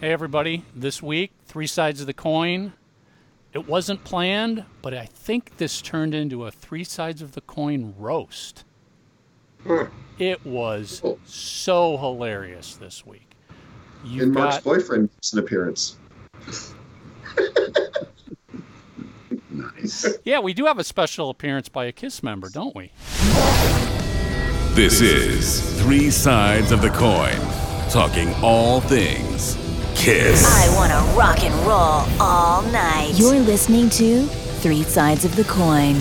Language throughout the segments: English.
Hey, everybody. This week, three sides of the coin. It wasn't planned, but I think this turned into a three sides of the coin roast. Hmm. It was Oh. so hilarious this week. You and Mark's got boyfriend makes an appearance. Nice. yeah, we do have a special appearance by a Kiss member, don't we? This is Three Sides of the Coin, talking all things Kiss. I want to rock and roll all night. You're listening to Three Sides of the Coin.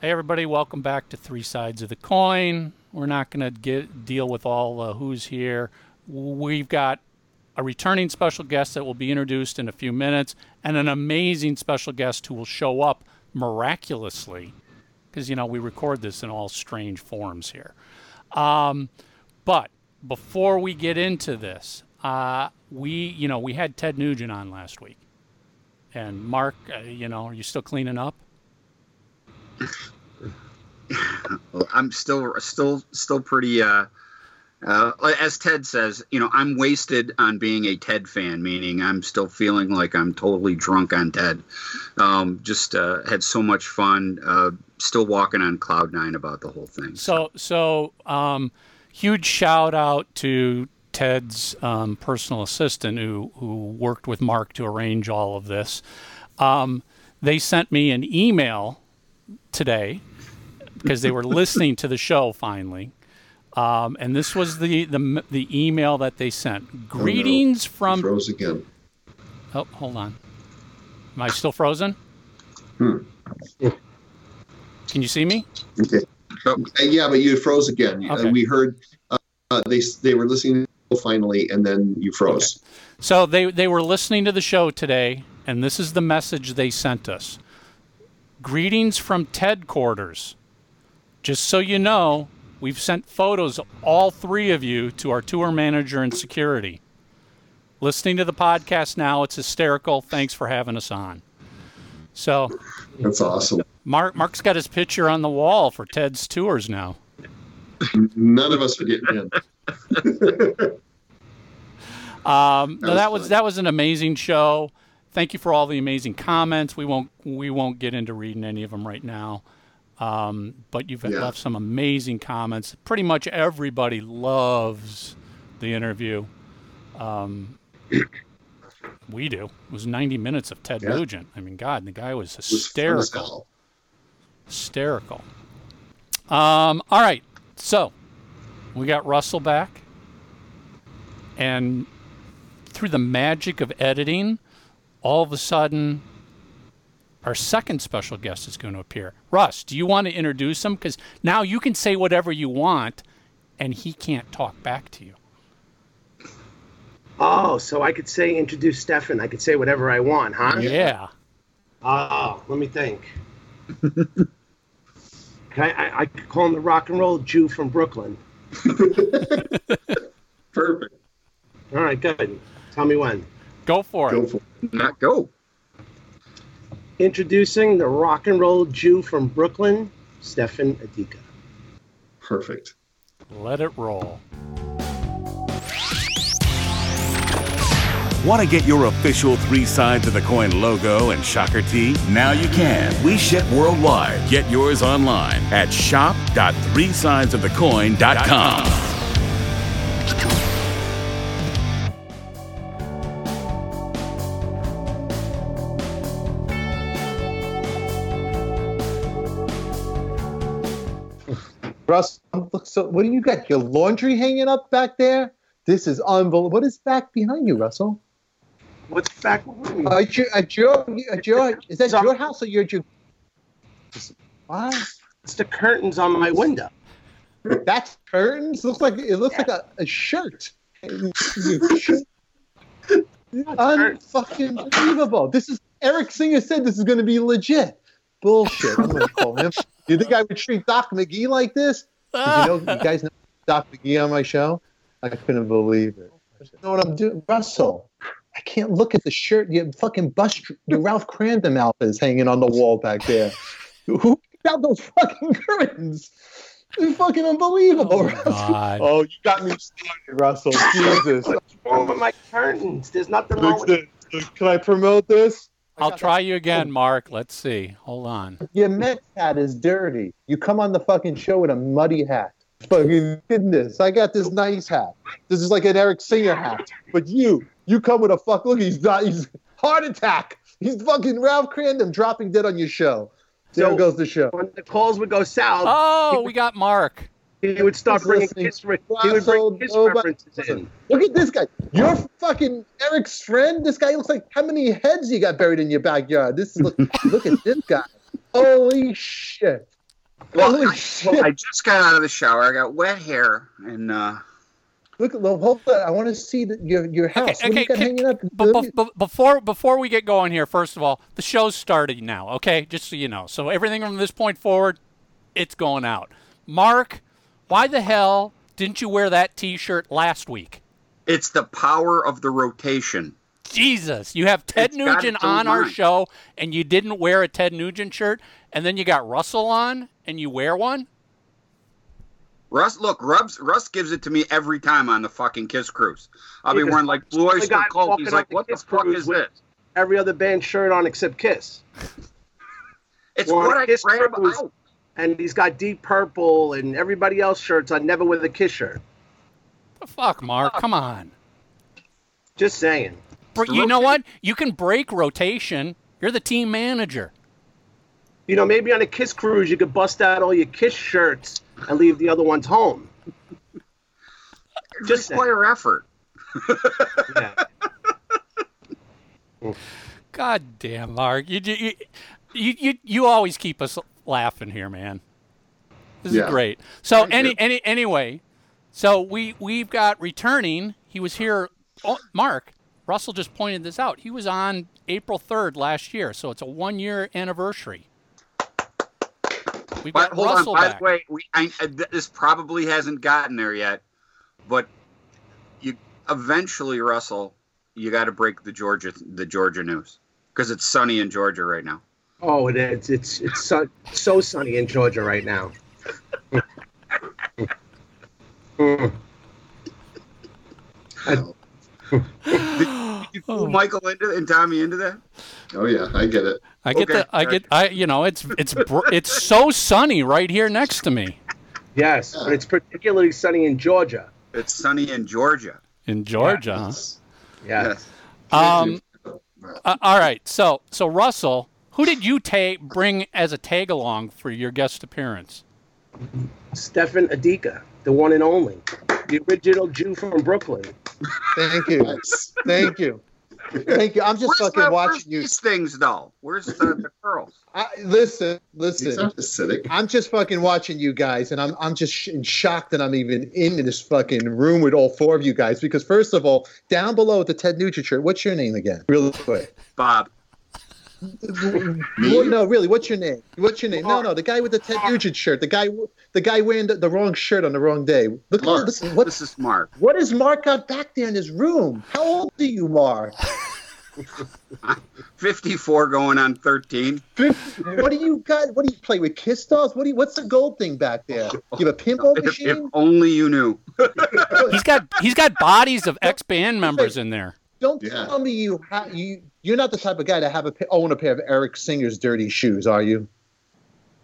Hey, everybody, welcome back to Three Sides of the Coin. We're not going to get deal with all uh, who's here. We've got a returning special guest that will be introduced in a few minutes, and an amazing special guest who will show up miraculously, because you know we record this in all strange forms here. Um, but before we get into this, uh, we you know we had Ted Nugent on last week, and Mark, uh, you know, are you still cleaning up? Well, I'm still still still pretty uh uh, as Ted says, you know, I'm wasted on being a Ted fan, meaning I'm still feeling like I'm totally drunk on Ted. Um, just uh, had so much fun. Uh, still walking on cloud nine about the whole thing. So, so um, huge shout out to Ted's um, personal assistant who who worked with Mark to arrange all of this. Um, they sent me an email today because they were listening to the show finally. Um, and this was the, the the email that they sent. Greetings He from. froze again. Oh, hold on. Am I still frozen? Hmm. Can you see me? Okay. Uh, yeah, but you froze again. Okay. Uh, we heard uh, they they were listening finally, and then you froze. So they, they were listening to the show today, and this is the message they sent us. Greetings from Ted Quarters. Just so you know, we've sent photos of all three of you to our tour manager and security. Listening to the podcast now, it's hysterical. Thanks for having us on. So That's awesome. Mark Mark's got his picture on the wall for Ted's tours now. None of us are getting in. Um, no, that was fun. that was an amazing show. Thank you for all the amazing comments. We won't we won't get into reading any of them right now, um, but you've Yeah. left some amazing comments. Pretty much everybody loves the interview. Um, we do. It was 90 minutes of Ted Yeah. Nugent. I mean, God, the guy was It was hysterical hysterical. Um, all right, so we got Russell back, and through the magic of editing, all of a sudden, our second special guest is going to appear. Russ, do you want to introduce him? Because now you can say whatever you want, and he can't talk back to you. Oh, so I could say introduce Stefan. I could say whatever I want, huh? Yeah. Oh, let me think. Can I, I, I call him the rock and roll Jew from Brooklyn. Perfect. All right, good. Tell me when. Go for Go it. for it. not go. Introducing the rock and roll Jew from Brooklyn, Stefan Adika. Perfect. Let it roll. Want to get your official Three Sides of the Coin logo and shocker tee? Now you can. We ship worldwide. Get yours online at shop.threesidesofthecoin.com. Russ, look, so what do you got? Your laundry hanging up back there? This is unbelievable. What is back behind you, Russell? What's back? Uh, at your, at your, at your, is that your house or your? your what? It's the curtains on my window. That's curtains. Looks like it looks like a, a shirt. Unfucking believable. This is Eric Singer said this is going to be legit. Bullshit. I'm going to call him. You think I would treat Doc McGhee like this? you know, you guys know Doc McGhee on my show. I couldn't believe it. You know what I'm doing, Russell? I can't look at the shirt. Your fucking bust, the Ralph Kramden outfit is hanging on the wall back there. Who picked out those fucking curtains? It's fucking unbelievable. Oh, Russell. God. Oh, you got me started, Russell. Jesus. What's wrong with my curtains? There's nothing wrong with this. Can I promote this? I I'll try you again, Mark. Let's see. Hold on. Your Mets hat is dirty. You come on the fucking show with a muddy hat. Fucking goodness. I got this nice hat. This is like an Eric Singer hat. But you, you come with a fuck. Look, he's not. He's heart attack. He's fucking Ralph Kramden dropping dead on your show. There So- goes the show. when the calls would go south, Oh, we got Mark. he would start He's bringing listening. kiss, re- he would bring kiss nobody- references in. Look at this guy. You're fucking Eric's friend. This guy looks like how many heads you got buried in your backyard. This is look. look at this guy. Holy shit. Well, Holy I, shit. well, I just got out of the shower. I got wet hair, and uh, Look, well, hold on. I want to see the, your your house. what okay, you got can- hanging up? But bef- bef- before before we get going here, first of all, the show's starting now. Okay, just so you know. So everything from this point forward, it's going out. Mark, why the hell didn't you wear that T-shirt last week? it's the power of the rotation. Jesus, you have Ted It's Nugent its own on our mind. show, and you didn't wear a Ted Nugent shirt, and then you got Russell on, and you wear one. Russ, look, Russ, Russ gives it to me every time on the fucking Kiss Cruise. I'll be wearing like Blue the Oyster Cult. He's like, "What the Kiss fuck is this?" Every other band shirt on except Kiss. It's Well, what I Kiss grab Cruise- out. And he's got Deep Purple and everybody else shirts on, never with a Kiss shirt. The fuck, Mark, come on. Just saying. Br- the You know what? You can break rotation. You're the team manager. You know, maybe on a Kiss cruise, you could bust out all your Kiss shirts and leave the other ones home. Just saying. require effort. Yeah. God damn, Mark. You, you, you, you, you always keep us laughing here, man. This is great. So Thank any you. any anyway, so we we've got returning. He was here. Oh, Mark Russell just pointed this out. He was on April third last year, so it's a one year anniversary. We've But got hold Russell on. By back. the way, we, I, I- this probably hasn't gotten there yet, but you eventually, Russell, you got to break the Georgia the Georgia news because it's sunny in Georgia right now. Oh, it is. It's it's so, so sunny in Georgia right now. Mm. You fool Michael into and Tommy into that? Oh yeah, I get it. I get Okay. the I get I you know it's it's br- it's so sunny right here next to me Yes, but it's particularly sunny in Georgia. It's sunny in Georgia. in Georgia. huh? Yes. Yes. Um, uh, all right. So, so Russell, who did you take bring as a tag along for your guest appearance? Stefan Adika, the one and only, the original Jew from Brooklyn. Thank you. Thank you. Thank you. I'm just Where's fucking the- where's watching you. These things, though. Where's the, the girls? I, listen, He's listen. not acidic. I'm just fucking watching you guys, and I'm I'm just sh- in shock that I'm even in this fucking room with all four of you guys. Because first of all, down below at the Ted Nugent shirt, what's your name again? Real quick. Bob. Well, no, really, what's your name? What's your name? No, no, the guy with the Ted Nugent shirt, the guy, the guy wearing the, the wrong shirt on the wrong day. Look Mark. at this. What, This is Mark. What is Mark got back there in his room? How old are you, Mark? 54 going on 13. What do you got? What do you play with Kiss dolls? What do you, what's the gold thing back there? You have a pinball If, if only you knew. He's got he's got bodies of ex band members in there. Don't Yeah. tell me you ha- you you're not the type of guy to have a own a pair of Eric Singer's dirty shoes, are you?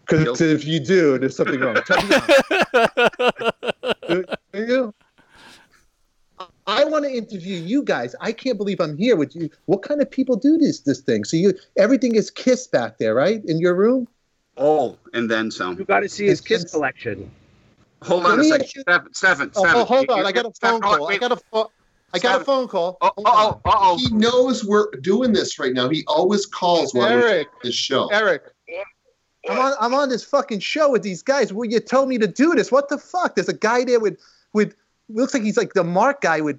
Because Nope. if you do, there's something wrong. Tell me do, do you? I want to interview you guys. I can't believe I'm here with you. What kind of people do this this thing? So you everything is Kiss back there, right? In your room? Oh, and then some. You got to see his Kiss it's- collection. Hold on a second. ask you- Seven, seven, Oh, seven. oh, hold on. I got a phone call. I got a phone. I got a phone call. Oh, oh, oh, oh. He knows we're doing this right now. He always calls while we're Eric, doing this show. Eric. I'm on I'm on this fucking show with these guys. Will you tell me to do this? What the fuck? There's a guy there with with looks like he's like the Mark guy with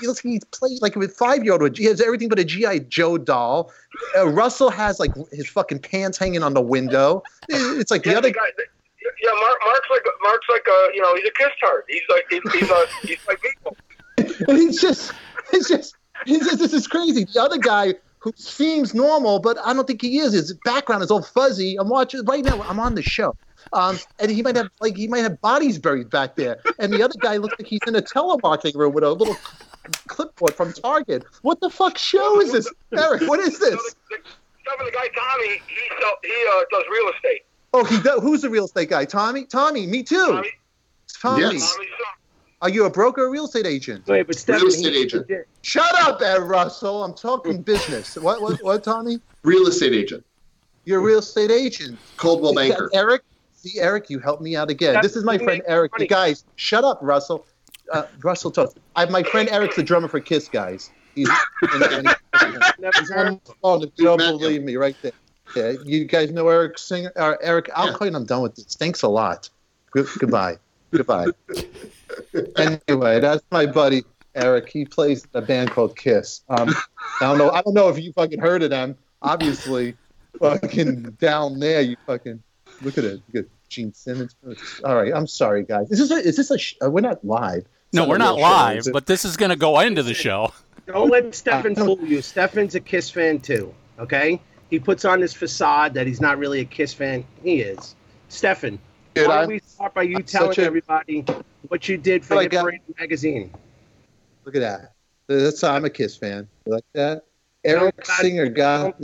he looks like he's played like with five year old. He has everything but a GI Joe doll. Uh, Russell has like his fucking pants hanging on the window. It's like the other guy. yeah, Mark, Mark's like Mark's like a you know he's a kiss tart. He's like he's, he's a he's like people. He's just, it's just, it's just, this is crazy. The other guy who seems normal, but I don't think he is. His background is all fuzzy. I'm watching right now. I'm on the show. Um, and he might have like he might have bodies buried back there. And the other guy looks like he's in a telemarketing room with a little clipboard from Target. What the fuck show is this, Eric? What is this? Some of the guy Tommy, he sell, he uh, does real estate. Oh, he does. Who's the real estate guy? Tommy. Tommy. Me too. Tommy, Tommy. Yes. Tommy's son. Are you a broker or real estate agent? Wait, but Stephanie, estate agent. Shut up, Ed Russell. I'm talking business. What? What? What? Tommy? Real estate agent, You're a real estate agent. Coldwell Banker. Eric, see, Eric, you helped me out again. That's this is my friend. Eric. Funny. Guys, shut up, Russell. Uh, Russell talks. I my friend Eric's the drummer for Kiss, guys. He's, and, and Never he's on the phone. If you don't believe me, right there. Yeah, you guys know Eric Singer? Uh, Eric, I'll Yeah. call you. when I'm done with this. Thanks a lot. Good, goodbye. Goodbye. Anyway, that's my buddy Eric. He plays in a band called Kiss. Um, I don't know. I don't know if you fucking heard of them. Obviously, fucking down there, you fucking look at it. Look at Gene Simmons. All right, I'm sorry, guys. Is this a, is this a? Sh- uh, we're not live. It's No, a we're not real show, live, but this is going to go into the show. Don't let Stefan Uh, fool you. Stefan's a Kiss fan too. Okay, he puts on this facade that he's not really a Kiss fan. He is. Stefan, Dude, why I'm- don't we start by you I'm telling a- everybody what you did for Like, Hit magazine? Look at that. That's I'm a Kiss fan. You like that? Eric Don't- Singer got.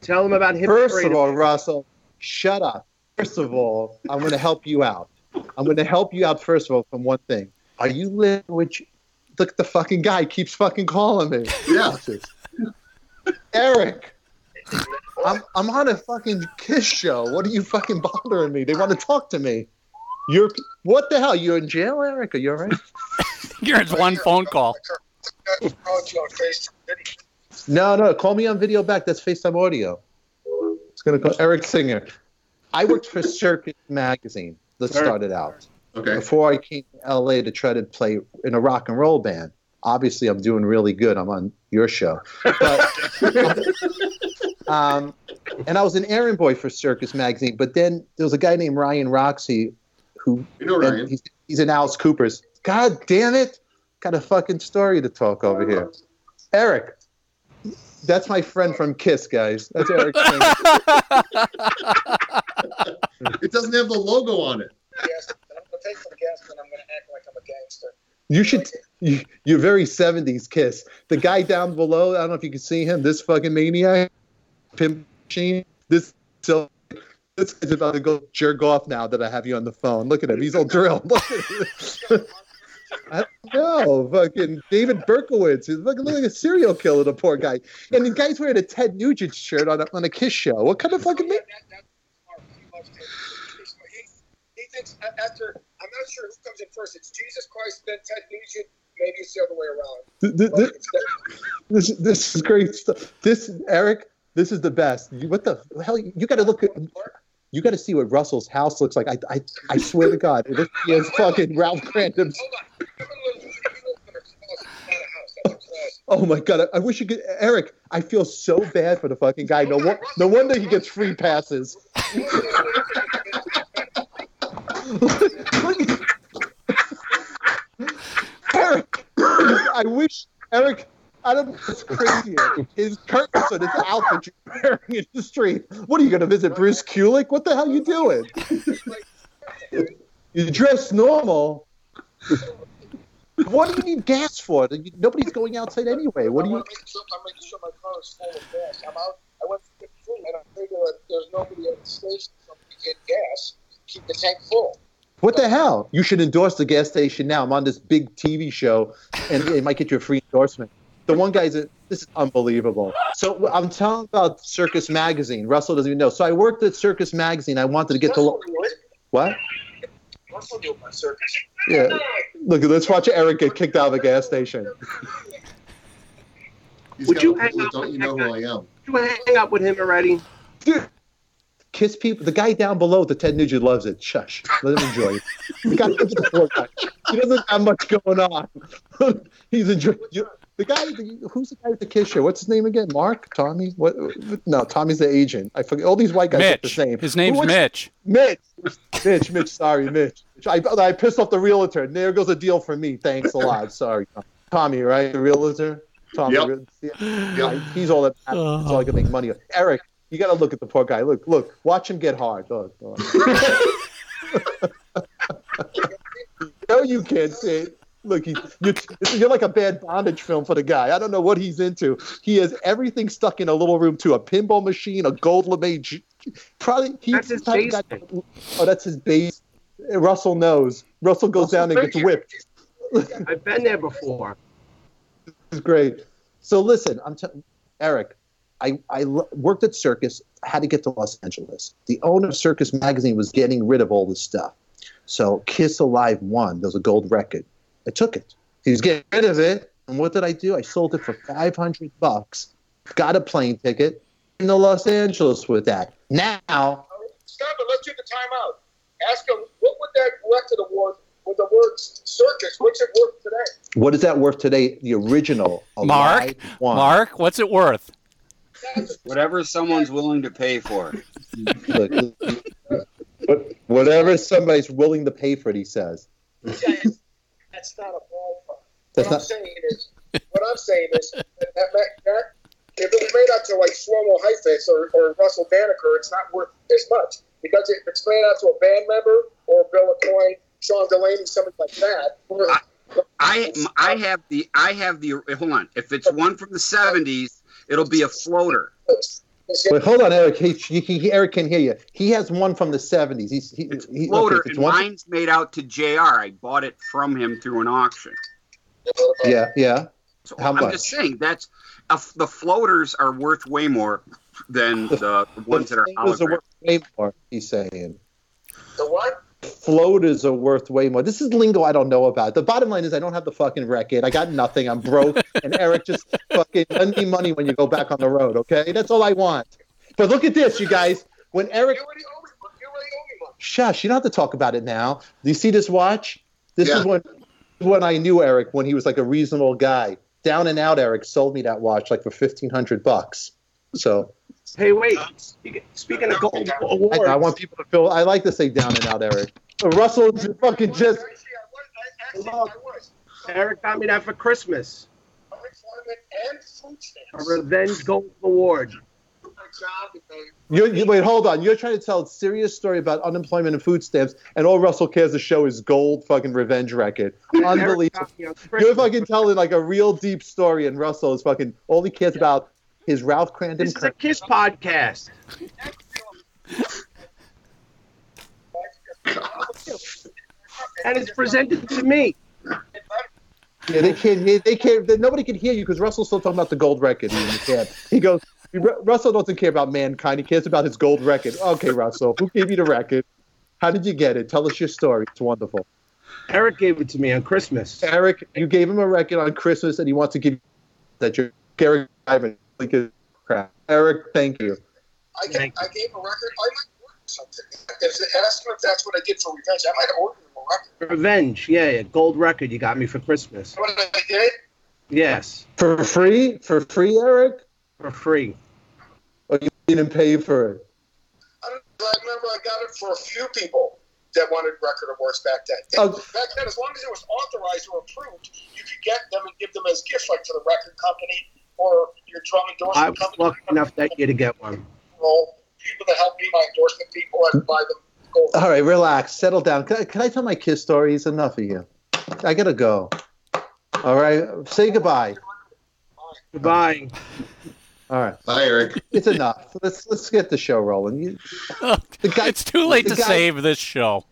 Tell them about Hit First Parade. of all, Russell, shut up. First of all, I'm going to help you out. I'm going to help you out. First of all, from one thing. Are you living with? Look, at the fucking guy keeps fucking calling me. Yeah. Eric. I'm I'm on a fucking Kiss show. What are you fucking bothering me? They want to talk to me. You're what the hell? You're in jail, Eric? Are you all right? Here's one phone call. No, no. Call me on video back. That's FaceTime audio. It's gonna call Eric Singer. I worked for Circus Magazine. Let's start it out. Okay. Before I came to LA to try to play in a rock and roll band. Obviously, I'm doing really good. I'm on your show. But, um, and I was an errand boy for Circus Magazine. But then there was a guy named Ryan Roxie who You know Ryan. He's, he's in Alice Cooper's. God damn it. Got a fucking story to talk over here. Eric, that's my friend from Kiss, guys. That's Eric. It doesn't have the logo on it. Yes, I'm gonna take some gas, and I'm gonna act like I'm a gangster. You should. You, you're very 70s Kiss. The guy down below, I don't know if you can see him, this fucking maniac, pimp machine. This, so, this guy's about to go jerk off now that I have you on the phone. Look at him. He's all drilled. Look at him. I don't know. Fucking David Berkowitz. He's looking like a serial killer, the poor guy. And the guy's wearing a Ted Nugent shirt on a, on a Kiss show. What kind of fucking. That- that- that's smart. He. He, he thinks after I'm not sure who comes in first. It's Jesus Christ, then Ted Nugent. Maybe it's the other way around. Th- th- But th- it's that- This this is great stuff. This Eric, this is the best. You, what the hell? You got to look at. You got to see what Russell's house looks like. I I, I swear to God, this is fucking Ralph Kramden's. Hold on. Give him a little- give him a little better. It's not a house. That's a closet. Oh my God, I, I wish you could. Eric, I feel so bad for the fucking guy. No, wo- no wonder he gets free passes. Eric, I wish Eric. I don't know what's crazier. His curtains or this outfit you're wearing in the street. What are you going to visit Bruce Kulick? What the hell are you doing? You dress normal. What do you need gas for? Nobody's going outside anyway. What do you? I'm making sure, I'm making sure my car is full of gas. I'm out. I went to 53 and I figured that there's nobody at the station, we get gas. Keep the tank full. What the hell? You should endorse the gas station now. I'm on this big TV show, and it might get you a free endorsement. The one guy's a, this is unbelievable. So I'm telling about Circus Magazine. Russell doesn't even know. So I worked at Circus Magazine. I wanted to get to lo- what? What's the deal my circus? Yeah. Look, let's watch Eric get kicked out of the gas station. He's Would you hang out don't you know guy? who I am? You hang up with him already. Dude, kiss people. The guy down below, the Ted Nugent loves it. Shush. Let him enjoy it. The guy, the poor guy. He doesn't have much going on. He's enjoying. You, the guy, the, who's the guy with the Kiss show? What's his name again? Mark? Tommy? What? No, Tommy's the agent. I forget. All these white guys look the same. His name's Who- Mitch. Mitch. Mitch. Mitch. Sorry, Mitch. I, I pissed off the realtor. There goes a deal for me. Thanks a lot. Sorry, Tommy. Right, the realtor. Tom, Yep. really- yeah, he's all that. That's all I can make money. on. Eric, you got to look at the poor guy. Look, look, watch him get hard. Look, look. no, you can't see it. Look, he, you, you're like a bad bondage film for the guy. I don't know what he's into. He has everything stuck in a little room too: a pinball machine, a gold lame. Probably he, That's his basement. oh, that's his base. Russell knows. Russell goes down and gets whipped. I've been there before. is great. So listen, I'm t- Eric. I, I l- worked at Circus. Had to get to Los Angeles. The owner of Circus Magazine was getting rid of all this stuff. So Kiss Alive won. There was a gold record. I took it. He was getting rid of it. And what did I do? I sold it for 500 bucks. Got a plane ticket in to Los Angeles with that. Now, Stop it. Let's do the timeout. Ask him what would that record award with the word circus? What's it worth today? what is that worth today? The original Mark, Alive. Mark, what's it worth? Whatever someone's willing to pay for. Look, whatever somebody's willing to pay for it, he says. That's not a ballpark. That's what not- I'm saying is, what I'm saying is, that, that, that if it was made out to like Shlomo Heifetz or, or Russell Dannecker, it's not worth as much because if it's made out to a band member or Bill Aucoin, Sean Delaney, something like that. or- I I have the I have the hold on. If it's one from the seventies, it'll be a floater. Wait, hold on, Eric. He, he, he- Eric can hear you. He has one from the '70s. He's he, It's he, floater, okay, it's and one- mine's made out to Jr. I bought it from him through an auction. Yeah, yeah. So How I'm much? just saying that's uh, a, the floaters are worth way more than the ones that are Floaters are worth way more. He's saying The what? Floaters are worth way more. This is lingo I don't know about. The bottom line is I don't have the fucking record. I got nothing. I'm broke. and Eric just fucking lend me money when you go back on the road. Okay, that's all I want. But look at this, you guys. When Eric, You already owe me. You already owe me money. shush, you don't have to talk about it now. Do you see this watch? This Yeah. is when when I knew Eric when he was like a reasonable guy. Down and out, Eric sold me that watch like for fifteen hundred bucks. So Hey, wait. Speak- Speaking of gold I, awards, I want people to feel. I like to say down and out, Eric. But Russell just fucking just. Actually, I was. I, actually, I was. Eric got me that for Christmas. Unemployment and food stamps. A. Revenge Gold Award. My job, You, you, wait, hold on. You're trying to tell a serious story about unemployment and food stamps, and all Russell cares to show is gold fucking revenge record. Unbelievable. got me on You're fucking telling like a real deep story, and Russell is fucking all he cares about is Ralph Kramden. This is a Kiss podcast. And it's presented to me. Yeah, they can't. They, they can't. They, nobody can hear you because Russell's still talking about the gold record. He, in the cab. he goes. Ru- Russell doesn't care about mankind. He cares about his gold record. Okay, Russell, who gave you the record? How did you get it? Tell us your story. It's wonderful. Eric gave it to me on Christmas. Eric, you gave him a record on Christmas, and he wants to give you that you're Eric Ivan. Like a crap. Eric, thank you. I, gave, Thank I gave a record. I might order something. If, ask him if that's what I did for revenge. I might have ordered him a record. Revenge, yeah, yeah, gold record you got me for Christmas. What I did? Yes, For free? For free, Eric? for free. Or you didn't pay for it? I, don't, I remember I got it for a few people that wanted record awards back then. Oh. Back then, as long as it was authorized or approved, you could get them and give them as gifts, like to the record company or your drum I endorsement was company. lucky enough that year to get one. People that help me, my endorsement people, I buy them gold. All right, relax. Settle down. Can I, can I tell my kiss stories? Enough of you. I got to go. All right. Say goodbye. Goodbye. All right. Bye, Eric. It's enough. Let's let's get the show rolling. You, the guy, it's too late to guy- save this show.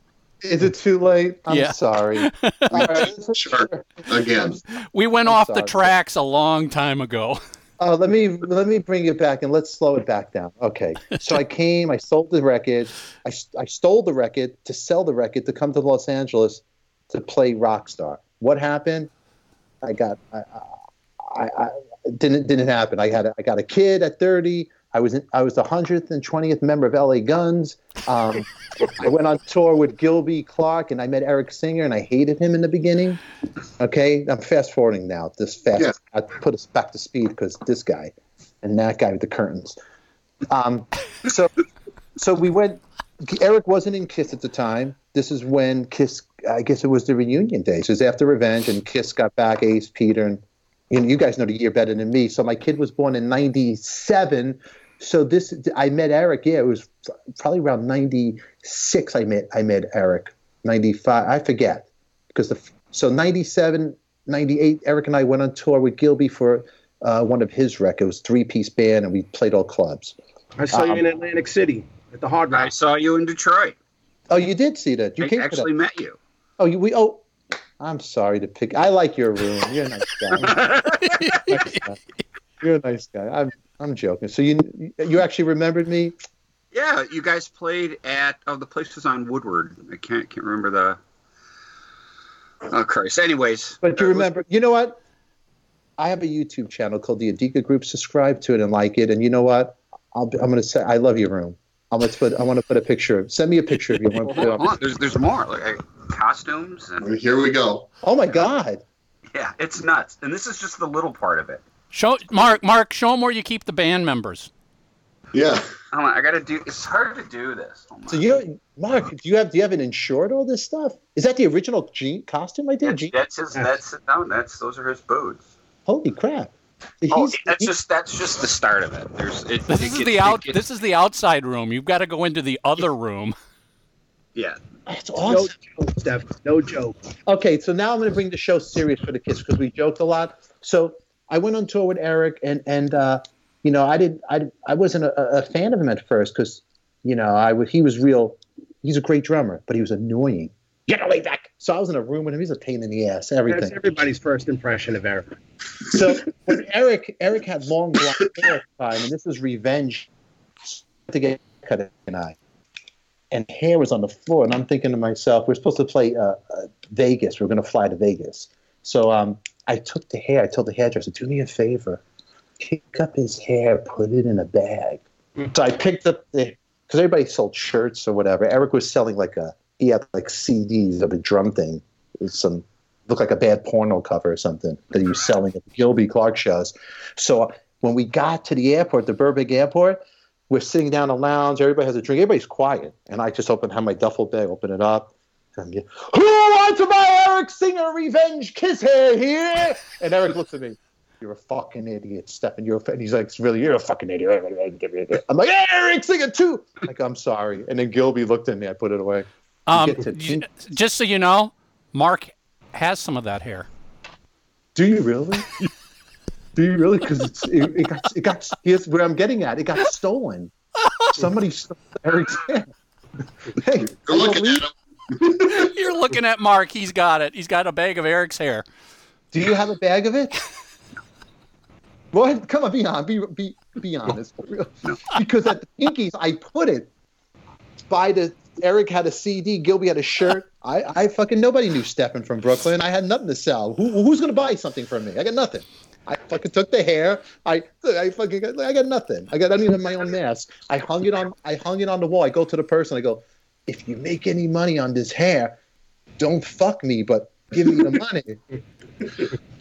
Is it too late? I'm Yeah. sorry. Sure. Again. We went I'm off the tracks a long time ago. Uh, let me let me bring it back and let's slow it back down. Okay, so I came, I sold the record, I, I stole the record to sell the record to come to Los Angeles to play Rockstar. What happened? I got I, I, I didn't didn't happen. I had a, I got a kid at thirty. I was in, I was the hundredth and twentieth member of LA Guns. Um, I went on tour with Gilby Clarke and I met Eric Singer and I hated him in the beginning. Okay, I'm fast forwarding now. This fast, Yeah. I put us back to speed because this guy and that guy with the curtains. Um, so, so we went. Eric wasn't in Kiss at the time. This is when Kiss. I guess it was the reunion days. It was after Revenge, and Kiss got back Ace, Peter, and you know, you guys know the year better than me. So my kid was born in '97. So this, I met Eric. Yeah, it was probably around '96. I met I met Eric. '95, I forget, because the so '97, '98. Eric and I went on tour with Gilby for uh, one of his records. It was three piece band, and we played all clubs. I saw you Um, in Atlantic City at the Hard Rock. I saw you in Detroit. Oh, you did see that? You I came actually met you. Oh, you we oh. I'm sorry to pick. I like your room. You're a nice guy. Nice guy. You're a nice guy. I'm I'm joking. So you you actually remembered me? Yeah, you guys played at oh the place was on Woodward. I can't can't remember the. Oh Christ! Anyways, But you it was- remember? You know what? I have a YouTube channel called the Adika Group. Subscribe to it and like it. And you know what? I'll be, I'm gonna say I love your room. I'm gonna put. I want to put a picture. of Send me a picture if you want to put Hold on, there's there's more like costumes and Here we go. Oh my God! yeah, it's nuts. And this is just the little part of it. Show Mark. Mark, show them where you keep the band members. Yeah. Oh, I gotta do. It's hard to do this. Oh, So you know, Mark, do you have do you have it insured? All this stuff is that the original Gene costume I did? that's, Gene? that's his. That's no. That's those are his boots. Holy crap! Oh, He's- that's he- just that's just the start of it. There's it, This it is gets- the out. gets- This is the outside room. You've got to go into the other room. yeah. that's No awesome. joke, Steph. No joke. Okay, so now I'm going to bring the show serious for the kids because we joked a lot. So I went on tour with Eric, and and uh, you know I did I I wasn't a, a fan of him at first because you know I he was real. He's a great drummer, but he was annoying. Get away back. So I was in a room with him. He's a pain in the ass. Everything. That's everybody's first impression of Eric. So when Eric Eric had long black hair time, and this was revenge to get cut and I. And hair was on the floor, and I'm thinking to myself, we're supposed to play uh, uh, Vegas. We're going to fly to Vegas. So um, I took the hair. I told the hairdresser, do me a favor, pick up his hair, put it in a bag. Mm-hmm. So I picked up the because everybody sold shirts or whatever. Eric was selling like a he had like CDs of a drum thing, It some looked like a bad porno cover or something that he was selling at the Gilby Clarke shows. So when we got to the airport, the Burbank airport, we're sitting down in the lounge. Everybody has a drink. Everybody's quiet, and I just open have my duffel bag, open it up. And I'm, Who wants to buy Eric Singer Revenge Kiss Hair here? And Eric looks at me. You're a fucking idiot, Stefan. You're a, and he's like, really, you're a fucking idiot. I'm like, hey, Eric Singer too. Like, I'm sorry. And then Gilby looked at me. I put it away. Um, to- just so you know, Mark has some of that hair. Do you really? Do you really? Because it's it, it got it got here's where I'm getting at. It got stolen. Somebody stole Eric's hair. Hey, Go looking at him. You're looking at Mark. He's got it. He's got a bag of Eric's hair. do you have a bag of it? What? Come on, be on, be be be honest. Because at the Pinkies, I put it by the Eric had a CD, Gilby had a shirt. I, I fucking nobody knew Stefan from Brooklyn. I had nothing to sell. Who, who's gonna buy something from me? I got nothing. I fucking took the hair. I I fucking got, I got nothing. I got I don't even have my own mask. I hung it on I hung it on the wall. I go to the person. I go, if you make any money on this hair, don't fuck me, but give me the money.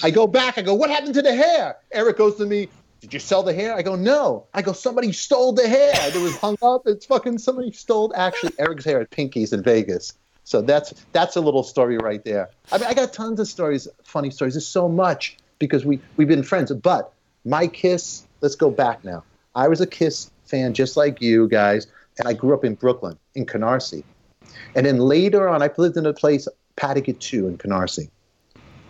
I go back. I go, what happened to the hair? Eric goes to me. Did you sell the hair? I go, no. I go, somebody stole the hair. It was hung up. It's fucking somebody stole actually Eric's hair at Pinky's in Vegas. So that's that's a little story right there. I mean, I got tons of stories, funny stories. There's so much because we we've been friends. But my Kiss, let's go back now. I was a Kiss fan just like you guys, and I grew up in Brooklyn, in Canarsie. And then later on, I lived in a place, Patikit 2 in Canarsie.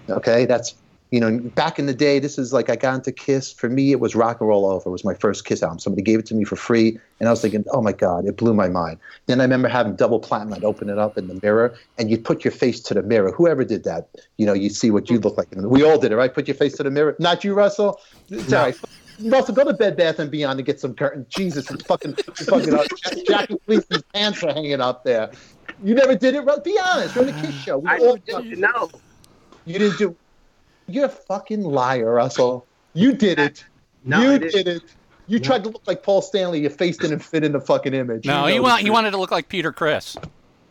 Okay, that's you know, back in the day, this is like I got into Kiss. For me, it was Rock and Roll Over. It was my first Kiss album. Somebody gave it to me for free, and I was thinking, oh my god, it blew my mind. Then I remember having double platinum. I'd open it up in the mirror, and you'd put your face to the mirror. Whoever did that, you know, you see what you look like. We all did it, right? Put your face to the mirror. Not you, Russell. Sorry. all right. Russell, go to Bed Bath and Beyond and get some curtains. Jesus, it's fucking, it's fucking up. Jackie Gleason's pants are hanging up there. You never did it, Russ? Be honest. We're on the Kiss show. We I all don't know. you didn't do. You're a fucking liar, Russell. You did it. No, you did it. You tried to look like Paul Stanley. Your face didn't fit in the fucking image. No, you he know want the he truth. wanted to look like Peter Criss.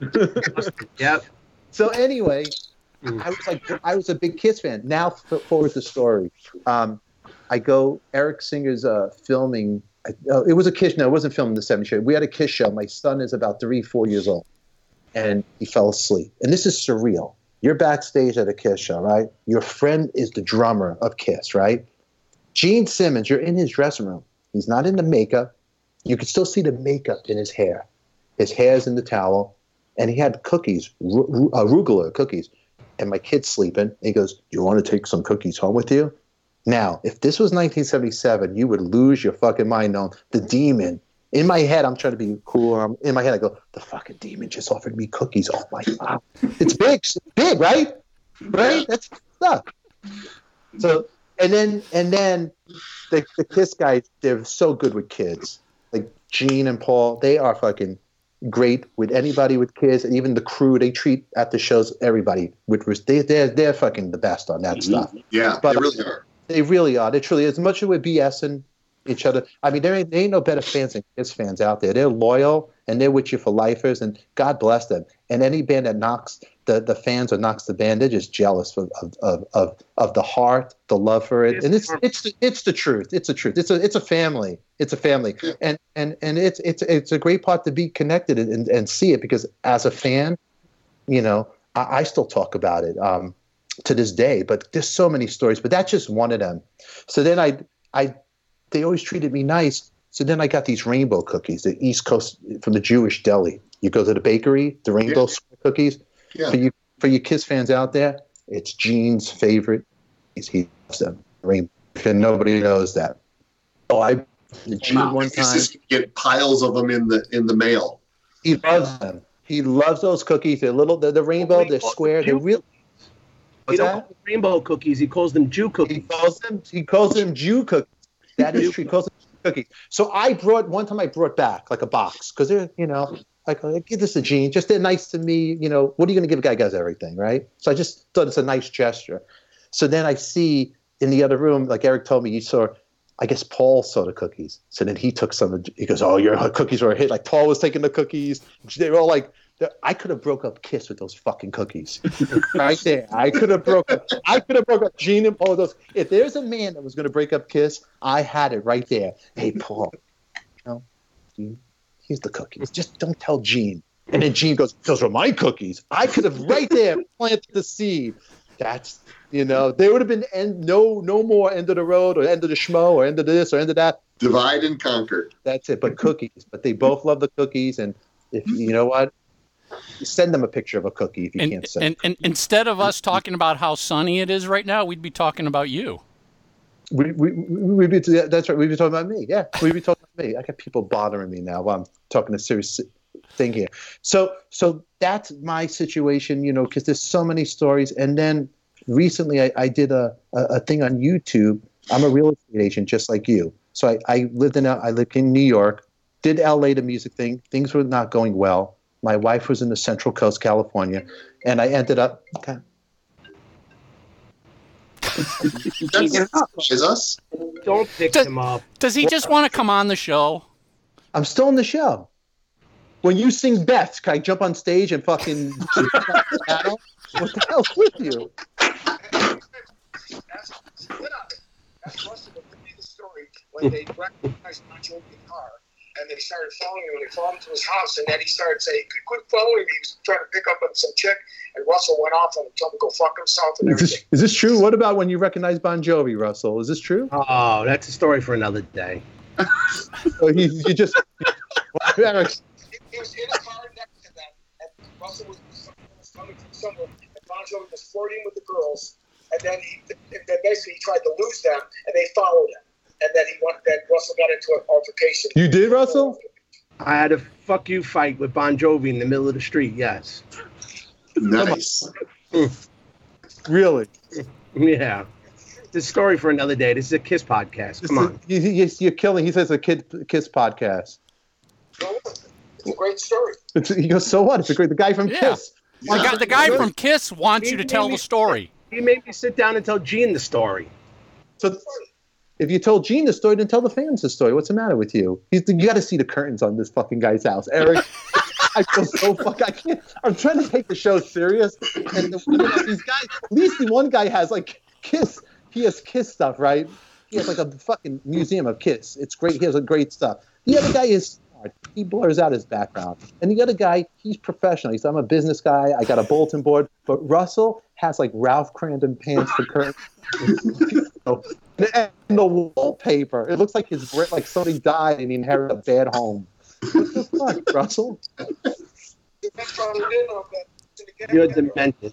Yep. So anyway, Mm. I was like, I was a big Kiss fan. Now forward the story. Um, I go Eric Singer's uh, filming. Uh, it was a Kiss. No, it wasn't filming the '70s show. We had a Kiss show. My son is about three, four years old, and he fell asleep. And this is surreal. You're backstage at a Kiss show, right? Your friend is the drummer of Kiss, right? Gene Simmons, you're in his dressing room. He's not in the makeup. You can still see the makeup in his hair. His hair's in the towel, and he had cookies, uh, rugelach cookies. And my kid's sleeping. He goes, you want to take some cookies home with you?" Now, if this was 1977, you would lose your fucking mind on the demon. In my head, I'm trying to be cool. I'm, in my head, I go, the fucking demon just offered me cookies. Oh my god, it's big, it's big, right? Right? That's stuff. So, and then, and then, the, the Kiss guys, they're so good with kids. Like Gene and Paul, they are fucking great with anybody with kids, and even the crew. They treat at the shows everybody with they they're they're fucking the best on that mm-hmm. stuff. Yeah, But- they really are. They really are. They truly, as much as we're BSing each other. I mean, there ain't, there ain't no better fans than Kiss fans out there. They're loyal and they're with you for lifers, and God bless them. And any band that knocks the, the fans or knocks the band, they're just jealous of of, of, of, the heart, the love for it. And it's it's the, it's the truth. It's the truth. It's a it's a family. It's a family. And and and it's it's it's a great part to be connected and, and see it because as a fan, you know, I, I still talk about it um, to this day. But there's so many stories. But that's just one of them. So then I, I, they always treated me nice. So then I got these rainbow cookies, the East Coast from the Jewish deli. You go to the bakery, the rainbow Yeah. cookies. Yeah. For you, for you Kiss fans out there, it's Gene's favorite. He's, he loves them. Rainbow, and nobody knows that. Oh, I Gene one time. just get piles of them in the in the mail. He loves them. He loves those cookies. They're little. They're the rainbow. They're square. They're real. He What's call them rainbow cookies. He calls them Jew cookies. He calls them. He calls them Jew cookies. That is true. He calls them Jew cookies. So I brought one time. I brought back like a box because they're you know like give this to Gene. Just they're nice to me. You know what are you going to give a guy? Guys everything, right? So I just thought it's a nice gesture. So then I see in the other room, like Eric told me, you saw. I guess Paul saw the cookies. So then he took some. He goes, "Oh, your cookies were a hit." Like Paul was taking the cookies. They were all like, I could have broke up Kiss with those fucking cookies, right there. I could have broke up. I could have broke up Gene and Paul with those. If there's a man that was going to break up Kiss, I had it right there. Hey, Paul, you know, Gene, here's the cookies. Just don't tell Gene. And then Gene goes, "Those are my cookies." I could have right there planted the seed. That's you know, there would have been end, no no more end of the road or end of the schmo or end of this or end of that. Divide and conquer. That's it. But cookies. But they both love the cookies, and if you know what, send them a picture of a cookie if you And, can't send. and, and instead of us talking about how sunny it is right now, we'd be talking about you. We, we, we, we'd be, that's right. We'd be talking about me. Yeah, we'd be talking about me. I got people bothering me now while I'm talking a serious thing here. So, so that's my situation, you know, because there's so many stories. And then recently, I, I did a, a, a thing on YouTube. I'm a real estate agent, just like you. So I, I lived in I lived in New York. Did LA the music thing. Things were not going well. My wife was in the Central Coast, California, and I ended up. Okay. That's surprise us. Don't pick Does- him up. Does he just want to come on the show? I'm still in the show. When you sing Beth, can I jump on stage and fucking What the hell's with you? That's, that's Russell will tell you the story when they recognized Bon Jovi's and they started following him and they followed him to his house and then he started saying, quit following me. He was trying to pick up on some chick and Russell went off and told him to go fuck himself and Is this, everything. is this true? What about when you recognize Bon Jovi, Russell? Is this true? Oh, that's a story for another day. Or you, you just Eric, He, he was in a car next to them and Russell was, was coming from somewhere and Bon Jovi was flirting with the girls and then he and then basically he tried to lose them and they followed him. And then he went, then Russell got into an altercation. You did, Russell? I had a fuck you fight with Bon Jovi in the middle of the street. Yes. Nice. really? Yeah. It's a story for another day. This is a Kiss podcast. Come on. You, you, you're killing. He says a kid kiss podcast. It's a great story. It's, he goes, so what? It's a great. The guy from Yeah. Kiss. The guy, the guy from Kiss wants you to tell the story. He made me sit down and tell Gene the story. So if you told Gene the story, then tell the fans the story. What's the matter with you? He's, you got to see the curtains on this fucking guy's house, Eric. I feel so fuck. I can't. I'm trying to take the show serious, and the, you know, these guys. At least the one guy has like Kiss. He has Kiss stuff, right? He has like a fucking museum of Kiss. It's great. He has a great stuff. The other guy is part. He blurs out his background. And the other guy, he's professional. He's I'm a business guy. I got a bulletin board. But Russell has like Ralph Kramden pants for curtain. and the wallpaper. It looks like his like somebody died and he inherited a bad home. What the fuck, Russell? You're demented.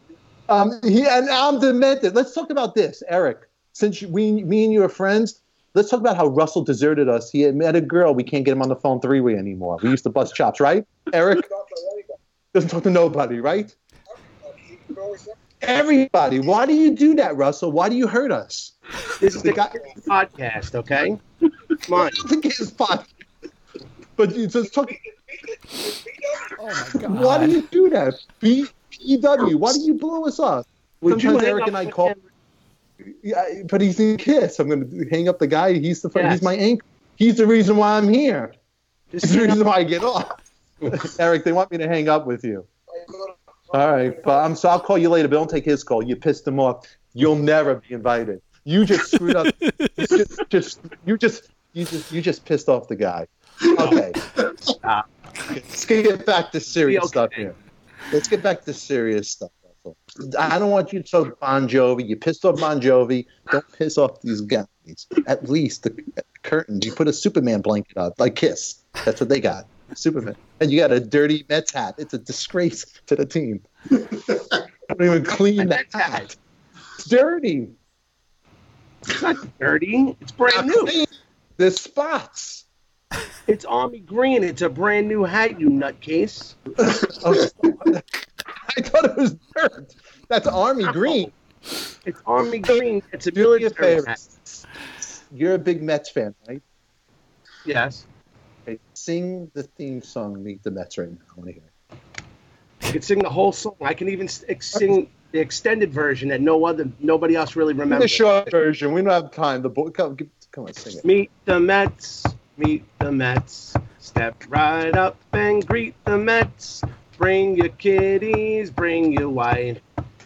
Um, he and I'm demented. Let's talk about this, Eric. Since we, me and you are friends, let's talk about how Russell deserted us. He met a girl. We can't get him on the phone three way anymore. We used to bust chops, right? Eric doesn't talk to nobody, right? Everybody. Why do you do that, Russell? Why do you hurt us? This is The the guy- podcast, okay? Come on. I think it's fine. But you just talk. Oh my god. Why do you do that? BPW. Why do you blow us up? Would you Sometimes Eric and I call. him? Yeah, but he's in Kiss. I'm going to hang up the guy. He's the Yes. he's my anchor. He's the reason why I'm here. Just He's the hang up. reason why I get off. Eric, they want me to hang up with you. All right, but I'm so I'll call you later. But don't take his call. You pissed him off. You'll never be invited. You just screwed up. you just, just you just you just you just pissed off the guy. Okay. Stop. Let's get back to serious okay. stuff here. Let's get back to serious stuff. I don't want you to talk Bon Jovi. You pissed off Bon Jovi. Don't piss off these guys. At least the curtains. You put a Superman blanket up, like Kiss. That's what they got. Superman. And you got a dirty Mets hat. It's a disgrace to the team. I don't even clean that Mets hat. It's dirty. It's not dirty. It's brand new. There's spots. It's army green. It's a brand new hat, you nutcase. Oh, I thought it was dirt. That's army green. It's army green. It's a Do me a military favor. hat. You're a big Mets fan, right? Yes. Okay, sing the theme song, Meet the Mets right now. I want to hear it. I can sing the whole song. I can even s- ex- sing the extended version that no other, nobody else really remembers. The remembers. short version. We don't have time. The boy, come, give- come on, sing it. Meet the Mets, meet the Mets. Step right up and greet the Mets. Bring your kiddies, bring your wife.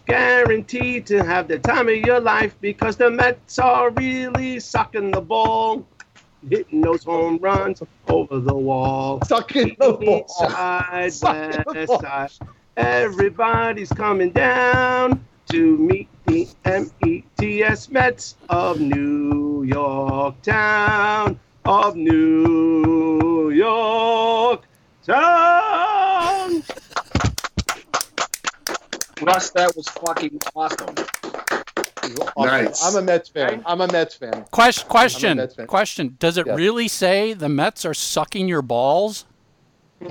Guaranteed to have the time of your life because the Mets are really sucking the ball, hitting those home runs over the wall. Sucking the ball. Side, Sucking the ball. side. Everybody's coming down to meet the METS Mets of New York Town. Of New York Town. Russ, that was fucking awesome. Nice. I'm a Mets fan. I'm a Mets fan. Question. Question. Mets fan. Question. Does it Yes. really say the Mets are sucking your balls?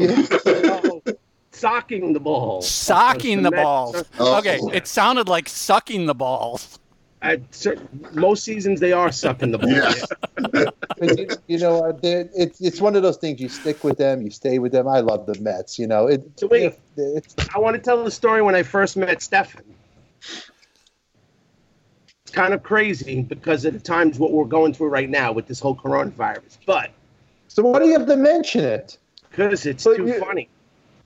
Socking the balls. Socking the Mets balls. Oh. Okay, it sounded like sucking the balls. At certain, most seasons, they are sucking the ball. Yes. You, you know, uh, it's it's one of those things. You stick with them, you stay with them. I love the Mets. You know, it. So wait. it's, I want to tell the story when I first met Stefan. It's kind of crazy because at the times what we're going through right now with this whole coronavirus, but so why do you have to mention it? because it's But too you- funny.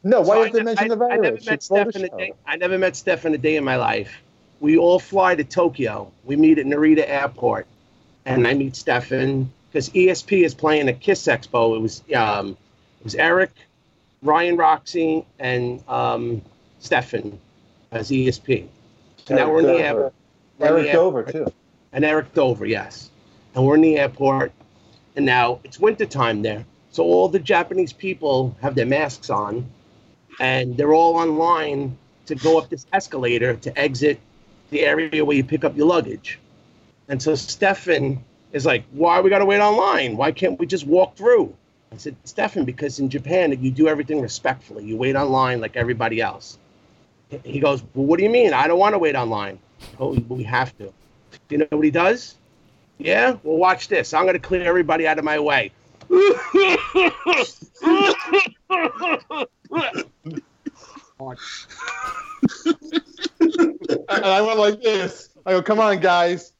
No, why So do you have to mention I- the I never virus? met It's for Stefan a day. I never met Stefan a day in my life. We all fly to Tokyo. We meet at Narita Airport, and I meet Stefan because ESP is playing a Kiss Expo. It was um, it was Eric, Ryan Roxie, and um, Stefan as ESP. So now we're in the airport. We're the Eric airport. Dover too. and Eric Dover, yes. And we're in the airport, and now it's wintertime there. So all the Japanese people have their masks on, and they're all online to go up this escalator to exit the area where you pick up your luggage. And so Stefan is like, Why we got to wait online? Why can't we just walk through? I said, Stefan, because in Japan, you do everything respectfully. You wait online like everybody else. He goes, Well, what do you mean? I don't want to wait online. Oh, we have to. You know what he does? Yeah? Well, watch this. I'm going to clear everybody out of my way. and I went like this. I go, come on, guys.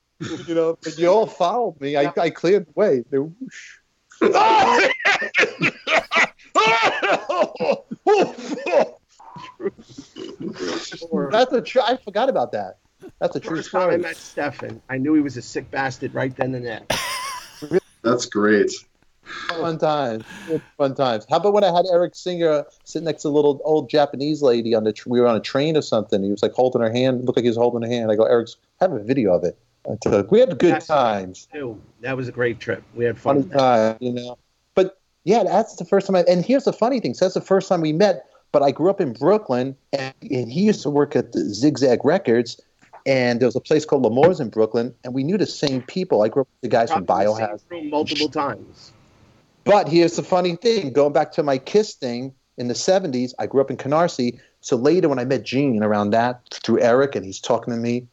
You know, but you all followed me. I, I cleared the way. They whoosh. That's a true. I forgot about that. That's a true First time I met Stefan, I knew he was a sick bastard right then and there. That's great. Fun times. Fun times. How about when I had Eric Singer sit next to a little old Japanese lady on the tr- we were on a train or something. He was like holding her hand, looked like he was holding her hand. I go, Eric's I have a video of it. I took, we had good That's- times. Too. That was a great trip. We had fun. funny time, you know. But yeah, that's the first time. I, and here's the funny thing: so that's the first time we met. But I grew up in Brooklyn, and, and he used to work at the Zigzag Records, and there was a place called L'Amour's in Brooklyn, and we knew the same people. I grew up with the guys from the same Biohazard. multiple times. But here's the funny thing: going back to my Kiss thing in the '70s, I grew up in Canarsie. So later, when I met Gene around that through Eric, and he's talking to me,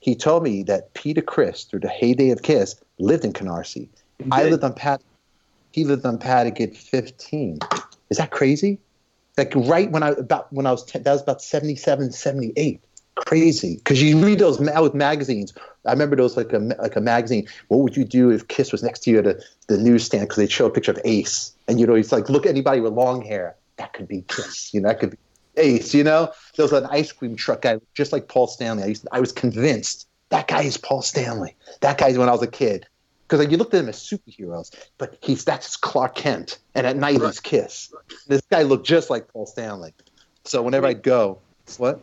he told me that Peter Criss, through the heyday of Kiss, lived in Canarsie. I lived on Pat. He lived on Paddock at 15. Is that crazy? Like right when I about when I was 10, that was about 77, 78. Crazy because you read those ma- with magazines. I remember those like a like a magazine. What would you do if Kiss was next to you at a, the newsstand? Because they'd show a picture of Ace, and you know it's like look at anybody with long hair. That could be Kiss. You know that could be Ace. You know there was an ice cream truck guy just like Paul Stanley. I used to, I was convinced that guy is Paul Stanley. That guy's when I was a kid because you looked at him as superheroes, but he's that's Clark Kent, and at night he's Kiss. This guy looked just like Paul Stanley. So whenever I'd go, what?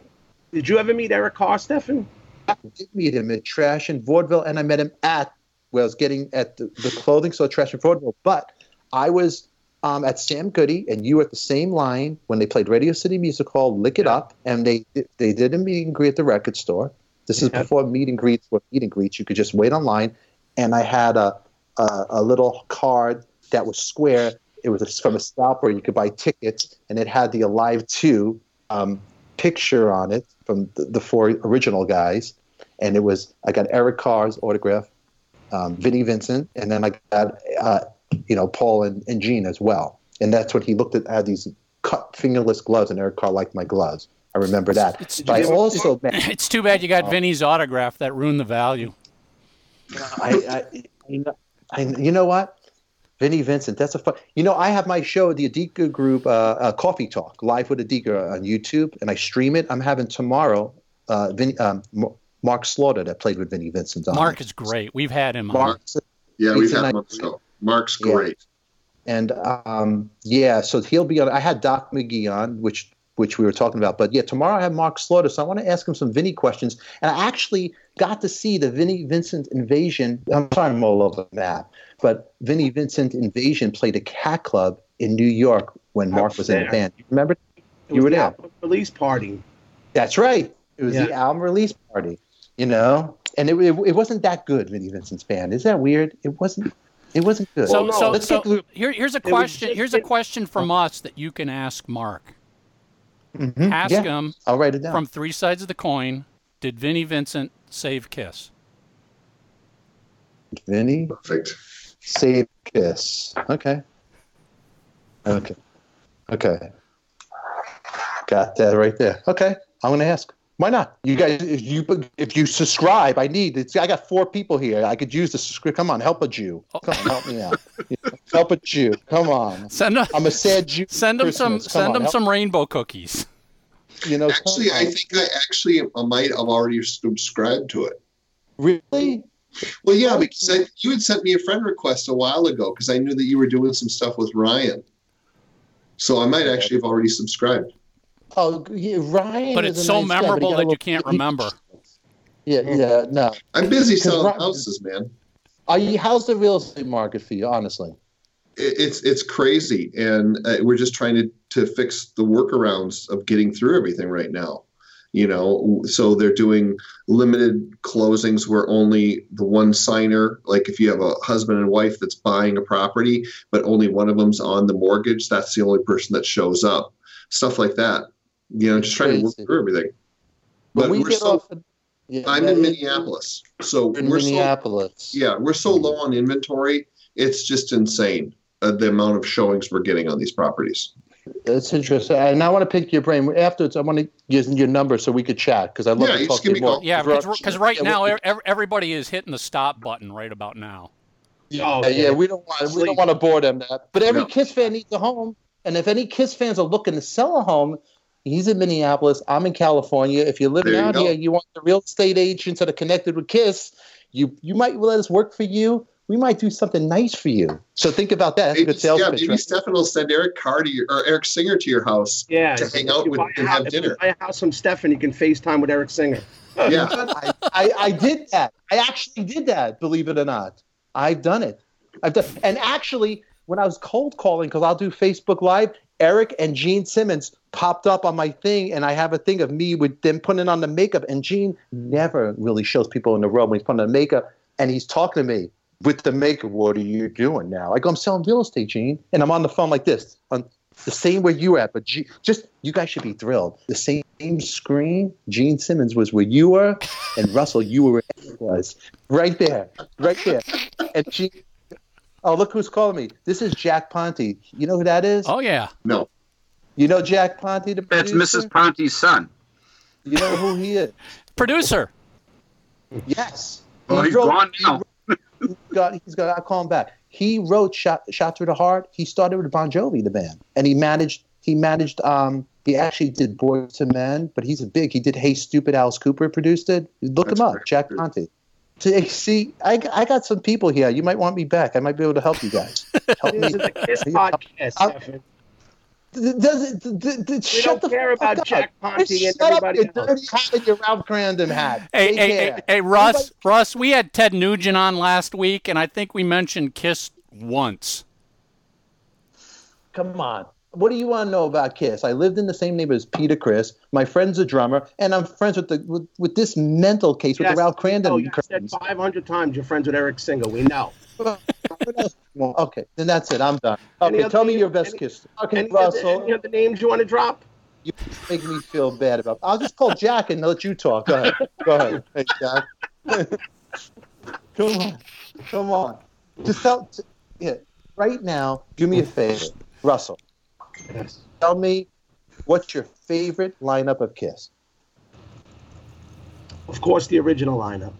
Did you ever meet Eric Carr, Stefan? I did meet him at Trash and Vaudeville, and I met him at where I was getting at the, the clothing store, Trash and Vaudeville. But I was um, at Sam Goody, and you were at the same line when they played Radio City Music Hall, Lick It Up, and they they did a meet and greet at the record store. This is before meet and greets were meet and greets. You could just wait online, and I had a a, a little card that was square. It was from a scalper. You could buy tickets, and it had the Alive Two um, picture on it from the, the four original guys, and it was I got Eric Carr's autograph, um, Vinnie Vincent, and then I got uh, you know Paul and, and Gene as well. And that's when he looked at I had these cut fingerless gloves, and Eric Carr liked my gloves. I remember that. It's- but I it's- also met It's too bad you got Vinny's autograph. That ruined the value. I, I, you know, I, you know what? Vinnie Vincent, that's a fun. You know, I have my show, the Adika Group, uh, uh, Coffee Talk, live with Adika on YouTube, and I stream it. I'm having tomorrow, uh, Vin, um, Mark Slaughter that played with Vinnie Vincent on. Mark it. is great. We've had him on. Mark, Yeah, we've had him nice- on the show. Mark's Yeah. great. and um, yeah, so he'll be on. I had Doc McGhee on, which which we were talking about, but yeah, tomorrow I have Mark Slaughter, so I want to ask him some Vinny questions. And I actually got to see the Vinnie Vincent invasion. I'm sorry, I'm all over the map, but Vinnie Vincent invasion played a cat club in New York when I Mark was was in the there. band. You remember? It You were the there. album release party. That's right. It was Yeah. the album release party, you know, and it, it, it wasn't that good. Vinnie Vincent's band. Is that weird? It wasn't. It wasn't good. So, Well, so, let's so take here, here's a question. just Here's a question from us that you can ask Mark. Mhm. Ask Yeah, him I'll write it down. from three sides of the coin. Did Vinnie Vincent save Kiss? Vinny. Perfect. Save kiss. Okay. Okay. Okay. Got that right there. Okay. I'm gonna ask. Why not? You guys, if you if you subscribe, I need. It's, I got four people here. I could use the subscribe. Come on, help a Jew. Come on, help me out. help a Jew. Come on. Send him. I'm a sad Jew. Send them some. Come Send on, him help- some rainbow cookies. You know. Actually, I think I actually I might have already subscribed to it. really. Well, yeah, because I, you had sent me a friend request a while ago because I knew that you were doing some stuff with Ryan. So I might actually have already subscribed. Oh, yeah, Ryan. But is it's a so nice guy, but he memorable got a that you can't remember. Yeah, yeah, no. I'm busy selling Ryan- houses, man. Are you? How's the real estate market for you? Honestly. It, it's it's crazy, and uh, we're just trying to to fix the workarounds of getting through everything right now. You know, so they're doing limited closings where only the one signer, like if you have a husband and wife that's buying a property, but only one of them's on the mortgage, that's the only person that shows up. Stuff like that. You know, just trying to work through everything. But we we're get so, off. Yeah, I'm that in Minneapolis, so In we're so Minneapolis. yeah, we're so low on inventory. It's just insane uh, the amount of showings we're getting on these properties. That's interesting. And I want to pick your brain afterwards. I want to use your number so we could chat because I love Yeah, to talk to you me a more. call. Yeah, Because because right yeah, now we- ev- everybody is hitting the stop button right about now. Oh, yeah, yeah, we don't want we don't want to bore them that. But every No. Kiss fan needs a home, and if any Kiss fans are looking to sell a home, he's in Minneapolis. I'm in California. If you're living There you out go. here, you want the real estate agents that are connected with Kiss. You you might let us work for you. We might do something nice for you. So think about that. That's a Maybe, good sales yeah, pitch. maybe right? Stefan will send Eric Carr to your, or Eric Singer to your house Yeah, to hang out with buy and house- have if you dinner. buy a house from Stefan, you can FaceTime with Eric Singer. Yeah. I, I, I did that. I actually did that, believe it or not. I've done it. I've done and actually when I was cold calling, because I'll do Facebook Live, Eric and Gene Simmons popped up on my thing, and I have a thing of me with them putting on the makeup. And Gene never really shows people in the room when he's putting on the makeup, and he's talking to me with the makeup. What are you doing now? I go, I'm selling real estate, Gene, and I'm on the phone like this, on the same way you at, but G- just you guys should be thrilled. The same screen, Gene Simmons was where you were, and Russell, you were where Eric was, right there, right there. And Gene, oh look who's calling me. This is Jack Ponti. You know who that is? Oh yeah. No. You know Jack Ponti, the That's producer? Mrs. Ponti's son. You know who he is? Producer. Yes. Oh, He he's wrote- gone now. He's got, he's got. I'll call him back. He wrote "Shot, Shot Through the Heart." He started with Bon Jovi, the band, and he managed. He managed. Um, he actually did Boyz II Men, but he's a big. He did Hey Stupid. Alice Cooper produced it. Look That's him up, great. Jack Ponti. See, see, I, I got some people here. You might want me back. I might be able to help you guys. Help me. This is a Kiss podcast, I'll- Stefan. Does it, th- th- th- shut don't the care fuck about up. Jack Ponti Just and shut up, everybody you else. dirty hat and your Ralph Kramden hat. Hey, Take hey, care. hey, hey, Russ, Russ, we had Ted Nugent on last week, and I think we mentioned Kiss once. Come on. What do you want to know about Kiss? I lived in the same neighborhood as Peter Criss. My friend's a drummer, and I'm friends with the with, with this mental case with Yes, the Ralph Kramden. Oh, you said 500 times you're friends with Eric Singer. We know. Okay, then that's it. I'm done. Okay, other tell me name- your best any- Kiss. Okay, Any, other, Russell, any other names you want to drop? you make me feel bad about. I'll just call Jack and let you talk. Go ahead. Go ahead. Hey, Jack. come on, come on. Just tell. Yeah, right now, do me a favor, Russell. Yes. Tell me what's your favorite lineup of Kiss. Of course, the original lineup.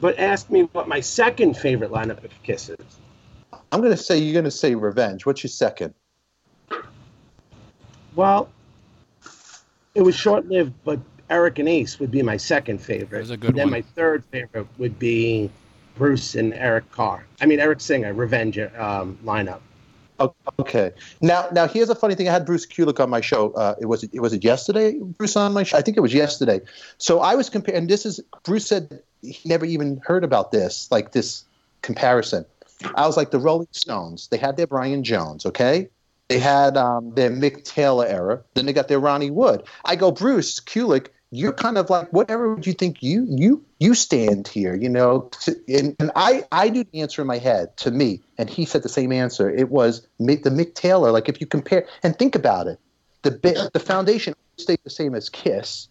But ask me what my second favorite lineup of Kiss is. I'm gonna say you're gonna say Revenge. What's your second? Well, it was short lived, but Eric and Ace would be my second favorite. That was a good and then one. my third favorite would be Bruce and Eric Carr. I mean, Eric Singer, Revenge um, lineup. Okay. Now, now here's a funny thing. I had Bruce Kulick on my show. Uh, it was it was it yesterday? Bruce on my show. I think it was yesterday. So I was comparing. And this is Bruce said he never even heard about this, like this comparison. I was like the Rolling Stones. They had their Brian Jones. Okay. They had um, their Mick Taylor era. Then they got their Ronnie Wood. I go Bruce Kulick. You're kind of like whatever would you think you you you stand here, you know? And, and I I do the answer in my head to me, and he said the same answer. It was the Mick Taylor. Like if you compare and think about it, the bi- the foundation stayed the same as Kiss,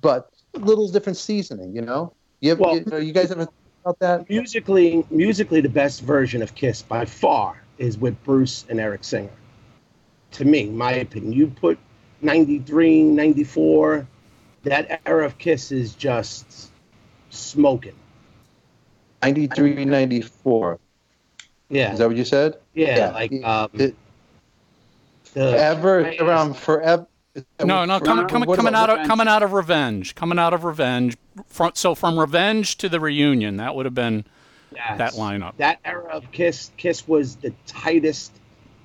but a little different seasoning. You know, you ever, Well- you, know, you guys ever think about that? Musically, musically, the best version of Kiss by far is with Bruce and Eric Singer. To me, my opinion. You put 93, 94, that era of Kiss is just smoking. 93, 94. Yeah. Is that what you said? yeah, yeah. like um, It- the, Ever around forever. No, no, coming, coming, coming about out of coming out of Revenge, coming out of Revenge. From, so from Revenge to the reunion, that would have been Yes. that lineup. That era of Kiss, Kiss was the tightest.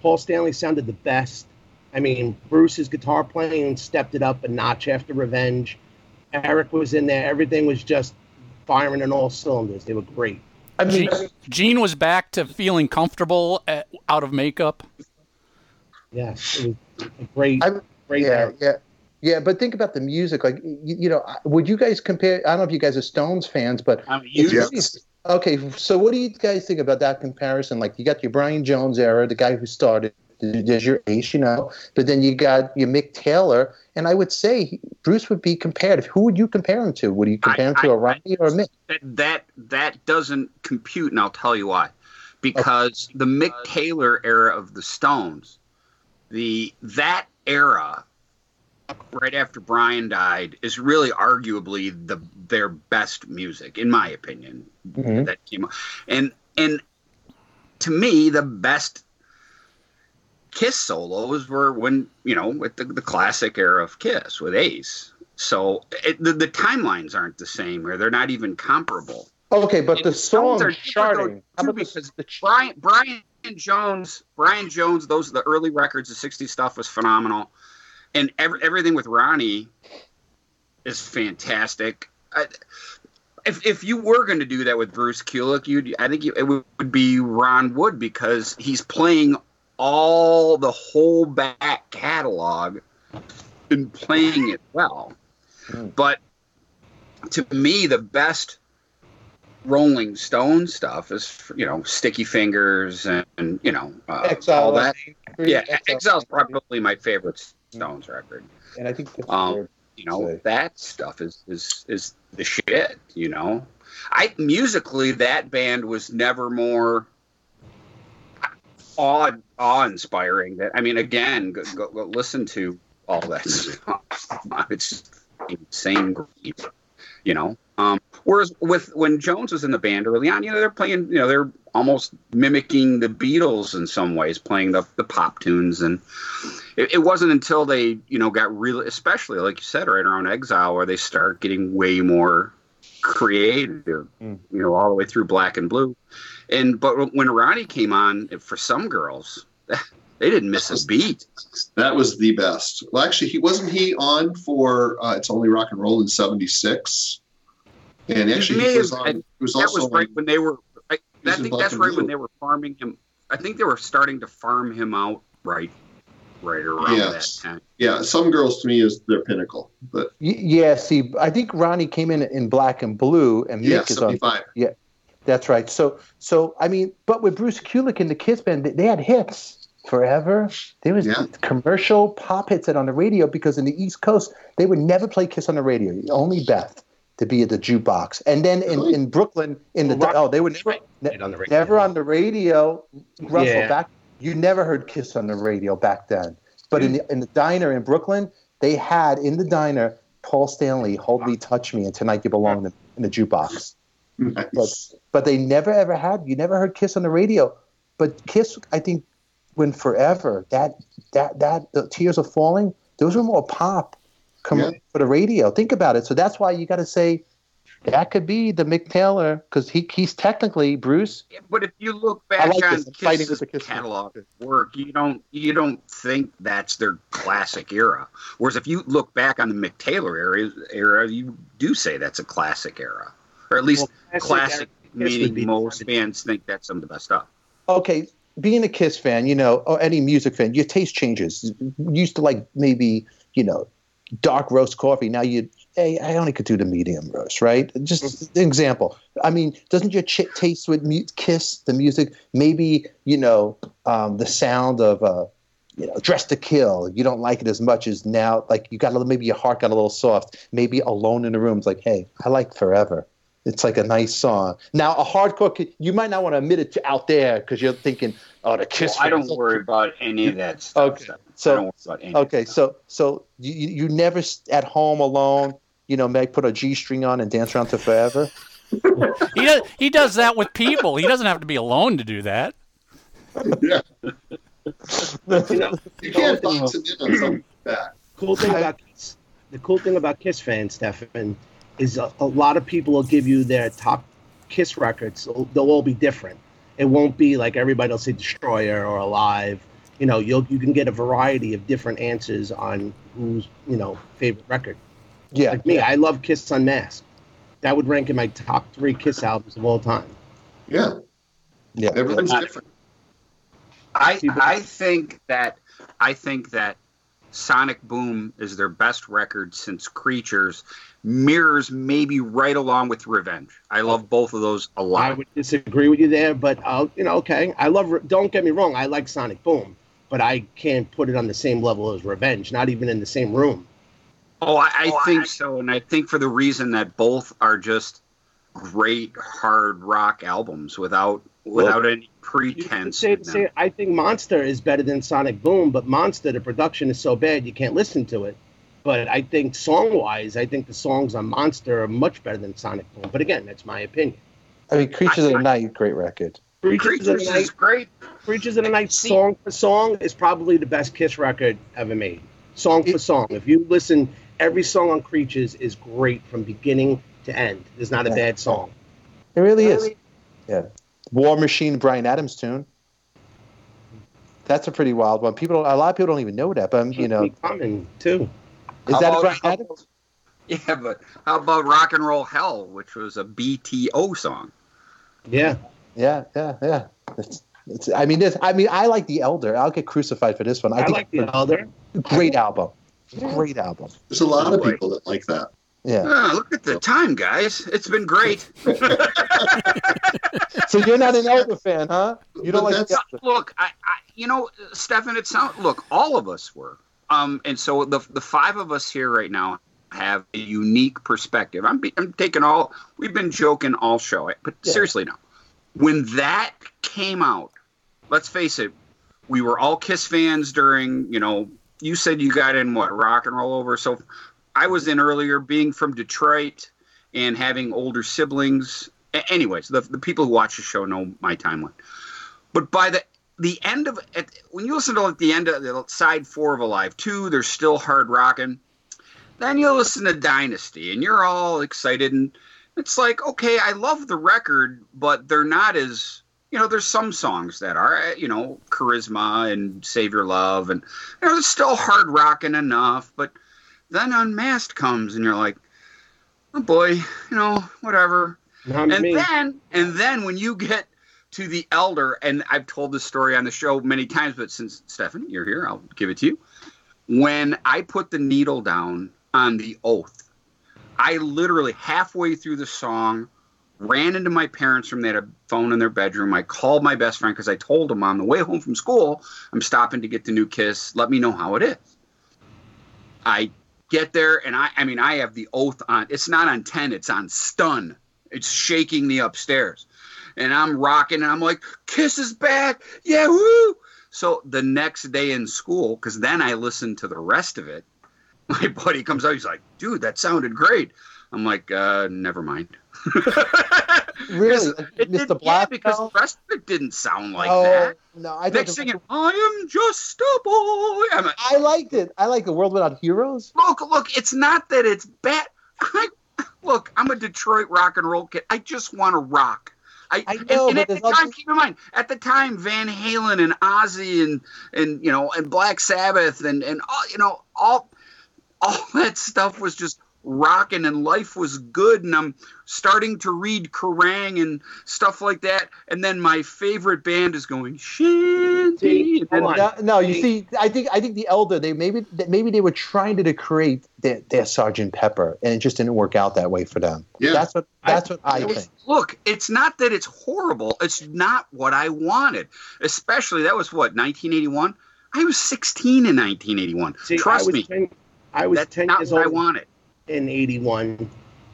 Paul Stanley sounded the best. I mean, Bruce's guitar playing stepped it up a notch after Revenge. Eric was in there. Everything was just firing on all cylinders. They were great. I mean, Gene, Gene was back to feeling comfortable at, out of makeup. Yes, it was a great, I- great yeah, era. yeah, yeah. But think about the music. Like, you, you know, would you guys compare? I don't know if you guys are Stones fans, but I'm it's used. okay. So, what do you guys think about that comparison? Like, you got your Brian Jones era, the guy who started. There's your Ace, you know, but then you got your Mick Taylor, and I would say Bruce would be compared. Who would you compare him to? Would you compare him to I- a Ronnie or a Mick? that that doesn't compute, and I'll tell you why. Because the Mick Taylor era of the Stones, the that era, right after Brian died, is really arguably the their best music, in my opinion. Mhm. That came out, and and to me, the best Kiss solos were when you know with the, the classic era of Kiss with Ace. So it, the, the timelines aren't the same, or they're not even comparable. Oh, okay, but the Stones song are though, charting. Too, about because the ch- Brian Brian Jones, Brian Jones, those are the early records, the '60s stuff was phenomenal, and every, everything with Ronnie is fantastic. I, if if you were going to do that with Bruce Kulick, you'd I think you, it would be Ron Wood because he's playing all the whole back catalog and playing it well. But to me, the best Rolling Stone stuff is you know Sticky Fingers and, and you know uh, all that. Yeah, Exile. Exile's probably my favorite Stones record. And I think Um. You know that stuff is is is the shit. You know, I musically that band was never more awe awe inspiring. That I mean, again, go, go, go listen to all that stuff. It's insane. You know, um, whereas with when Jones was in the band early on, you know, they're playing, you know, they're almost mimicking the Beatles in some ways, playing the the pop tunes, and it, it wasn't until they, you know, got really, especially like you said, right around Exile, where they start getting way more creative, Mm. you know, all the way through Black and Blue, and but when Ronnie came on, for some girls, they didn't miss a beat. That was the best. Well, actually, he wasn't he on for uh, "It's Only Rock and Roll" in '76, and actually may he was have- on. He was that also was right on- when they were. I, I think that's right Blue. when they were farming him. I think they were starting to farm him out right, right around Yes. that time. Yeah, some girls to me is their pinnacle, but Y- Yeah, see, I think Ronnie came in in black and blue, and yeah, Mick is on. '75. Yeah, that's right. So, so I mean, but with Bruce Kulick and the Kiss band, they, they had hits forever. There was Yeah. commercial pop hits that on the radio because in the East Coast they would never play Kiss on the radio. Only Beth to be at the jukebox, and then in, Really? in Brooklyn in the Rock- oh they would never ne- on the radio. never on the radio. Russell Yeah. back you never heard Kiss on the radio back then, but in the in the diner in Brooklyn they had in the diner Paul Stanley, "Hold Me, Touch Me," and "Tonight You Belong" in the, in the jukebox. Nice. but but they never ever had you never heard kiss on the radio. But kiss i think went forever. That that that the tears are falling. Those were more pop Yeah. for the radio. Think about it. So that's why you got to say that could be the mick taylor because he, he's technically bruce Yeah, But if you look back like on fighting Kiss's with the Kiss catalog work, you don't you don't think that's their classic era. Whereas if you look back on the Mick Taylor era, era you do say that's a classic era, or at least Well, classic, Kiss would meaning most fans think that's some of the best stuff. okay being a kiss fan you know or any music fan your taste changes. You used to like maybe you know dark roast coffee. Now you hey i only could do the medium roast right? Just an example. I mean doesn't your ch- taste with mu- kiss the music? Maybe you know um, the sound of uh, you know dress to kill you don't like it as much as now like you got a little maybe your heart got a little soft. Maybe alone in the room it's like hey i like forever it's like a nice song. Now, a hardcore, you might not want to admit it to out there because you're thinking, "Oh, the Kiss." I don't fans." worry about any of that stuff. Okay, I so- don't worry about any of Okay, that. so so you you you never at home alone, you know, Meg put a G string on and dance around to forever. He does, he does that with people. He doesn't have to be alone to do that. Yeah, You know, you can't box it in on something like that. cool thing about Kiss, the cool thing about Kiss fans, Stefan, is a, a lot of people will give you their top Kiss records. They'll, they'll all be different. It won't be like everybody will say Destroyer or Alive. You know, you'll you can get a variety of different answers on who's you know favorite record. Yeah, Like me, I love Kiss Unmasked. That would rank in my top three Kiss albums of all time. Yeah, yeah. everyone's Not- uh, different. I I think that I think that Sonic Boom is their best record since Creatures. Mirrors maybe right along with Revenge. I love both of those a lot. I would disagree with you there, but uh, you know, okay. I love. Don't get me wrong. I like Sonic Boom, but I can't put it on the same level as Revenge. Not even in the same room. Oh, I, I think so, and I think for the reason that both are just great hard rock albums without without any pretense. say, say, I think Monster is better than Sonic Boom, but Monster, the production is so bad you can't listen to it. But I think song wise, I think the songs on Monster are much better than Sonic Boom. But again, that's my opinion. I mean, Creatures of the Night, great record. Creatures, of the Night, is great. Creatures of the Night, song for song, is probably the best Kiss record ever made. Song for song. If you listen, every song on Creatures is great from beginning to end. There's not a bad song. It really is. Yeah. War Machine, Bryan Adams tune. That's a pretty wild one. People, a lot of people don't even know that, but you know, Keep coming too. Is How that a about- Brian how Adams? Yeah, but how about Rock and Roll Hell, which was a BTO song? Yeah. Yeah, yeah, yeah. It's, it's, I mean, this. I mean, I like the Elder. I'll get crucified for this one. I, I think like the Elder. great album. Great album. There's a lot of people that like that. Yeah. Ah, look at the time, guys. It's been great. So you're not an Elder fan, huh? You don't But like the that's- Elder. look, I, I, you know, Stefan, it sounds. Look, all of us were. Um, and so the the five of us here right now have a unique perspective. I'm be, I'm taking all. We've been joking all show, but Yeah. seriously now, when that came out, let's face it, we were all Kiss fans during. You know, you said you got in what rock and roll over. So I was in earlier, being from Detroit and having older siblings. Anyways, the the people who watch the show know my timeline. But by the the end of at, when you listen to at the end of the side four of Alive two, they're still hard rocking. Then you listen to Dynasty, and you're all excited, and it's like, okay, I love the record, but they're not as you know. There's some songs that are, eh, you know, Charisma and Save Your Love, and you know, it's still hard rocking enough. But then Unmasked comes, and you're like, oh boy, you know, whatever Not and me. then and then when you get to the elder and i've told this story on the show many times but since stephanie you're here i'll give it to you. When i put the needle down on the oath i literally halfway through the song ran into my parents' room they had a phone in their bedroom. I called my best friend because i told him on the way home from school. I'm stopping to get the new kiss. Let me know how it is. I get there and i i mean i have the oath on it's not on 10 it's on stun. It's shaking me upstairs. And I'm rocking and I'm like, Kiss is back. Yeah, woo. So the next day in school, because then I listened to the rest of it, my buddy comes out, he's like, dude, that sounded great. I'm like, uh, never mind. Really? It Mr. did- yeah, because the rest of it didn't sound like oh, that. no. I Next thing, I am just a boy. I'm like, liked it. I like the world without heroes. look, look, it's not that it's bad. I, look, I'm a Detroit rock and roll kid. I just want to rock. I, I know, and, but at the time, keep in mind, at the time, Van Halen and Ozzy and and you know and Black Sabbath and and all you know all all that stuff was just rocking and life was good and I'm starting to read Kerrang and stuff like that and then my favorite band is going shanty See, and hold then- on. No, no, you see, I think I think the elder they maybe maybe they were trying to create their, their Sergeant Pepper, and it just didn't work out that way for them. Yeah. That's what that's what I was- think. Look, it's not that it's horrible. It's not what I wanted. Especially that was what 1981. I was 16 in 1981. See, Trust I was me, 10, I was that's 10 not years what I wanted. In 81,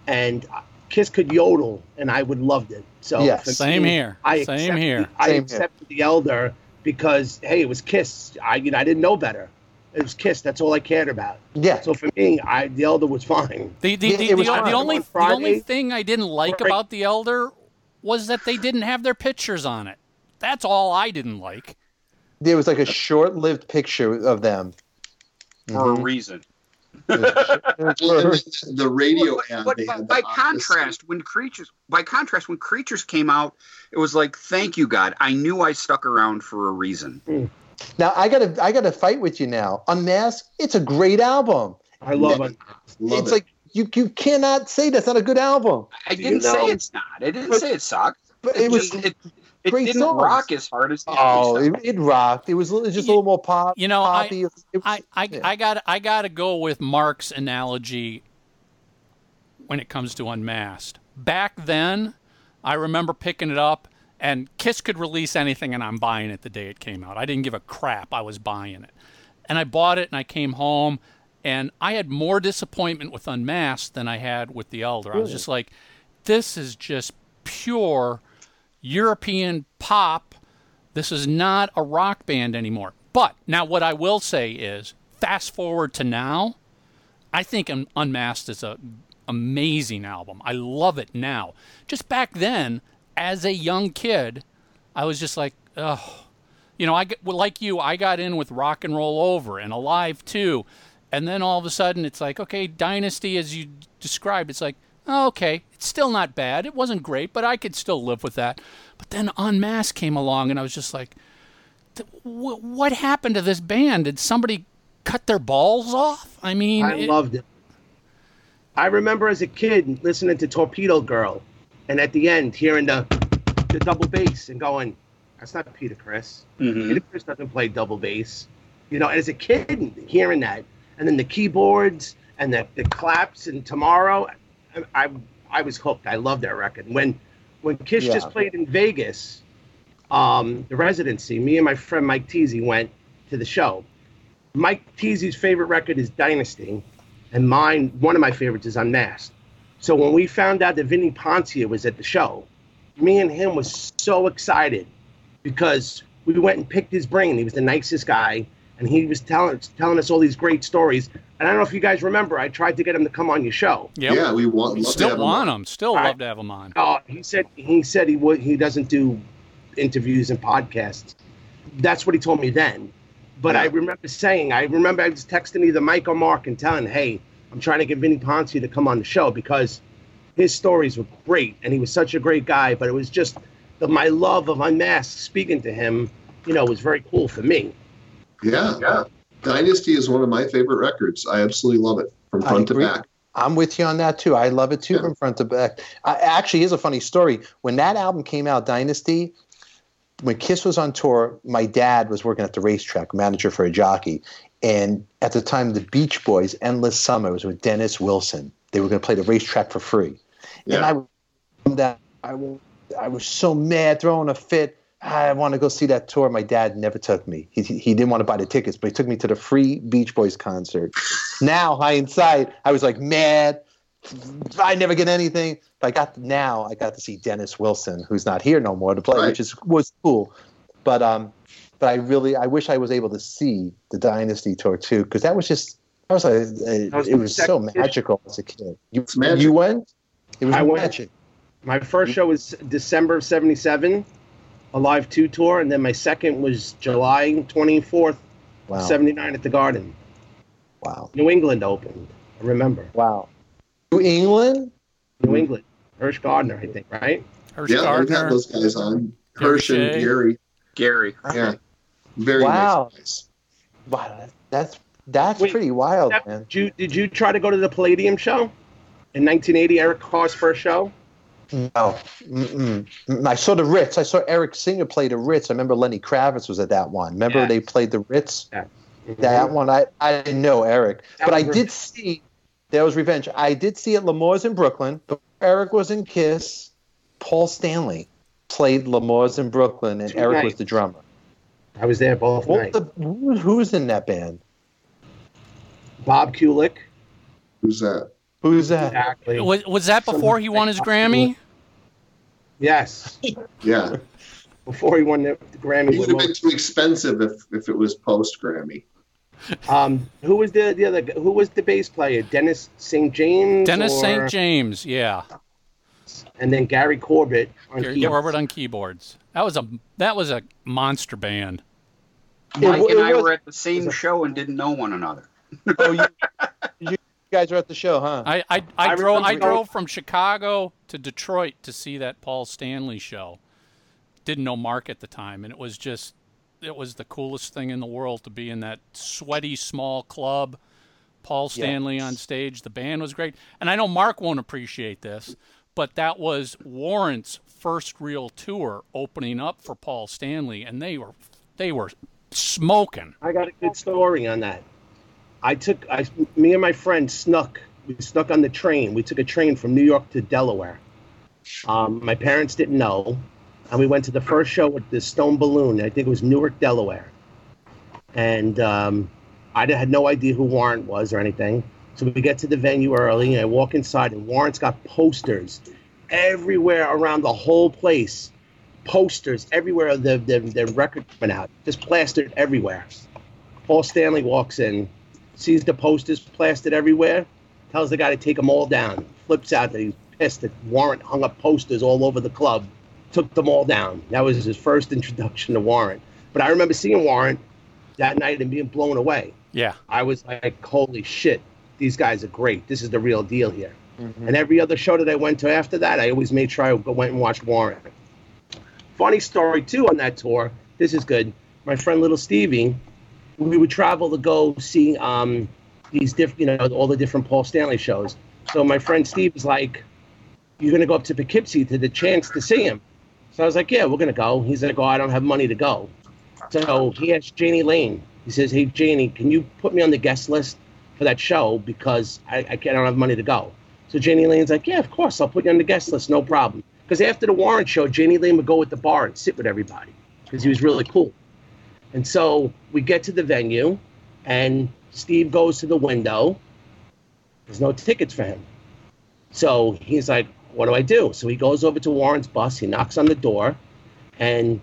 and Kiss could yodel, and I would loved it. So Yes. Same me, here. I Same accepted- here. I Same here. accepted the Elder because, hey, it was Kiss. I, you know, I didn't know better. It was Kiss. That's all I cared about. Yeah, So for me, I the Elder was fine. The the, the, the, the only On the only thing I didn't like Right. about the Elder was that they didn't have their pictures on it. That's all I didn't like. there was like a short-lived picture of them. For a Mhm. reason. Well, and the, the radio But- but by, by the contrast, when creatures by contrast when creatures came out, it was like, thank you God. I knew I stuck around for a reason. Hmm. Now I gotta I gotta fight with you now. Unmasked, it's a great album. I love Yeah. it. Love it's it. like you you cannot say that's not a good album. I didn't you know- say it's not. I didn't But- say it sucked. But It, it was just it, it great didn't songs. rock as hard as the oh, other it, it rocked. It was it was just a You- little more pop. you know, I- poppy. It was- I I, yeah. I got I got to go with Mark's analogy when it comes to Unmasked. Back then, I remember picking it up and Kiss could release anything and I'm buying it the day it came out. I didn't give a crap. I was buying it. And I bought it and I came home and I had more disappointment with Unmasked than I had with The Elder. I was just like this is just pure European pop. This is not a rock band anymore. But now, what I will say is, fast forward to now, I think Unmasked is an amazing album. I love it now. Just back then, as a young kid, I was just like, oh, you know, I like you, I got in with Rock and Roll Over and Alive too, and then all of a sudden, it's like, okay, Dynasty, as you described, it's like Okay, it's still not bad. It wasn't great, but I could still live with that. But then Unmasked came along, and I was just like, th- wh- what happened to this band? Did somebody cut their balls off? I mean, I it- loved it. I remember as a kid listening to Torpedo Girl, and at the end hearing the the double bass and going, "That's not Peter Criss. Mhm. Peter Criss doesn't play double bass." You know, as a kid hearing that, and then the keyboards and the, the claps and Tomorrow, I, I was hooked. I loved that record. When when Kiss Yeah. just played in Vegas, um, the residency, me and my friend Mike Teasy went to the show. Mike Teasy's favorite record is Dynasty, and mine, one of my favorites is Unmasked. So when we found out that Vini Poncia was at the show, me and him was so excited because we went and picked his brain. He was the nicest guy, and he was telling telling us all these great stories. And I don't know if you guys remember, I tried to get him to come on your show. Yep. Yeah, we want love to still have 'em want him. them. Still All right. love to have him on. Oh, he said he said he would. He doesn't do interviews and podcasts. That's what he told me then. But I remember saying, I remember I was texting either Mike or Mark and telling, "Hey, I'm trying to get Vini Poncia to come on the show because his stories were great and he was such a great guy." But it was just the, my love of Unmasked speaking to him, you know, was very cool for me. Yeah, yeah. Dynasty is one of my favorite records. I absolutely love it from I front to agree. back. I'm with you on that too. I love it too Yeah. from front to back. I, actually, here's a funny story. When that album came out, Dynasty, when Kiss was on tour, my dad was working at the racetrack, manager for a jockey. And at the time, the Beach Boys, Endless Summer, was with Dennis Wilson. They were going to play the racetrack for free. And Yeah. I, that I, I was so mad, throwing a fit. I want to go see that tour. My dad never took me. He, he didn't want to buy the tickets, but he took me to the free Beach Boys concert. now, hindsight, I was like mad. I never get anything. But I got now. I got to see Dennis Wilson, who's not here no more to play, Right. which is was cool. But um, but I really I wish I was able to see the Dynasty tour too, because that was just that was a, a- That was it was so second- magical as a kid. You, It's magic. you went. It was I went. magic. My first show was December of '77, a live two tour, and then my second was July 24th, Wow. 79 at the Garden. Wow. New England opened. I remember. Wow. New England. New England. Hirsh Gardner, I think, right? Hirsh Yeah, we've had those guys on. Hirsh and Gary. Gary. Yeah. Very Wow. nice guys. Wow. That's that's Wait, pretty wild, Steph, man. Did you, did you try to go to the Palladium show in 1980, Eric Carr's first show? No, Mm-mm. Mm, I saw the Ritz. I saw Eric Singer play the Ritz. I remember Lenny Kravitz was at that one. Remember Yeah. they played the Ritz. Yeah. That one, I, I didn't know Eric, That but I was did see. There was Revenge. I did see at L'Amour's in Brooklyn. Eric was in Kiss. Paul Stanley played L'Amour's in Brooklyn, and Two Eric was the drummer. I was there both What nights. the, who, who's in that band? Bob Kulick. Who's that? Who's that? Exactly. Was, was that before he won his Grammy? Yes. Yeah. Before he won the, the Grammy. It would have been too expensive if, if it was post Grammy. Um, who was the, the other? Who was the bass player? Dennis St. James. Dennis or- St. James, yeah. And then Gary Corbett on Gary keyboards. Corbett on keyboards. That was a that was a monster band. Mike It- and I was- were at the same show and didn't know one another. Oh, you, you guys are at the show, huh? I I, I, I drove I drove from Chicago to Detroit to see that Paul Stanley show. Didn't know Mark at the time, and it was just it was the coolest thing in the world to be in that sweaty small club. Paul Stanley on stage. The band was great, and I know Mark won't appreciate this, but that was Warrant's first real tour opening up for Paul Stanley, and they were they were smoking. I got a good story on that. I took, I, me and my friend snuck. We snuck on the train. We took a train from New York to Delaware. Um, my parents didn't know, and we went to the first show with the Stone Balloon. I think it was Newark, Delaware. And um, I had no idea who Warrant was or anything. So we get to the venue early, and I walk inside, and Warrant's got posters everywhere around the whole place. Posters everywhere. of The the, the record went out, just plastered everywhere. Paul Stanley walks in, sees the posters plastered everywhere, tells the guy to take them all down. Flips out that he's pissed that Warrant hung up posters all over the club, took them all down. That was his first introduction to Warrant. But I remember seeing Warrant that night and being blown away. Yeah, I was like, holy shit, these guys are great. This is the real deal here. Mm-hmm. And every other show that I went to after that, I always made sure I went and watched Warrant. Funny story too on that tour. This is good. My friend Little Stevie, we would travel to go see um, these different, you know, all the different Paul Stanley shows. So my friend Steve was like, "You're gonna go up to Poughkeepsie to the chance to see him." So I was like, "Yeah, we're gonna go." He's like, "Oh, I don't have money to go." So he asked Jani Lane. He says, "Hey Jani, can you put me on the guest list for that show because I, I, I don't have money to go?" So Jani Lane's like, "Yeah, of course, I'll put you on the guest list, no problem." Because after the Warrant show, Jani Lane would go at the bar and sit with everybody because he was really cool. And so we get to the venue, and Steve goes to the window. There's no tickets for him. So he's like, What do I do? So he goes over to Warrant's bus, he knocks on the door, and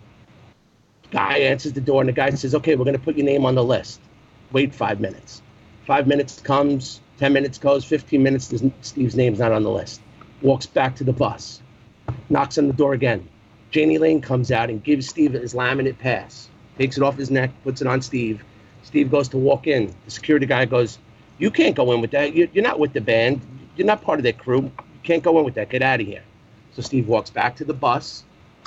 guy answers the door, and the guy says, Okay, we're going to put your name on the list. Wait five minutes. Five minutes comes, 10 minutes goes, 15 minutes, Steve's name's not on the list. Walks back to the bus, knocks on the door again. Jani Lane comes out and gives Steve his laminate pass, takes it off his neck, puts it on Steve. Steve goes to walk in. The security guy goes, You can't go in with that. You- You're not with the band. You're not part of their crew. You can't go in with that. Get out of here. So Steve walks back to the bus,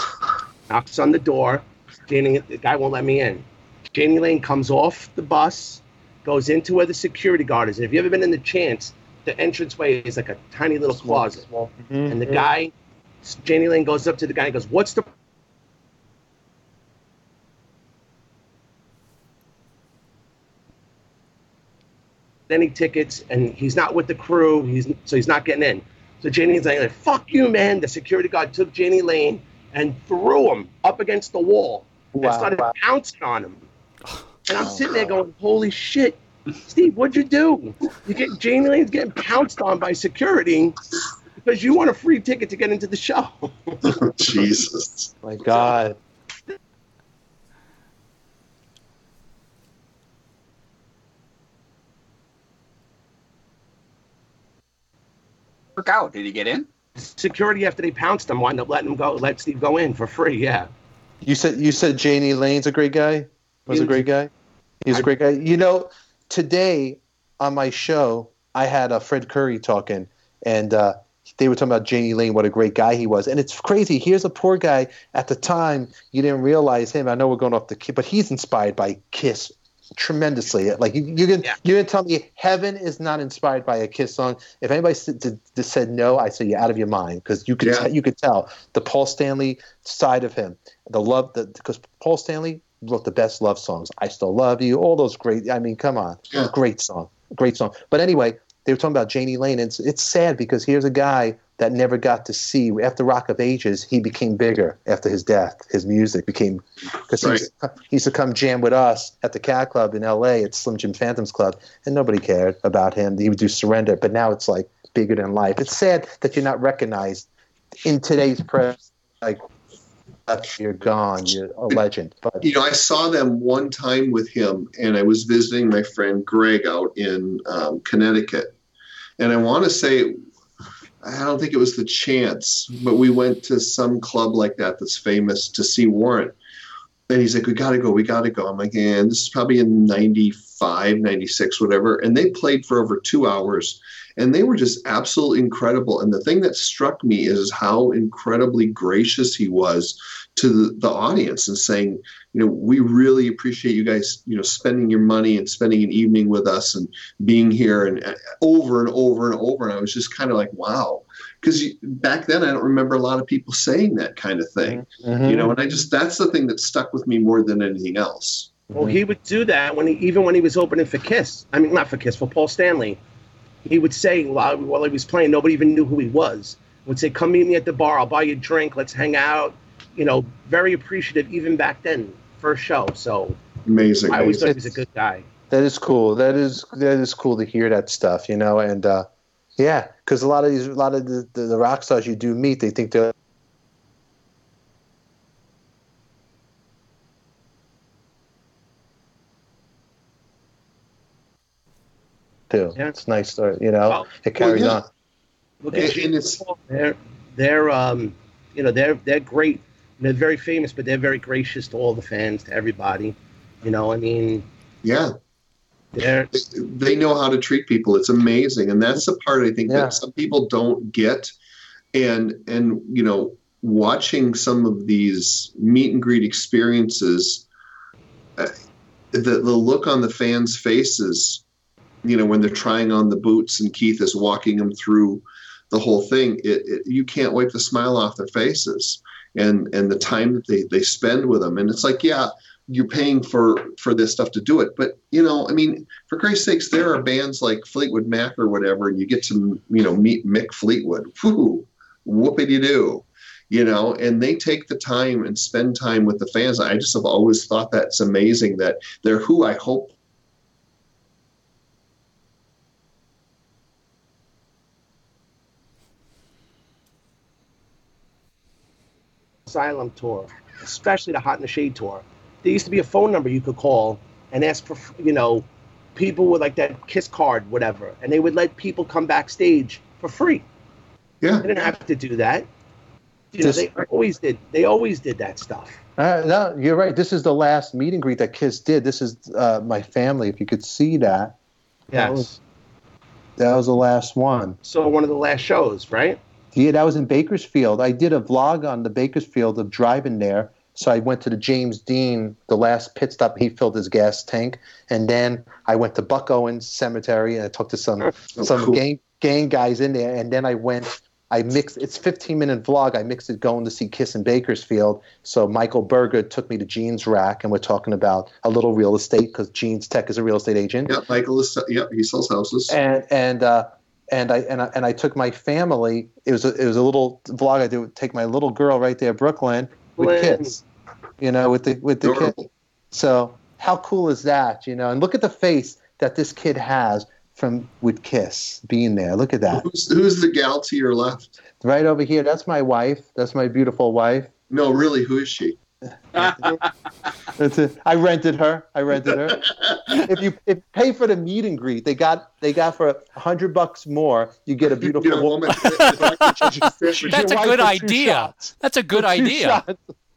knocks on the door. Jani, the guy won't let me in. Jani Lane comes off the bus, goes into where the security guard is. And if you've ever been in the chance, the entranceway is like a tiny little closet. And the mm-hmm. guy, Jani Lane goes up to the guy and goes, What's the any tickets and he's not with the crew. He's so he's not getting in. So Jani's like fuck you man. The security guard took Jani Lane and threw him up against the wall and Wow. started pouncing on him. And I'm oh, sitting there going holy shit. Steve what'd you do? You get Jani Lane's getting pounced on by security because you want a free ticket to get into the show. Jesus. My God. Work out. Did he get in? security after they pounced him wound up letting him go let Steve go in for free yeah You said you said Jani Lane's a great guy. Was a great guy. He's a great guy. You know, today on my show, I had uh, Fred Coury talking, and uh, they were talking about Jani Lane, what a great guy he was. And it's crazy. Here's a poor guy. At the time, you didn't realize him. I know we're going off the, but he's inspired by Kiss tremendously. Like you, you can, Yeah. you can tell me Heaven is not inspired by a Kiss song. If anybody said, did- did- said no, I say you're out of your mind because you could, Yeah. te- you could tell the Paul Stanley side of him, the love, that because Paul Stanley wrote the best love songs. I still love you. All those great. I mean, come on, Yeah. great song, great song. But anyway, they were talking about Jani Lane, and it's, it's sad because here's a guy that never got to see after Rock of Ages. He became bigger after his death. His music became because he, used- he used to come jam with us at the Cat Club in L.A. at Slim Jim Phantoms Club, and nobody cared about him. He would do Surrender, but now it's like bigger than life. It's sad that you're not recognized in today's press. Like after you're gone, you're a legend. But You know, I saw them one time with him, and I was visiting my friend Greg out in um, Connecticut. And I want to say, I don't think it was the chance, but we went to some club like that that's famous to see Warrant. And he's like, We got to go, we got to go. I'm like, And this is probably in 95, 96, whatever. And they played for over two hours. And they were just absolutely incredible. And the thing that struck me is how incredibly gracious he was to the, the audience and saying, you know, we really appreciate you guys, you know, spending your money and spending an evening with us and being here and uh, over and over and over. And I was just kind of like, wow. Because back then, I don't remember a lot of people saying that kind of thing, Mhm. you know, and I just, that's the thing that stuck with me more than anything else. Well, he would do that when he, even when he was opening for Kiss. I mean, not for Kiss, for Paul Stanley. He would say while, while he was playing, nobody even knew who he was. Would say, "Come meet me at the bar. I'll buy you a drink. Let's hang out." You know, very appreciative even back then, first show. So Amazing. I always thought he was a good guy. That is cool. That is that is cool to hear that stuff, you know. And uh, yeah, because a lot of these, a lot of the, the, the rock stars you do meet, they think they're too. Yeah. It's nice, to, you know. Well, it carries yeah. on. Look And- at and it's- they're they're um you know they're they're great. They're very famous, but they're very gracious to all the fans, to everybody. You know, I mean, Yeah. They're, they know how to treat people. It's amazing, and that's the part I think Yeah. that some people don't get. And and you know, watching some of these meet and greet experiences, uh, the the look on the fans' faces, you know, when they're trying on the boots and Keith is walking them through the whole thing, it, it you can't wipe the smile off their faces. And and the time that they they spend with them, and it's like, yeah, you're paying for for this stuff to do it, but you know, I mean, for Christ's sakes, there are bands like Fleetwood Mac or whatever, and you get to you know meet Mick Fleetwood. Whoo, whoopity doo, you know, and they take the time and spend time with the fans. I just have always thought that's amazing that they're who I hope Asylum tour, especially the Hot in the Shade tour, there used to be a phone number you could call and ask for, you know, people with like that Kiss card, whatever, and they would let people come backstage for free. Yeah. They didn't have to do that. You know, they always did. They always did that stuff. Uh, no, you're right. This is the last meet and greet that Kiss did. This is uh, my family. If you could see that, That Yes. was- that was the last one. So one of the last shows, right? Yeah, that was in Bakersfield. I did a vlog on the Bakersfield of driving there. So I went to the James Dean, the last pit stop. He filled his gas tank, and then I went to Buck Owens Cemetery and I talked to some some cool. gang gang guys in there. And then I went. I mixed. It's 15 minute vlog. I mixed it going to see Kiss in Bakersfield. So Michael Berger took me to Jeans rack, and we're talking about a little real estate because Jeans Tech is a real estate agent Yeah, Michael is. Yeah, he sells houses. and and uh, and I and I and I took my family. It was a, it was a little vlog I did. Take my little girl right there, Brooklyn, with Brooklyn. kids. You know, with the with the kids. So how cool is that? You know, and look at the face that this kid has from with Kiss being there. Look at that. Who's, who's the gal to your left? Right over here. That's my wife. That's my beautiful wife. No, really, who is she? That's it. I rented her. I rented her. if you if you pay for the meet and greet, they got they got for a hundred bucks more. You get a beautiful get a woman. woman. That's Your a good idea. That's a good idea.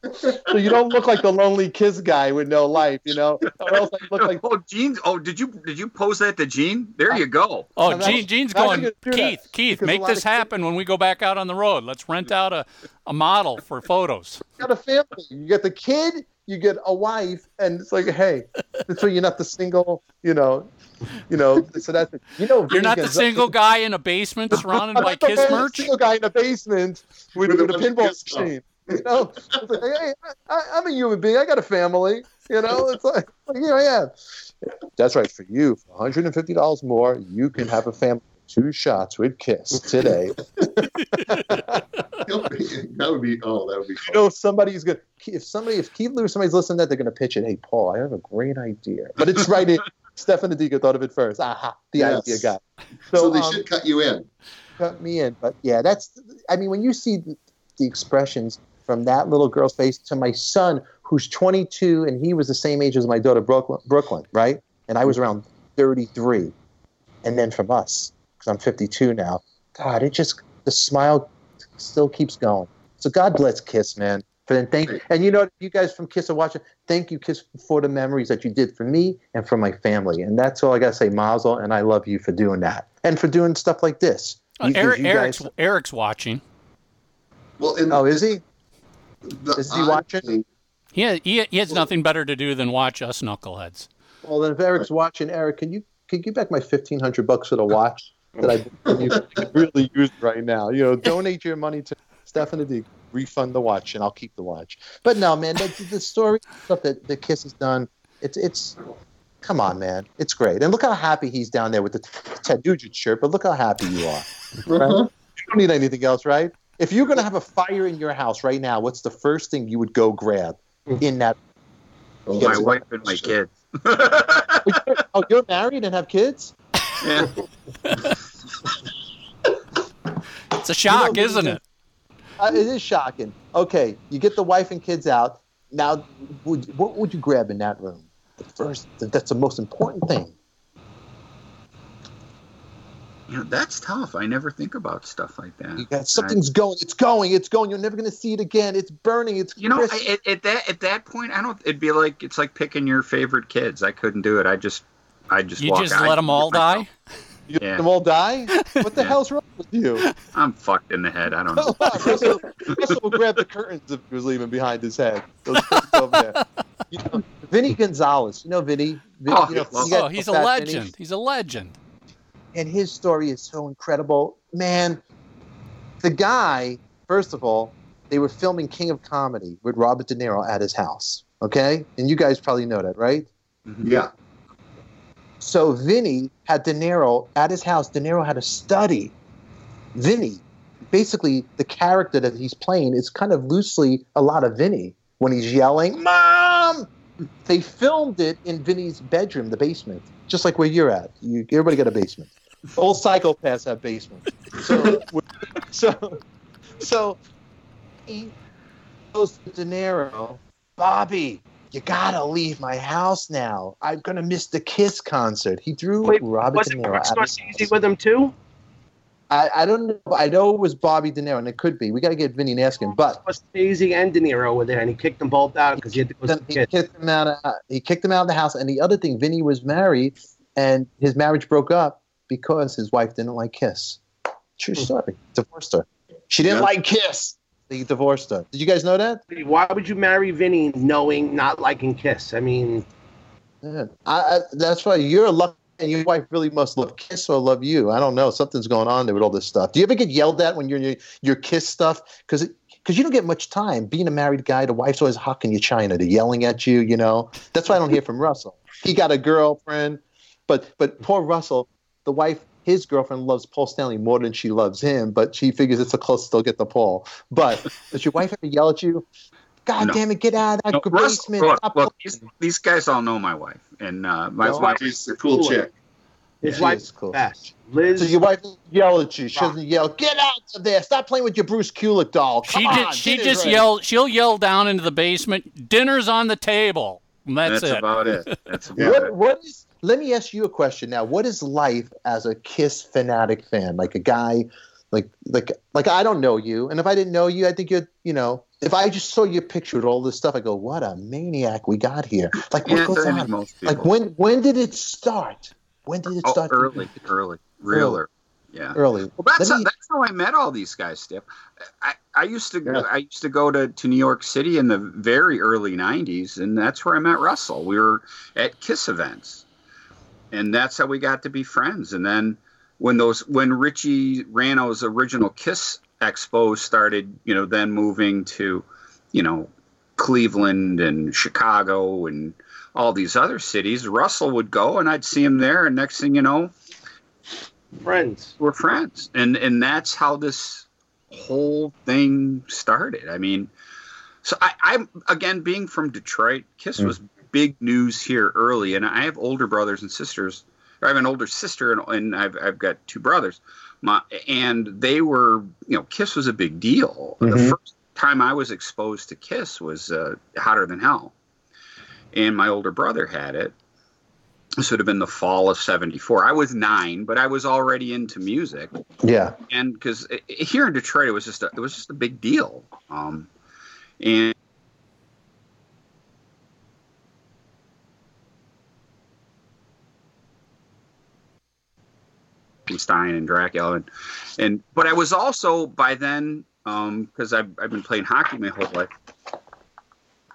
Shots. so you don't look like the lonely kiss guy with no life, you know. Or else I look like oh, Gene. Oh, did you did you post that to Gene? There you go. Oh, No, Gene, Gene's going, gonna that Keith, Keith, because make this of kids- happen when we go back out on the road. Let's rent out a, a model for photos. you got a family. You get the kid, you get a wife, and it's like, hey, so you're not the single, you know, you know. So that's it. You know, You're not the single guy in a basement surrounded I'm by not the Kiss merch. Single guy in a basement with, With a with, a pinball Kiss stuff. machine. You know, like, hey, I, I'm a human being. I got a family. You know, it's like, like here I am. That's right. For you, for 150 dollars more, you can have a family. Two shots with Kiss today. that would be. Oh, that would be. you Fun. know, somebody's gonna. If somebody, if Keith Lewis, somebody's listening to that, they're gonna pitch it. Hey, Paul, I have a great idea, but it's right in. Stefan Adika thought of it first. Aha, the Yes. idea guy. So, they um, should cut you in. cut me in. But yeah, that's. I mean, when you see the, the expressions from that little girl's face to my son, who's 22, and he was the same age as my daughter Brooklyn, Brooklyn, right? And I was around 33, and then from us, because I'm 52 now. God, it just the smile still keeps going. So God bless Kiss, man. For then thank and you know you guys from Kiss are watching. Thank you, Kiss, for the memories that you did for me and for my family. And that's all I gotta say, Mazel, and I love you for doing that and for doing stuff like this. Uh, You- Eric, you Eric's, guys- Eric's watching. Well, and Oh, is he? The is he odd watching? thing- He, ha- he, he has nothing better to do than watch us knuckleheads. Well, then if Eric's watching, Eric, can you can you give back my fifteen hundred bucks for the watch that I can you really use right now? You know, donate your money to Stefan D. Refund the watch, and I'll keep the watch. But no, man, the, the story stuff that the Kiss has done, it's it's. Come on, man, it's great, and look how happy he's down there with the Ted Nugent shirt. But look how happy you are. Right? Uh-huh. You don't need anything else, right? If you're going to have a fire in your house right now, what's the first thing you would go grab in that? Oh, My wife and my kids. Oh, you're married and have kids? Yeah. It's a shock, know, isn't it? Uh, it is shocking. Okay, you get the wife and kids out. Now, would, what would you grab in that room? The first, that's the most important thing. You know, that's tough. I never think about stuff like You that. got something's going. It's going. It's going. You're never going to see it again. It's burning. It's You know. I, at, at that at that point, I don't. It'd be like it's like picking your favorite kids. I couldn't do it. I just I just You walk just out. let them all die? You Yeah. let them all die? What the Yeah. hell's wrong with you? I'm fucked in the head. I don't know. Russell, Russell will grab the curtains if he was leaving behind his head. Those over there. You know, Vinny Gonzalez. You know Vinny? Vinny Oh, you know, well- you Oh, he's a legend. Vinny? He's a legend. And his story is so incredible. Man, the guy, first of all, they were filming King of Comedy with Robert De Niro at his house. Okay? And you guys probably know that, right? Mm-hmm. Yeah. So Vinny had De Niro at his house. De Niro had to study Vinny. Basically, the character that he's playing is kind of loosely a lot of Vinny when he's yelling, "Mom!" They filmed it in Vinny's bedroom, the basement, just like where you're at. You, everybody got a basement. All psychopaths have basements. So, so, so he goes to De Niro, Bobby, you gotta leave my house now. I'm gonna miss the Kiss concert. He threw Wait, Robert was De Niro Chris out of his Scorsese with him too? I, I don't know. I know it was Bobby De Niro, and it could be. We got to get Vinny and ask him. But Scorsese and De Niro were there, and he kicked them both out because he had to go see then the he kid. kicked him out. Of, he kicked him out of the house. And the other thing, Vinny was married, and his marriage broke up because his wife didn't like Kiss. True hmm. story. Divorced her. She didn't Yeah. like Kiss. He divorced her. Did you guys know that? Why would you marry Vinny knowing not liking Kiss? I mean, Yeah. I, I, that's why you're lucky, and your wife really must love Kiss or love you. I don't know. Something's going on there with all this stuff. Do you ever get yelled at when you're in your, your Kiss stuff? Because because you don't get much time. Being a married guy, the wife's always hocking you China. They're yelling at you. You know. That's why I don't hear from Russell. He got a girlfriend, but but poor Russell, the wife. His girlfriend loves Paul Stanley more than she loves him, but she figures it's the closest they'll get to Paul. But does your wife ever yell at you? God No. damn it, get out of that No, basement. look, Stop look, these, these guys all know my wife, and uh, my No, wife. She's a cool chick. his She wife's is cool. best. Liz, So your wife doesn't yell at you. She doesn't yell, "Get out of there! Stop playing with your Bruce Kulick doll." Come She on, just she just ready." yell. She'll yell down into the basement. Dinner's on the table. And that's, that's it. about it. That's about What, it. what is? Let me ask you a question now. What is life as a Kiss fanatic fan? Like a guy, like like like I don't know you, and if I didn't know you, I think you're you know. If I just saw your picture with all this stuff, I go, "What a maniac we got here!" Like what Yeah, goes on? most. Like when when did it start? When did it oh, start? early, early, real early. Yeah. Early. Well, that's Let how, that's how I met all these guys, Steph. I, I used to Yeah. I used to go to, to New York City in the very early '90s, and that's where I met Russell. We were at Kiss events, and that's how we got to be friends. And then when those when Ritchie Ranno's original Kiss Expo started, you know, then moving to, you know, Cleveland and Chicago and all these other cities, Russell would go, and I'd see him there, and next thing you know, friends. we're friends and and that's how this whole thing started i mean so i i'm again being from detroit kiss mm. was big news here early and i have older brothers and sisters i have an older sister and, and i've i've got two brothers. My and they were you know kiss was a big deal. The Mhm. first time i was exposed to kiss was uh, hotter than hell. And my older brother had it. This would have been the fall of 74 i was nine but i was already into music. Yeah. and because here in detroit it was just a, it was just a big deal. Um, and Stein and Dracula and and but I was also by then because I've I've been playing hockey my whole life.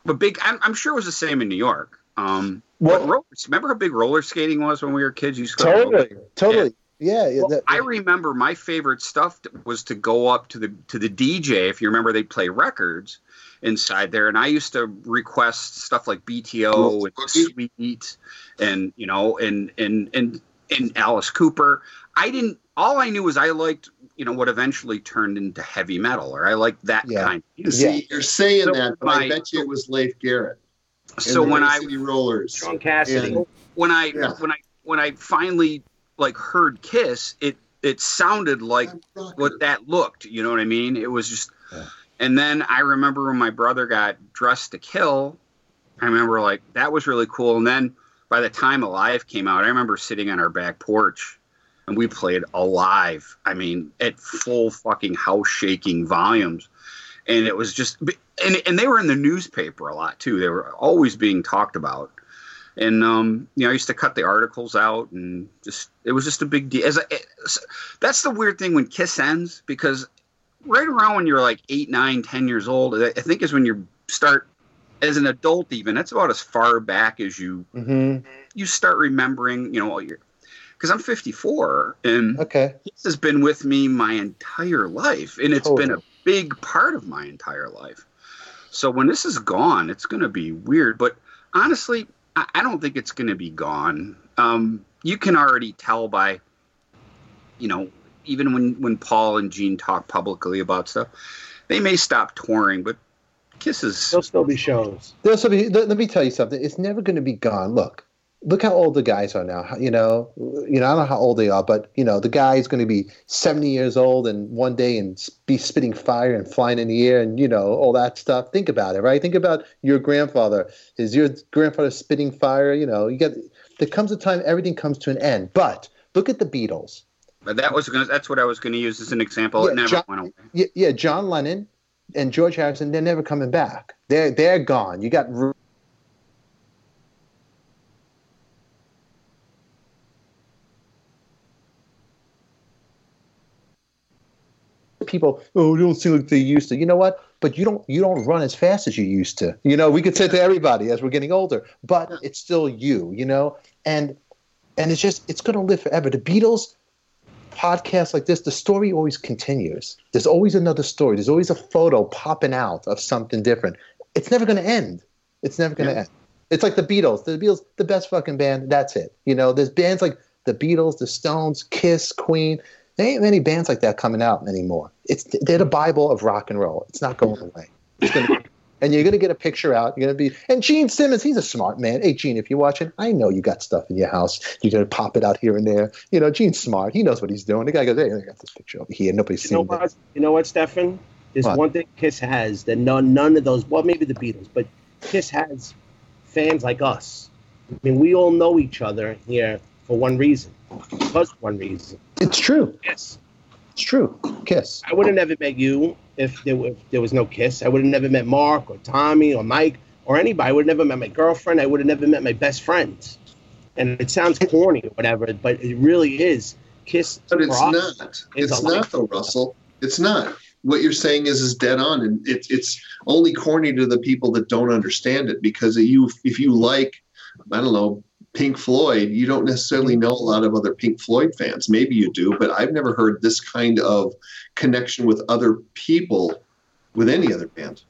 But big, I'm, I'm sure it was the same in New York. Um, Well- but roller, remember how big roller skating was when we were kids? You used to Totally. Totally. Yeah. yeah well, that- I remember my favorite stuff was to go up to the to the DJ. If you remember, they'd play records inside there, and I used to request stuff like BTO and Sweet, and you know, and and and and Alice Cooper. I didn't. All I knew was I liked you know what eventually turned into heavy metal, or I liked that Yeah. kind. Of You music. see, you're saying So that, but my- I bet you it was Leif Garrett. So the when I City Rollers, Shaun Cassidy. And- when I Yeah. when I when I finally like heard Kiss, it it sounded like what that looked. You know what I mean? It was just. Yeah. And then I remember when my brother got dressed to kill. I remember like that was really cool. And then by the time Alive came out, I remember sitting on our back porch and we played Alive. I mean, at full fucking house shaking volumes. And it was just, and, and they were in the newspaper a lot too. They were always being talked about. and um, you know, I used to cut the articles out, and just it was just a big deal. As a, that's the weird thing when Kiss ends because right around when you're like eight, nine, ten years old, I think is when you start as an adult. Even that's about as far back as you hmm you start remembering. You know, all your because I'm 54 and Okay. Kiss has been with me my entire life, and it's been a big part of my entire life. So when this is gone, it's going to be weird. But honestly, I, I don't think it's going to be gone. Um, you can already tell by, you know, even when when Paul and Gene talk publicly about stuff, they may stop touring, but Kiss is There'll still be shows. There's somebody, let, let me tell you something. It's never going to be gone. Look, look how old the guys are now. You know, you know, I don't know how old they are, but you know, the guy's going to be 70 years old and one day and be spitting fire and flying in the air and you know all that stuff. Think about it, right? Think about your grandfather. Is your grandfather spitting fire? You know, you get. There comes a time everything comes to an end. But look at the Beatles. But that was gonna, that's what I was going to use as an example. Yeah, it never John- went away. Yeah, yeah, John Lennon and George Harrison. They're never coming back. They're they're gone. You got. People oh don't seem like they used to you know what but you don't you don't run as fast as you used to you know we could say to everybody as we're getting older but it's still you you know and and it's just it's going to live forever the beatles podcasts like this the story always continues. There's always another story. There's always a photo popping out of something different. It's never going to end. It's never going to Yeah. end. It's like the beatles. The beatles the best fucking band that's it. You know there's bands like the beatles the stones kiss queen. There ain't many bands like that coming out anymore. It's they're the Bible of rock and roll. It's not going away. It's gonna, and you're gonna get a picture out. You're gonna be and Gene Simmons. He's a smart man. Hey Gene, if you're watching, I know you got stuff in your house. You're gonna pop it out here and there. You know, Gene's smart. He knows what he's doing. The guy goes, Hey, I got this picture over here. Nobody's You know seen it. You know what, Stefan? There's What? one thing Kiss has that none, none of those. Well, maybe the Beatles, but Kiss has fans like us. I mean, we all know each other here for one reason, because one reason. It's true. Yes, It's true. Kiss. I would have never met you if there, were, if there was no Kiss. I would have never met Mark or Tommy or Mike or anybody. I would have never met my girlfriend. I would have never met my best friends. And it sounds corny or whatever, but it really is. Kiss But it's us not. is It's not life. though, Russell. It's not. What you're saying is is dead on, and it's it's only corny to the people that don't understand it. Because you, if you like, I don't know, Pink Floyd, you don't necessarily know a lot of other Pink Floyd fans. Maybe you do, but I've never heard this kind of connection with other people with any other band.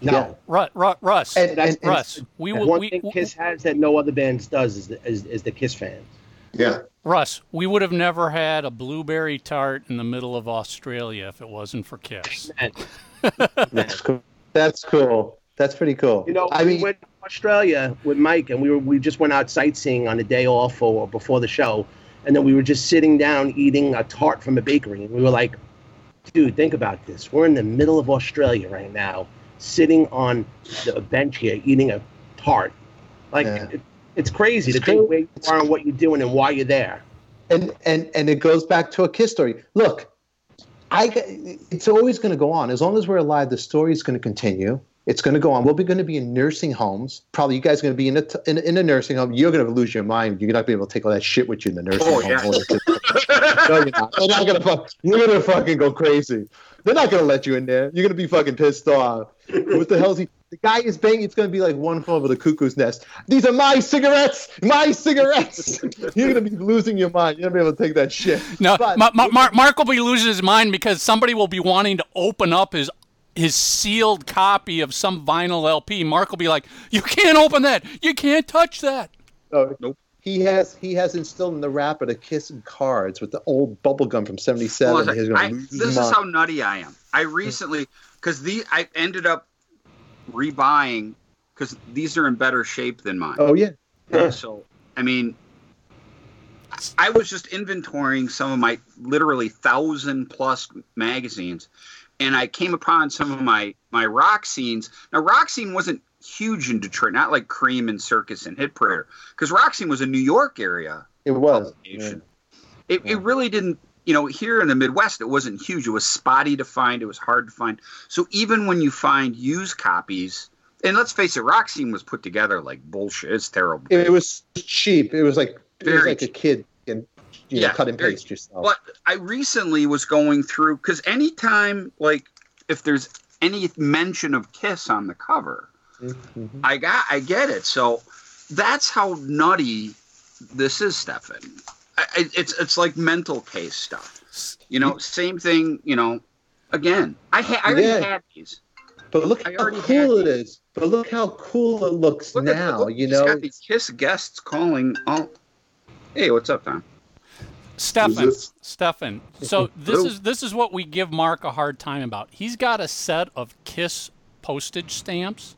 No. Yeah. Ru- Ru- Russ, And- That's- and- Russ, we would One we, thing Kiss has that no other bands does is the, is, is the Kiss fans. Yeah, Russ, we would have never had a blueberry tart in the middle of Australia if it wasn't for Kiss. That's cool. That's cool. That's pretty cool. you know, I we mean, went to Australia with Mike, and we were we just went out sightseeing on a day off or before the show, and then we were just sitting down eating a tart from a bakery, and we were like, "Dude, think about this. We're in the middle of Australia right now, sitting on the bench here eating a tart. Like, Yeah. it, it's crazy It's to think where you are and what you're doing and why you're there. and and and it goes back to a kiss story. Look, I it's always going to go on as long as we're alive. The story is going to continue. It's going to go on. We'll be going to be in nursing homes. Probably you guys are going to be in a t- in, in a nursing home. You're going to lose your mind. You're not going to be able to take all that shit with you in the nursing Oh, home. yeah. No, you're not. They're not going to fuck. You're going to fucking go crazy. They're not going to let you in there. You're going to be fucking pissed off. What the hell's he? The guy is banging. It's going to be like one flew over the cuckoo's nest. These are my cigarettes. My cigarettes. You're going to be losing your mind. You're going to be able to take that shit. No, But- Ma- Ma- Mark, Mark will be losing his mind because somebody will be wanting to open up his his sealed copy of some vinyl LP. Mark will be like, "You can't open that. You can't touch that." No, Nope. He has he has instilled in the rapper kiss and cards with the old bubble gum from '77. Well, He's I, gonna lose his this is mind. how nutty I am. I recently, because the I ended up rebuying because these are in better shape than mine. oh yeah. yeah, So, I mean, I was just inventorying some of my literally thousand plus magazines, and I came upon some of my my rock scenes. Now, rock scene wasn't huge in Detroit, not like Creem and Circus and Hit Parader, because rock scene was a New York area it was. publication. It, it really didn't, you know, here in the Midwest, it wasn't huge. It was spotty to find. It was hard to find. So even when you find used copies, And let's face it, rock scene was put together like bullshit. It's terrible. It, it was cheap. It was like it was Very like a kid you know, Yeah, cut and paste yourself. But I recently was going through because anytime, like, if there's any mention of Kiss on the cover, Mhm. I got, I get it. So that's how nutty this is, Stefan. I, it's it's like mental case stuff. You know, same thing. You know, again, I, ha- I already Yeah. had these. But look I how cool it is. But look how cool it looks Look at- now. look, you know, got these Kiss guests calling. Oh, hey, what's up, Tom? Stefan, this? Stefan. So oh, this Who? is this is what we give Mark a hard time about. He's got a set of Kiss postage stamps,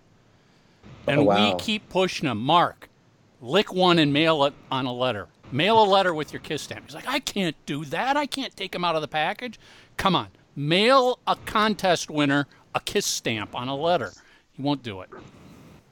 and Oh, wow. we keep pushing him. Mark, lick one and mail it on a letter. Mail a letter with your Kiss stamp. He's like, I can't do that. I can't take them out of the package. Come on, mail a contest winner a Kiss stamp on a letter. He won't do it.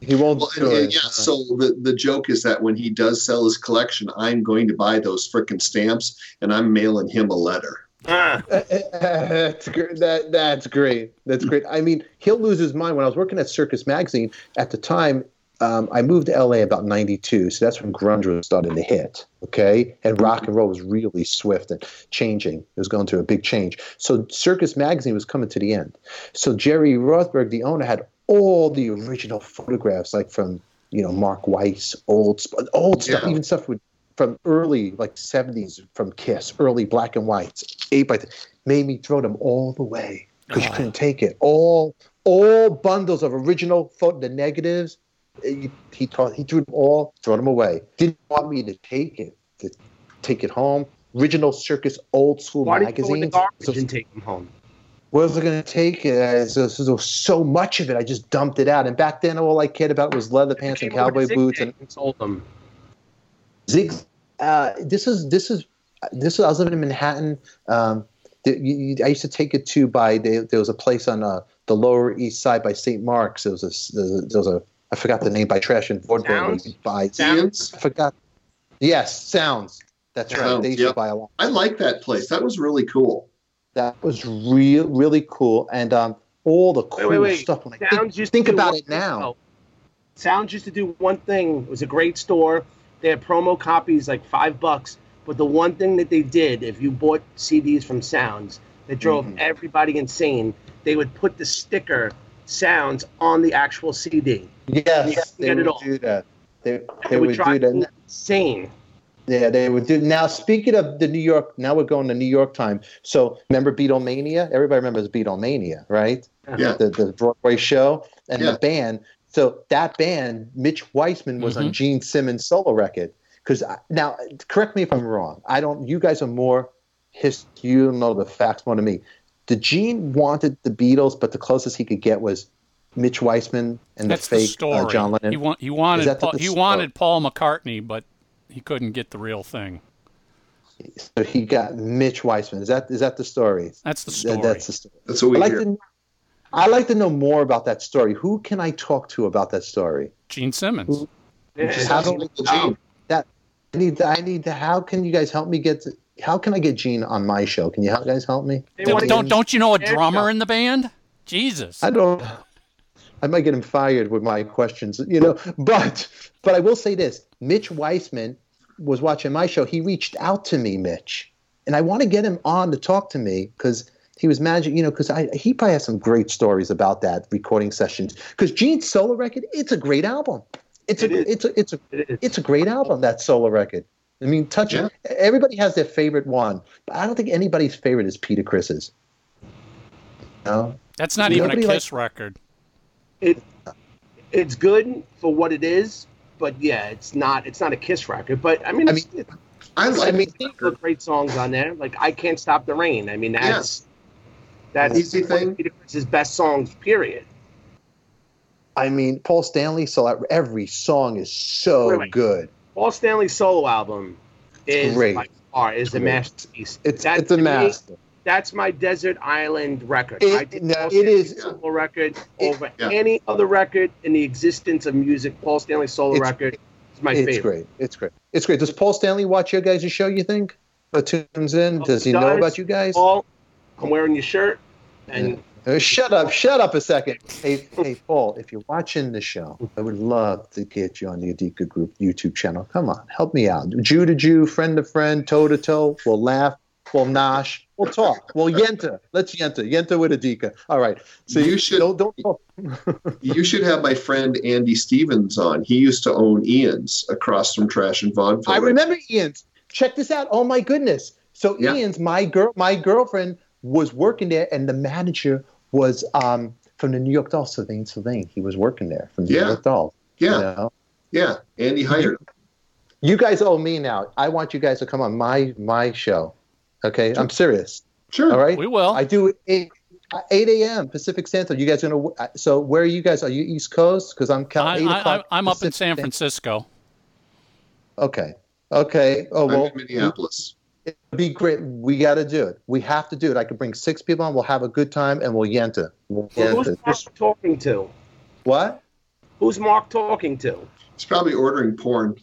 He won't Well, do and- and it. yeah, so the, the joke is that when he does sell his collection, I'm going to buy those frickin' stamps and I'm mailing him a letter. Ah. that's great. That that's great. That's great. I mean, he'll lose his mind. When I was working at Circus Magazine at the time, um, I moved to LA about '92, so that's when grunge was starting to hit. Okay, and rock and roll was really swift and changing. It was going through a big change. So Circus Magazine was coming to the end. So Jerry Rothberg, the owner, had all the original photographs, like from you know Mark Weiss, old old stuff, Yeah. even stuff with from early like 70s from Kiss, early black and whites, eight by th- made me throw them all the way because you couldn't take it. All all bundles of original photo, the negatives. Eh, he, he taught he threw them all, throw them away. Didn't want me to take it, to take it home. Original Circus old school Why did you go in the garbage So- and take them home? What was I going to take? Uh, so, so, so, so much of it, I just dumped it out. And back then, all I cared about was leather pants and Came over to cowboy boots and sold them. Zig. Uh, this is this is this is. I was living in Manhattan. Um, the, you, you- I used to take it to by there, there was a place on uh, the Lower East Side by St. Mark's. There was a there was a, there was a I forgot the name by Trash and Vaudeville. where Sounds? you Sounds? I forgot. Yes, sounds. That's right. They used to buy a lot. I like that place. That was really cool. That was real, really cool, and um, all the cool Wait, wait, wait. stuff. I think, think about it now. Sounds used to do one thing. It was a great store. They had promo copies like five bucks. But the one thing that they did, if you bought CDs from Sounds, that drove Mhm. everybody insane, they would put the sticker Sounds on the actual CD. Yes, they would do that. They, would would do that. insane. Yeah, they would do. Now, speaking of the New York, now we're going to New York time. So, remember Beatlemania? Everybody remembers Beatlemania, right? Yeah. The, the Broadway show and Yeah. the band. So, that band, Mitch Weissman was on Gene Simmons' solo record. Because now, correct me if I'm wrong. I don't. You guys are more his. You know the facts more than me. The Gene wanted the Beatles, but the closest he could get was Mitch Weissman and That's the the fake story. uh, John Lennon. He, wa- he wanted that the- Paul, the he story? wanted Paul McCartney, but he couldn't get the real thing. So he got Mitch Weissman. Is that is that the story? That's the story. that's the story. That's what I we like hear. to. I like to know more about that story. Who can I talk to about that story? Gene Simmons. Yeah. How do- Uncle Gene. That I need. I need to. How can you guys help me get? To, how can I get Gene on my show? Can you help, guys help me? Don't, don't don't you know a drummer in the band? Jesus. I don't. I might get him fired with my questions, you know. But but I will say this: Mitch Weissman was watching my show. He reached out to me, Mitch, and I want to get him on to talk to me because he was managing, you know, because I he probably has some great stories about that recording sessions. Because Gene's solo record, it's a great album. It's It a is. it's a it's a It is. it's a great album. That solo record. I mean, touch Yeah. Everybody has their favorite one, but I don't think anybody's favorite is Peter Criss's. No. That's not even a Nobody Kiss record. it it's good for what it is, but yeah, it's not it's not a Kiss record. But I mean, I it's, mean, I like I mean, great songs on there. Like I can't stop the rain. I mean, that's that's Easy thing. Criss's best songs. Period. I mean, Paul Stanley. So every song is so Wait, wait. good. Paul Stanley's solo album is Great. by far is a masterpiece. It's That, it's a to me, master. That's my desert island record. It- I did no, it is- solo record It- over Yeah. any other record in the existence of music. Paul Stanley solo It's- record is my It's favorite. It's great. It's great. It's great. Does Paul Stanley watch your guys' show? You think? Or tunes in? Oh, Does he he know does. about you guys? Paul, I'm wearing your shirt, and Uh, shut up, shut up a second. Hey, hey, Paul, if you're watching the show, I would love to get you on the Adika Group YouTube channel. Come on, help me out. Jew to Jew, friend to friend, toe to toe. We'll laugh, we'll nosh, we'll talk, we'll yenta. Let's yenta, yenta with Adika. All right. So You you, should- don't don't talk. You should have my friend Andy Stevens on. He used to own Ian's across from Trash and Vaudeville. I remember Ian's. Check this out. Oh my goodness. So Yeah. Ian's, my girl, my girlfriend was working there, and the manager was um, from the New York Dolls, Sylvain Sylvain. He was working there from the Yeah. New York Dolls. you Yeah, know? yeah. Andy hired him. You guys owe me now. I want you guys to come on my my show. Okay, I'm serious. Sure. All right. We will. I do eight, 8 a.m. Pacific Standard. You guys gonna? So where are you guys? Are you East Coast? Because I'm I, counting eight I, o'clock. I, I'm up in Pacific San Standard. Francisco. Okay. Okay. Oh I'm well. in Minneapolis. It'd be great. We got to do it. We have to do it. I could bring six people on. We'll have a good time and we'll yenta. We'll Well, who's yenta. Mark talking to? What? Who's Mark talking to? He's probably ordering porn.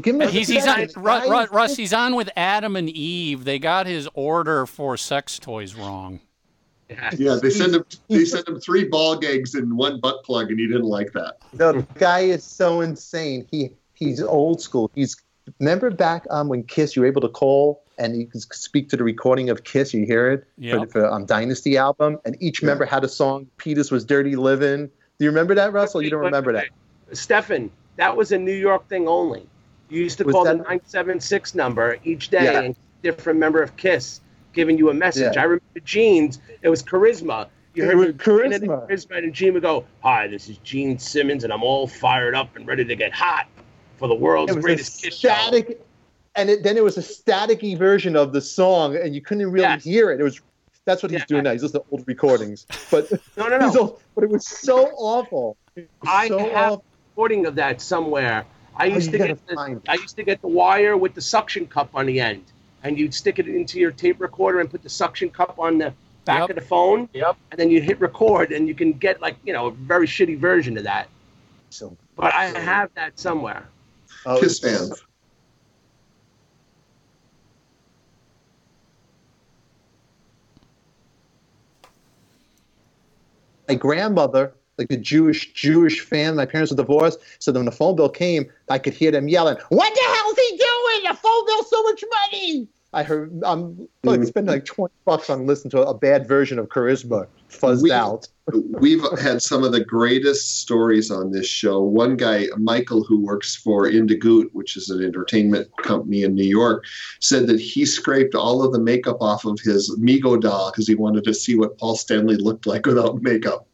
Give me. He's, he's on, Ru- Ru- Russ, he's on with Adam and Eve. They got his order for sex toys wrong. Yeah, they sent him. They send him three ball gags and one butt plug, and he didn't like that. The guy is so insane. He he's old school. He's remember back um, when Kiss, you were able to call and you could speak to the recording of Kiss. You hear it for, Yep. the for um, Dynasty album, and each member had a song. Peters was "Dirty Living." Do you remember that, Russell? You don't remember that? Stefan, that was a New York thing only. You used to Was call the 976 number each day Yeah. and different member of KISS giving you a message. Yeah. I remember Gene's, it was charisma. You heard me charisma. charisma, and Gene would go, Hi, this is Gene Simmons, and I'm all fired up and ready to get hot for the world's greatest a KISS show. static, and it, then it was a staticky version of the song, and you couldn't really Yes. hear it. It was that's what he's Yeah. doing now. He's listening to old recordings, but No, no, no. old- but it was so awful. Was I so have awful. recording of that somewhere. I used you to get the. I used to get the wire with the suction cup on the end, and you'd stick it into your tape recorder and put the suction cup on the back Yep. of the phone. Yep. And then you hit record, and you can get like you know a very shitty version of that. So, But I have that somewhere. oh, Kiss it's- fans. my grandmother, like a Jewish Jewish fan, my parents were divorced. So then when the phone bill came, I could hear them yelling, "What the hell's he doing? The phone bill's so much money." I heard I'm like mm-hmm. spending like twenty bucks on listening to a bad version of Charisma, fuzzed We- out. We've had some of the greatest stories on this show. One guy, Michael, who works for Indigoot, which is an entertainment company in New York, said that he scraped all of the makeup off of his Mego doll because he wanted to see what Paul Stanley looked like without makeup.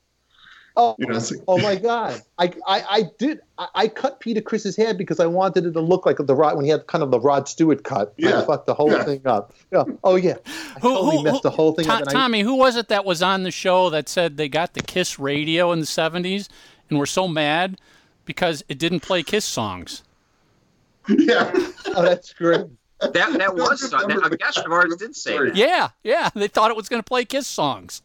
Oh, You know, like- oh my God! I, I, I did. I, I cut Peter Criss's hair because I wanted it to look like the Rod when he had kind of the Rod Stewart cut. Yeah. I fucked the whole Yeah. thing up. Yeah. Oh yeah. I totally messed the whole thing To- up. and I- Tommy, who was it that was on the show that said they got the Kiss radio in the 70s and were so mad because it didn't play Kiss songs? yeah. oh, that's great. That that was I remember a the- guest of ours did say story. that. Yeah, yeah. They thought it was going to play Kiss songs.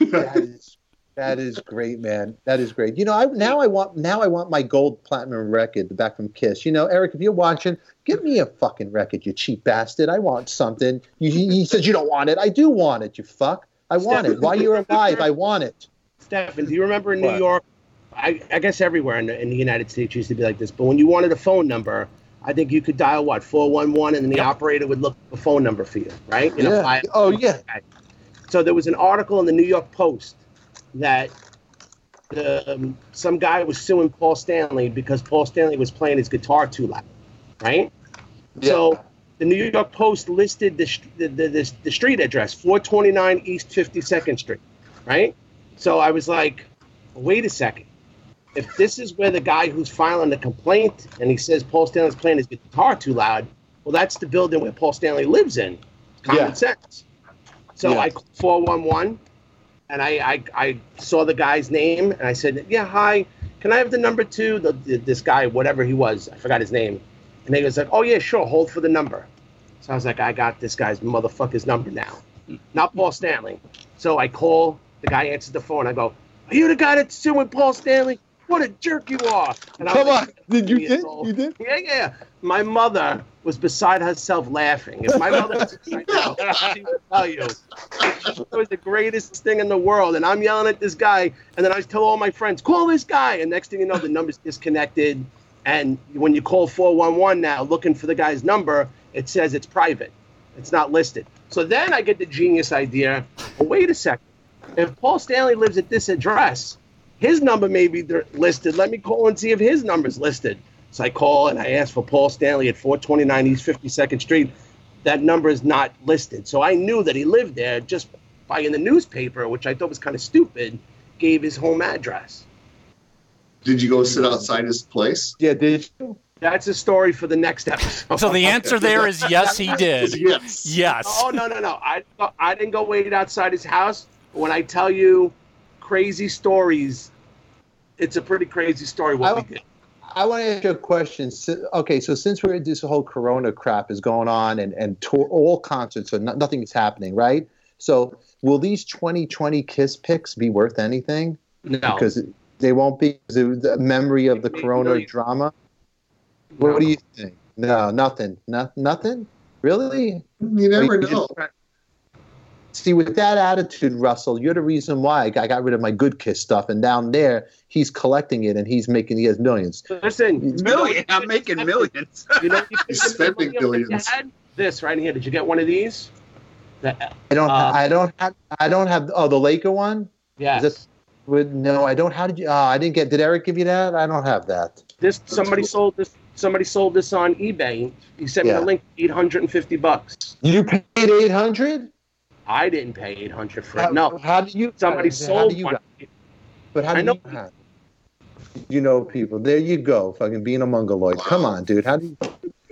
that is that is great, man. That is great. You know, I now I want now I want my gold platinum record back from Kiss. You know, Eric, if you're watching, give me a fucking record, you cheap bastard. I want something. You, he, says you don't want it. I do want it. You fuck. I want it. While you're alive, I want it. Stefan, do you remember in New What? York? I, I guess everywhere in the, in the United States used to be like this. But when you wanted a phone number, I think you could dial what four one one, and then the Yep. operator would look up a phone number for you, right? You know, Yeah. I- Oh yeah. So there was an article in the New York Post that the, um, some guy was suing Paul Stanley because Paul Stanley was playing his guitar too loud, right? So the New York Post listed the, the, the, the, the street address, 429 East 52nd Street, right? So I was like, wait a second. If this is where the guy who's filing the complaint and he says Paul Stanley's playing his guitar too loud, well, that's the building where Paul Stanley lives in. Common Yeah. sense. So Yeah. I called 411 and I, I, I saw the guy's name and I said, yeah, hi, can I have the number two? The, the, this guy, whatever he was, I forgot his name. And he was like, oh, yeah, sure, hold for the number. So I was like, I got this guy's motherfucker's number now. Not Paul Stanley. So I call, the guy answers the phone. I go, are you the guy that's suing Paul Stanley? what a jerk you are. And Come on. like, Did you did? You did? Yeah, yeah. My mother was beside herself laughing. If my mother was right now, she would tell you. It was the greatest thing in the world. And I'm yelling at this guy, and then I tell all my friends, call this guy. And next thing you know, the number's disconnected. And when you call 411 now looking for the guy's number, it says it's private. It's not listed. So then I get the genius idea. Well, wait a second. If Paul Stanley lives at this address, his number may be listed. Let me call and see if his number's listed. So I call and I ask for Paul Stanley at 429 East 52nd Street. That number is not listed. So I knew that he lived there just by in the newspaper, which I thought was kind of stupid, gave his home address. Did you go sit outside his place? Yeah, did you? That's a story for the next episode. So the answer there is yes, he did. Yes. Yes. Oh no no no! I I didn't go wait outside his house. When I tell you crazy stories, it's a pretty crazy story what I- we did. I want to ask you a question. So, okay, so since we're this whole Corona crap is going on and and tour, all concerts, so no, nothing is happening, right? So will these 2020 Kiss picks be worth anything? No, Because they won't be because the memory of the Corona million. drama. What do you think? No, nothing. No, nothing. Really? You never you know. just- See, with that attitude, Russell, you're the reason why I got, rid of my good Kiss stuff, and down there he's collecting it and he's making he has millions. Listen, Million. I'm making millions. You know, you He's think of the spending money that you billions. This right here. Did you get one of these? That, I don't. Uh, I don't have. I don't have. Oh, the Laker one. Yeah. Is it? Would no, I don't. How did you? Oh, I didn't get. Did Eric give you that? I don't have that. This somebody sold this. Somebody sold this on eBay. He sent me Yeah. the link. Eight hundred and fifty bucks. You paid eight hundred. I didn't pay eight hundred for it. No, How do you? somebody how sold do you one. got- But how I do know- you have? You know people. There you go. Fucking being a mongoloid. Come on, dude. How do you?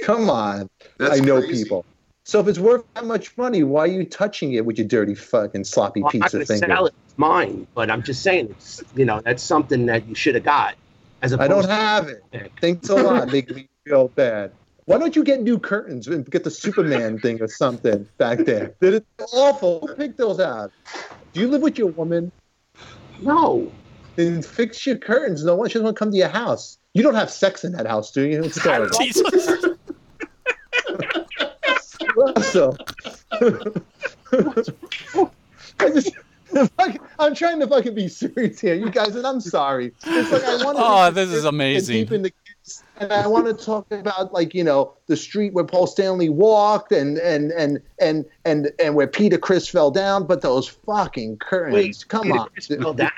Come on. That's I know crazy. people. So if it's worth that much money, why are you touching it with your dirty fucking sloppy Well, I'm not pizza gonna finger? sell it. It's mine. But I'm just saying, it's you know that's something that you should have got. As I don't have it. Thanks a lot. Make me feel bad. Why don't you get new curtains and get the Superman thing or something back there? That is awful. Who picked those out? Do you live with your woman? No. Then fix your curtains. No one should want to come to your house. You don't have sex in that house, do you? It's going Jesus. so. I just, I'm trying to fucking be serious here, you guys, and I'm sorry. It's like I want to. Oh, this is amazing. Deep in the kids, and I want to talk about like you know the street where Paul Stanley walked, and and and and and and where Peter Criss fell down. But those fucking curtains, Wait, come Peter on. Criss fell down.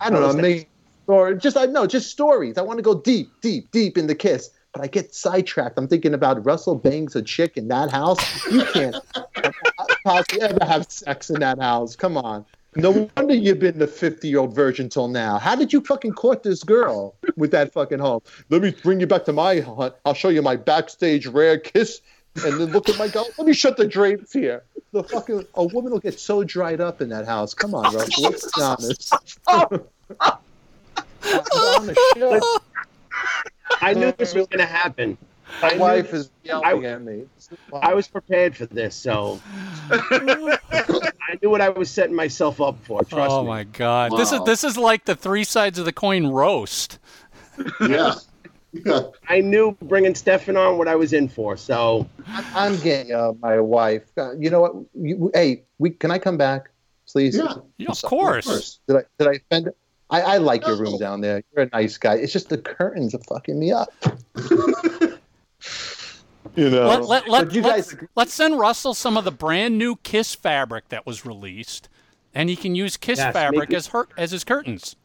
I don't How know, maybe or just I know, just stories. I want to go deep, deep, deep in the kiss. But I get sidetracked. I'm thinking about Russell bangs a chick in that house. You can't possibly ever have sex in that house. Come on. No wonder you've been the 50 year old virgin till now. How did you fucking court this girl with that fucking home? Let me bring you back to my hut. I'll show you my backstage rare kiss. And then look at my girl. Let me shut the drapes here. The fucking a woman will get so dried up in that house. Come on, Russell. Let's be honest. on the show. I knew this was going to happen. My knew wife is yelling at me. I was prepared for this, so I knew what I was setting myself up for. Trust Oh me. my God. This is this is like the three sides of the coin roast. Yeah. Yeah. I knew bringing Stefan on what I was in for. So I'm getting uh, my wife. Uh, you know what? You, hey, we can I come back, please? Yeah. Yeah, I'm of course. Did I did I offend? I, I like your room down there. You're a nice guy. It's just the curtains are fucking me up. you know. Let, let, let, you let's, guys, let's send Russell some of the brand new Kiss fabric that was released, and he can use Kiss Yes, fabric make it- as her as his curtains.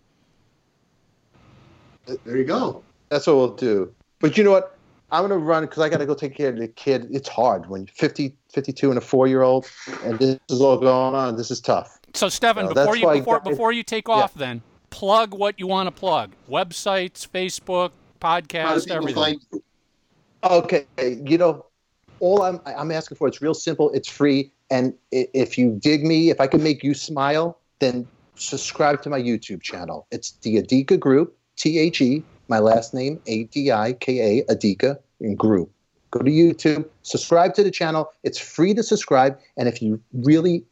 There you go. that's what we'll do. But you know what? I'm gonna run because I gotta go take care of the kid. It's hard when you're 50, 52 and a four year old, and this is all going on. This is tough. So, Stefan, No, before you before, guys- before you take off, then plug what you want to plug: websites, Facebook, How do podcast, people everything. Okay, you know, all I'm I'm asking for it's real simple. It's free, and if you dig me, if I can make you smile, then subscribe to my YouTube channel. It's the Adika Group, T H E, my last name A D I K A, Adika in Group. Go to YouTube, subscribe to the channel. It's free to subscribe, and if you really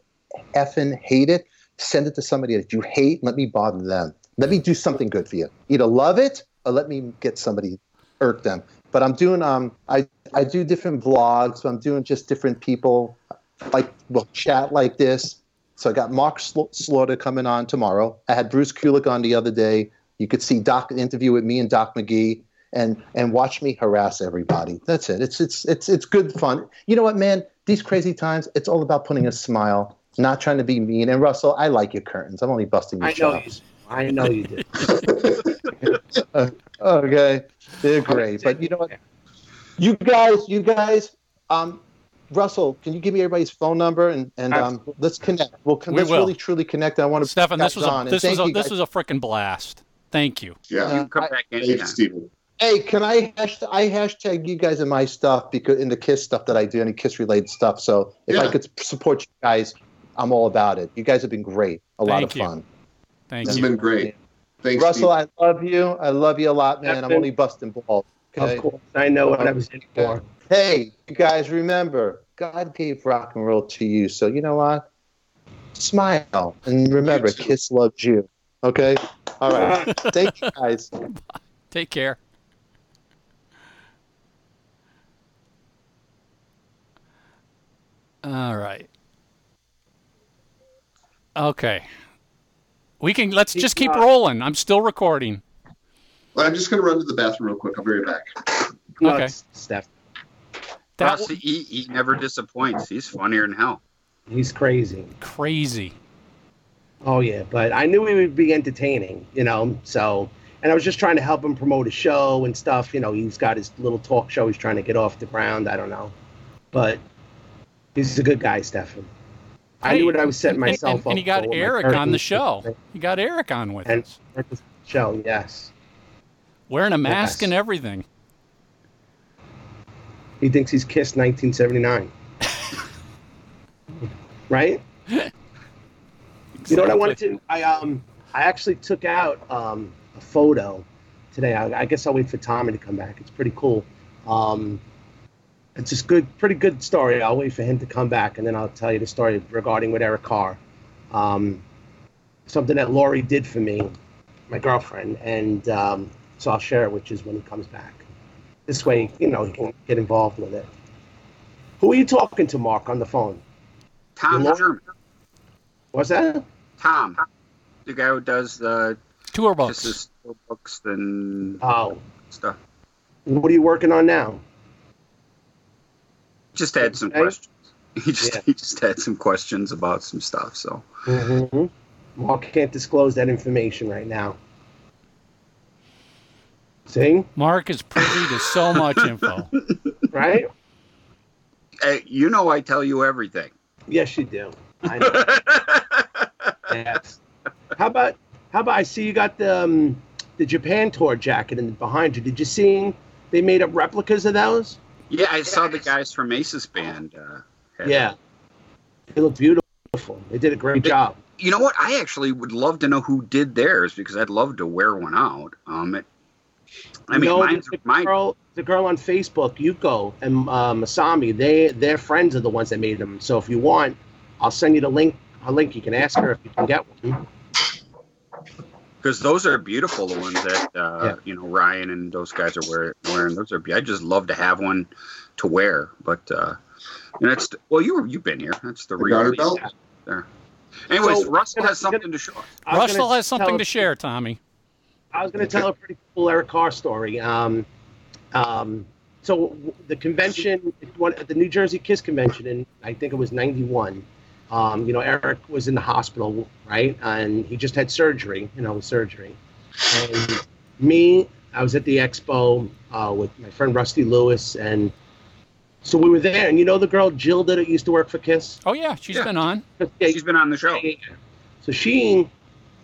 effing hate it, send it to somebody that you hate. Let me bother them. Let me do something good for you. Either love it or let me get somebody irk them. But I'm doing um I I do different vlogs. So I'm doing just different people like we'll chat like this. So I got Mark Slaughter coming on tomorrow. I had Bruce Kulick on the other day. You could see Doc interview with me and Doc McGhee and and watch me harass everybody. That's it. It's it's it's it's good fun. You know what, man? These crazy times, it's all about putting a smile, not trying to be mean. And Russell, I like your curtains. I'm only busting your I know you. chops. I know you did. Uh, okay, they're great. But you know what? You guys, you guys, um, Russell, can you give me everybody's phone number and and um, let's connect. We'll con- We let's will. really truly connect. I want to Stefan, this was a on. And this was a you this was a freaking blast. Thank you. Yeah. You come I- back Thanks, anytime. Stephen. Hey, can I hash- I hashtag you guys in my stuff because in the Kiss stuff that I do, any Kiss related stuff. So if I could support you guys, I'm all about it. You guys have been great, a lot of you. fun. Thank It's you. It's been great. Thanks, Russell, Steve. I love you. I love you a lot, man. I'm only busting balls. Okay? Of course, I know what I was in for. Hey, you guys, remember, God gave rock and roll to you. So you know what? Smile and remember, Kiss loves you. Okay. All right. Thank you, guys. Take care. All right. Okay. We can let's just keep rolling. I'm still recording. Well, I'm just going to run to the bathroom real quick. I'll be right back. No, Okay. it's Steph. That Plus, was he, he never disappoints. He's funnier than hell. He's crazy. crazy. Oh yeah, but I knew he would be entertaining, you know. So, and I was just trying to help him promote his show and stuff. You know, he's got his little talk show. He's trying to get off the ground. I don't know, but he's a good guy, Stefan. I Hey, knew what I was setting and- myself and, up and he got for with my Eric on the show. He got Eric on with And us, at the show, yes. wearing a mask Yes. and everything. He thinks he's kissed 1979. right? You know what I wanted to? I um I actually took out um a photo today. I, I guess I'll wait for Tommy to come back. It's pretty cool. Um, it's a good, pretty good story. I'll wait for him to come back, and then I'll tell you the story regarding with Eric Carr. Um, something that Laurie did for me, my girlfriend, and um, so I'll share it which is when he comes back. This way, you know, he can get involved with it. Who are you talking to, Mark, on the phone? Tom Your German. What's that? Tom, the guy who does the Tour just books. his books and Oh, stuff. what are you working on now? Just had some questions. He just Yeah. he just had some questions about some stuff. So Mm-hmm. Mark can't disclose that information right now. See, Mark is privy to so much info. right? hey, you know I tell you everything. Yes, you do. I know. yes. How about how about I see you got the um, the Japan tour jacket in behind you. Did you see they made up replicas of those? Yeah, I saw the guys from Ace's band. Uh, Yeah. They look beautiful. They did a great job. You know what? I actually would love to know who did theirs because I'd love to wear one out. Um, it, I mean, no, mine's the mine. girl, the girl on Facebook, Yuko and uh, Masami, they their friends are the ones that made them. So if you want, I'll send you the link. A link you can ask her if you can get one. Because those are beautiful. The ones that uh, Yeah. you know Ryan and those guys are wear, wearing. Those are. I just love to have one to wear. But uh, and that's well, you you've been here. That's the The real garter belt? there. Anyways, So- Russell has something to show us. I was Russell has something to share, Tommy. I was going to tell a pretty cool Eric Carr story. Um, um, so the convention, at the New Jersey Kiss convention, in I think it was '91. Um, you know, Eric was in the hospital, right, and he just had surgery. You know, surgery. And me, I was at the expo uh, with my friend Rusty Lewis, and so we were there. And you know the girl Jill that used to work for Kiss. Oh yeah, she's Yeah. been on. Yeah, She's been on the show. yeah, yeah. So she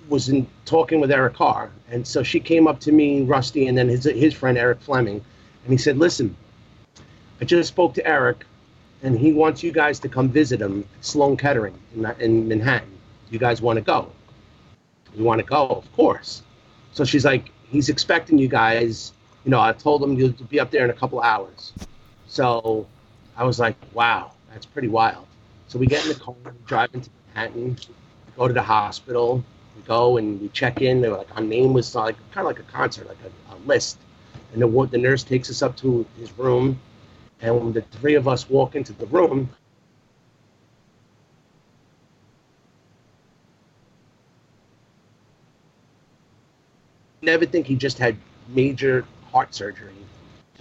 was in talking with Eric Carr, and so she came up to me, Rusty, and then his his friend Eric Fleming, and he said, "Listen, I just spoke to Eric, and he wants you guys to come visit him Sloan Kettering in, in Manhattan. You guys want to go? You want to go? Of course." So she's like, "He's expecting you guys. You know, I told him you'll be up there in a couple hours." So I was like, "Wow, that's pretty wild." So we get in the car, drive into Manhattan, go to the hospital, We go and we check in. They're like our name was like kind of like a concert, like a, a list. And the the nurse takes us up to his room, and when the three of us walk into the room, never think he just had major heart surgery.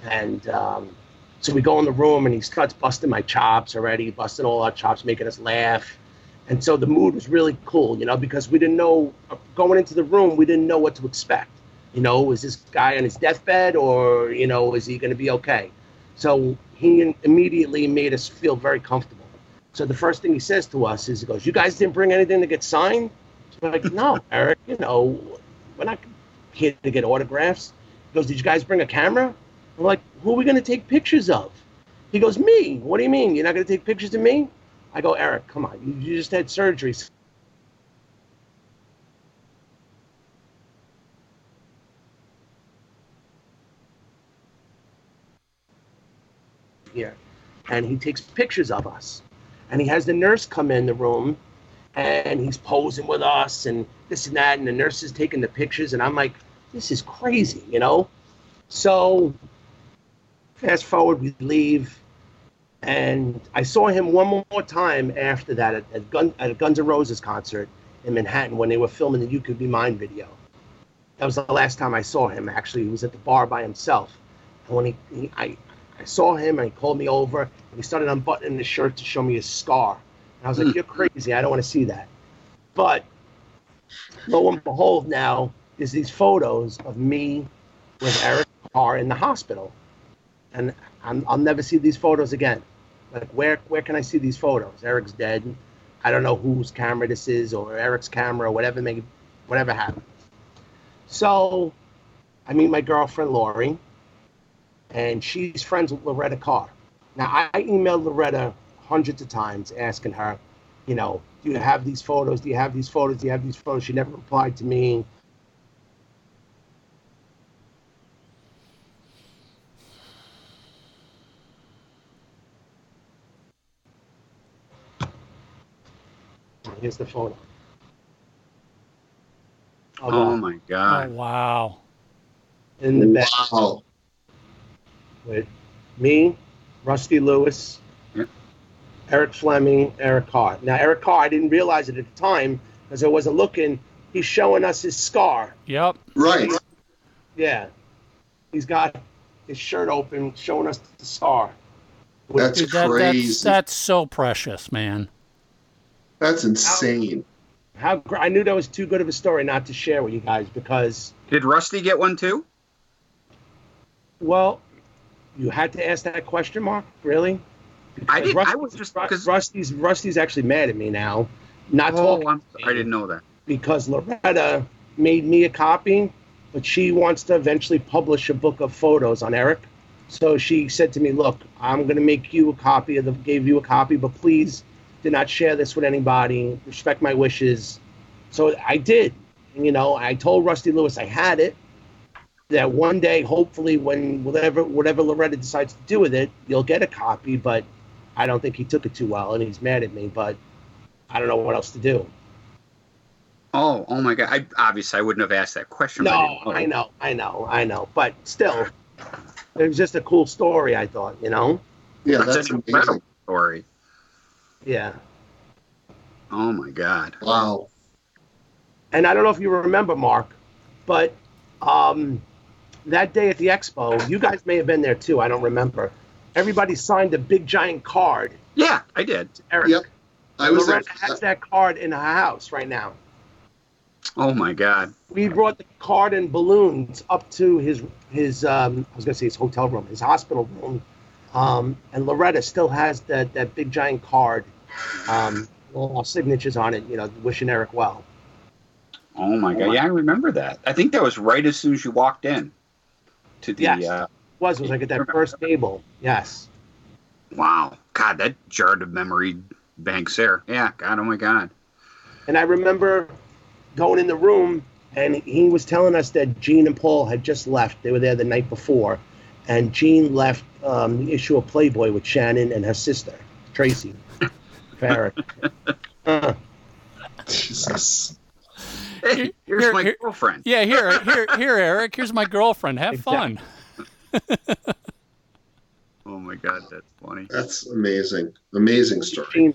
And um, so we go in the room and he starts busting my chops already, busting all our chops, making us laugh. And so the mood was really cool, you know, because we didn't know, going into the room, we didn't know what to expect. You know, is this guy on his deathbed or, you know, is he going to be okay? So he immediately made us feel very comfortable. So the first thing he says to us is, he goes, You guys didn't bring anything to get signed? We're like, No, Eric, you know, we're not here to get autographs. He goes, Did you guys bring a camera? I'm like, Who are we going to take pictures of? He goes, Me. What do you mean? You're not going to take pictures of me? I go, Eric, come on. You, you just had surgery. Here. And he takes pictures of us. And he has the nurse come in the room and he's posing with us and this and that. And the nurse is taking the pictures. And I'm like, this is crazy, you know? So fast forward, we leave. And I saw him one more time after that at, at, Gun, at a Guns N' Roses concert in Manhattan when they were filming the You Could Be Mine video. That was the last time I saw him. Actually, he was at the bar by himself. And when he, he I, I saw him and he called me over and he started unbuttoning his shirt to show me his scar. And I was like, hmm. You're crazy. I don't want to see that. But lo and behold, now there's these photos of me with Eric Carr in the hospital. And I'm, I'll never see these photos again. Like, where, where can I see these photos? Eric's dead. I don't know whose camera this is or Eric's camera or whatever, may, whatever happened. So I meet my girlfriend, Lori, and she's friends with Loretta Carr. Now, I emailed Loretta hundreds of times asking her, you know, do you have these photos? Do you have these photos? Do you have these photos? She never replied to me. Here's the photo. Of, Oh uh, my Oh, god. wow. in the bed Wow. With me, Rusty Lewis, Yep. Eric Fleming, Eric Carr. Now, Eric Carr, I didn't realize it at the time because I wasn't looking. He's showing us his scar. Yep. Right. Yeah. He's got his shirt open, showing us the scar. That's Dude, that, crazy. that's so precious, man. That's insane. How gr- I knew that was too good of a story not to share with you guys because, Did Rusty get one too? well, you had to ask that question, Mark. Really? I didn't. I was just because. Rusty's Rusty's actually mad at me now. Not Oh, talking I didn't know that. because Loretta made me a copy, but she wants to eventually publish a book of photos on Eric. So she said to me, "Look, I'm going to make you a copy of the gave you a copy, but please do not share this with anybody. Respect my wishes." So I did. And, you know, I told Rusty Lewis I had it. That one day, hopefully, when whatever whatever Loretta decides to do with it, you'll get a copy. But I don't think he took it too well, and he's mad at me. But I don't know what else to do. Oh, oh my god! I obviously I wouldn't have asked that question. No, I, I know, I know, I know. But still, it was just a cool story. I thought, you know. Yeah, That's, that's an amazing. incredible story. Yeah. Oh my god! Wow. And I don't know if you remember, Mark, but um, that day at the expo, you guys may have been there too. I don't remember. Everybody signed a big giant card. Yeah, I did. Eric, Yep. I was there. Loretta has that card in her house right now. Oh my god! We brought the card and balloons up to his his um, I was gonna say his hotel room, his hospital room, um, and Loretta still has that that big giant card, um, all signatures on it. You know, wishing Eric well. Oh my god! Yeah, I remember that. I think that was right as soon as you walked in. To the Yes. uh, Was was like at that first table. Yes. wow, God, that jarred of memory banks there. Yeah, God, oh my god. And I remember going in the room, and he was telling us that Gene and Paul had just left. They were there the night before, and Gene left um, the issue of Playboy with Shannon and her sister Tracy. for Eric. Uh, Jesus. Hey, here's Here- my here- girlfriend. Yeah, here, here, here, Eric. Here's my girlfriend. Have fun. Oh my god, that's funny. That's amazing. Amazing story.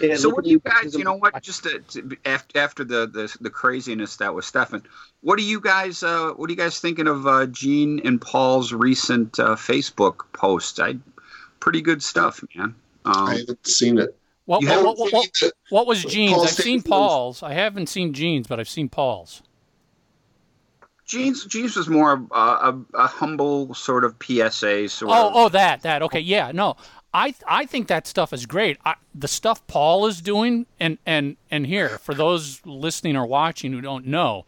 Yeah, so what do you guys you know what just to, to, after after the, the the craziness that was stefan what do you guys uh what are you guys thinking of uh gene and paul's recent uh facebook posts i pretty good stuff man um, I haven't seen it. What, what, what, what, what was Gene's? I've seen Paul's. I haven't seen Gene's, but I've seen Paul's. Gene's, Gene's was more of a, a, a humble sort of PSA sort Oh, of. oh, that, that. Okay, yeah, no, I, I think that stuff is great. I, the stuff Paul is doing, and and and here for those listening or watching who don't know,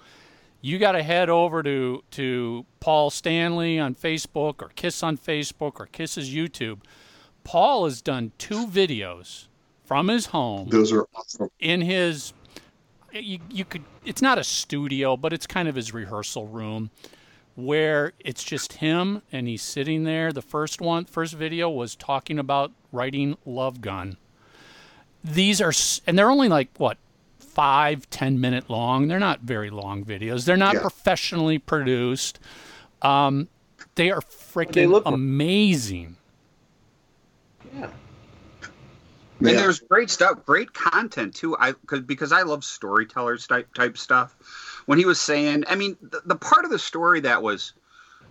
you got to head over to to Paul Stanley on Facebook or Kiss on Facebook or Kiss's YouTube. Paul has done two videos from his home. Those are awesome. in his you, you could it's not a studio but it's kind of his rehearsal room where it's just him and he's sitting there. The first one first video was talking about writing love gun. These are and they're only like what five ten minute long. They're not very long videos. They're not Yeah. professionally produced. Um, they are freaking amazing. Yeah. And Yeah. there's great stuff, great content too. I cause, because I love storytellers type type stuff. When he was saying, I mean, the, the part of the story that was,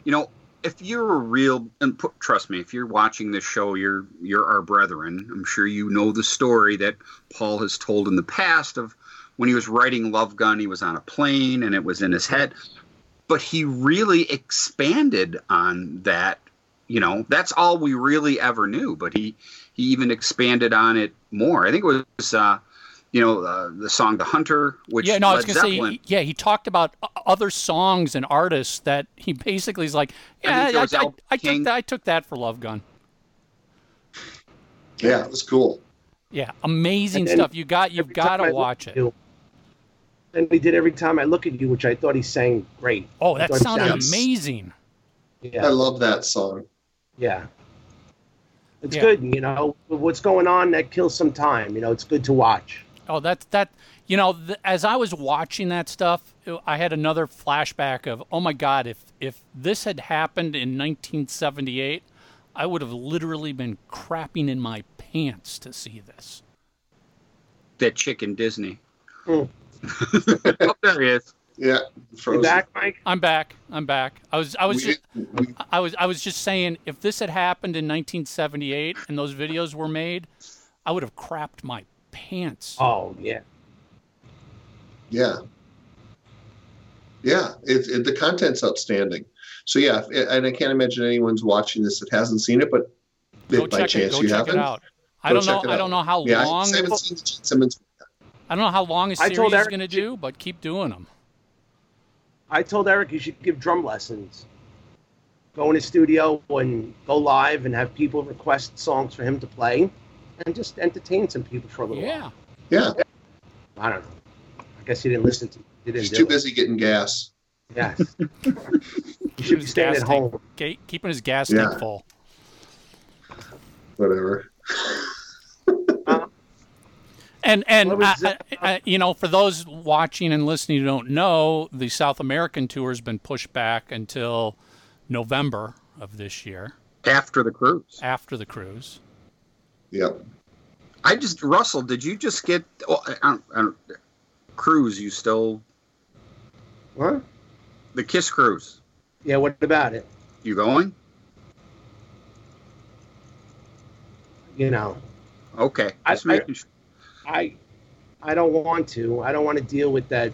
you know, if you're a real and put, trust me, if you're watching this show, you're you're our brethren. I'm sure you know the story that Paul has told in the past of when he was writing Love Gun, he was on a plane and it was in his head. But he really expanded on that. You know, that's all we really ever knew. But he he even expanded on it more. I think it was, uh, you know, uh, the song "The Hunter," which yeah, no, I was gonna Zeppelin. say, yeah, he talked about other songs and artists that he basically is like, I yeah, think there I, I, I took that, I took that for Love Gun. Yeah, it was cool. Yeah, amazing then stuff. You got, you've got to watch it. you- And he did every time I look at you, which I thought he sang great. Oh, I that sounded sounded- amazing. I love that song. Yeah. It's Yeah. good, you know. What's going on that kills some time. You know, it's good to watch. Oh, that's that. You know, th- as I was watching that stuff, I had another flashback of, oh my God, if if this had happened in 1978, I would have literally been crapping in my pants to see this. that chicken Disney. Hmm. oh, there he is. Yeah, You back, Mike? I'm back. I'm back. I was I was We- just we- I was I was just saying if this had happened in 1978 and those videos were made, I would have crapped my pants. Oh, yeah. Yeah. Yeah, it, it, the content's outstanding. So yeah, if- and I can't imagine anyone's watching this that hasn't seen it, but go if by check it. chance Go you check haven't, it out. I don't know. I don't know how yeah, long. I haven't seen the Gene Simmons. I don't know how long a I series is Eric going to to- do, but keep doing them. I told Eric you should give drum lessons. Go in his studio and go live and have people request songs for him to play and just entertain some people for a little Yeah. while. Yeah, Yeah. I don't know. I guess he didn't listen to he didn't he's too it. busy getting gas. Yes. you should be staying at home. ga- keeping his gas Yeah. tank full. Whatever. And and What was uh, uh, uh, you know, for those watching and listening who don't know, the South American tour has been pushed back until November of this year After the cruise. after the cruise. Yep. I just Russell, did you just get oh, I don't, I don't, cruise? You still What? the Kiss cruise? Yeah, what about it? You going? You know, Okay, I- just making sure. I I don't want to. I don't want to deal with that.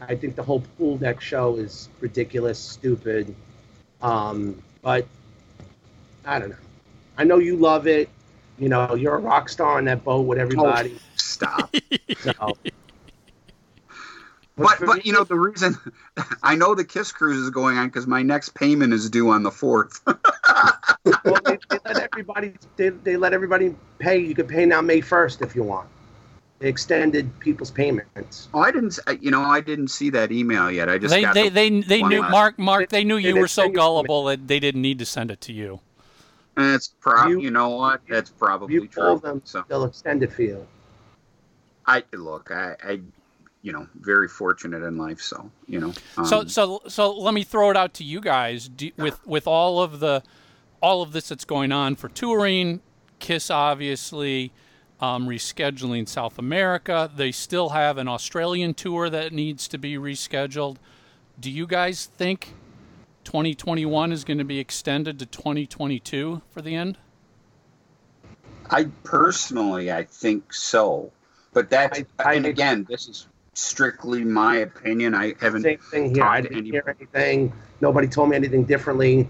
I think the whole pool deck show is ridiculous, stupid. Um, but I don't know. I know you love it. You know, you're a rock star on that boat with everybody. Stop. So. But but you know the reason I know the Kiss cruise is going on because my next payment is due on the fourth. well, they, they let everybody they, they let everybody pay. You can pay now May first if you want. They extended people's payments. oh, I didn't. You know, I didn't see that email yet. I just They got they, the they they knew last- Mark Mark they knew you they were so gullible that they didn't need to send it to you. And it's pro. You- You, know what? That's probably You true. them, So they'll extend it for you. I look. I, I you know, very fortunate in life. So, you know, um, So so so let me throw it out to you guys Do, with with all of the all of this that's going on for touring, Kiss obviously um, rescheduling South America. They still have an Australian tour that needs to be rescheduled. Do you guys think 2021 is going to be extended to 2022 for the end? I personally, I think so. But that's I- I- and again, this is strictly my opinion. I haven't Same thing here. I didn't any. hear anything. Nobody told me anything differently.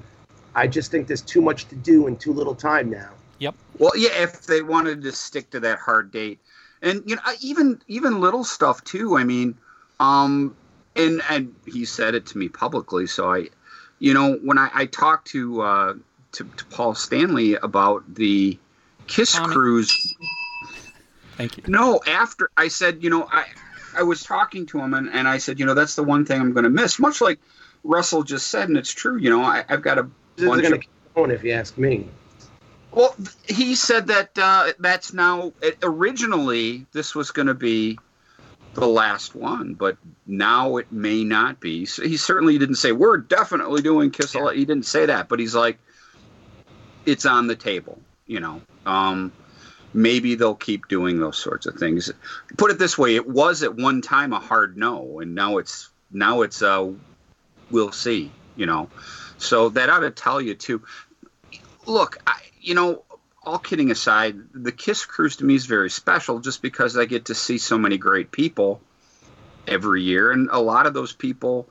I just think there's too much to do in too little time now. Well, yeah, if they wanted to stick to that hard date, and you know, even even little stuff too. I mean, um, and and he said it to me publicly, so I, you know, when I, I talked to, uh, to to Paul Stanley about the Kiss Tommy. cruise Thank you. No, after I said, you know, I I was talking to him and, and I said, you know, that's the one thing I'm going to miss. Much like Russell just said, and it's true. You know, I, I've got a This is bunch going to of. keep going if you ask me. Well, he said that uh, that's now. Originally, this was going to be the last one, but now it may not be. So he certainly didn't say we're definitely doing Kiss. Lot." He didn't say that, but he's like, it's on the table. You know. Um, maybe they'll keep doing those sorts of things. Put it this way: it was at one time a hard no, and now it's now it's we'll see. You know, so that ought to tell you too. Look, I, you know, all kidding aside, the Kiss Cruise to me is very special, just because I get to see so many great people every year, and a lot of those people,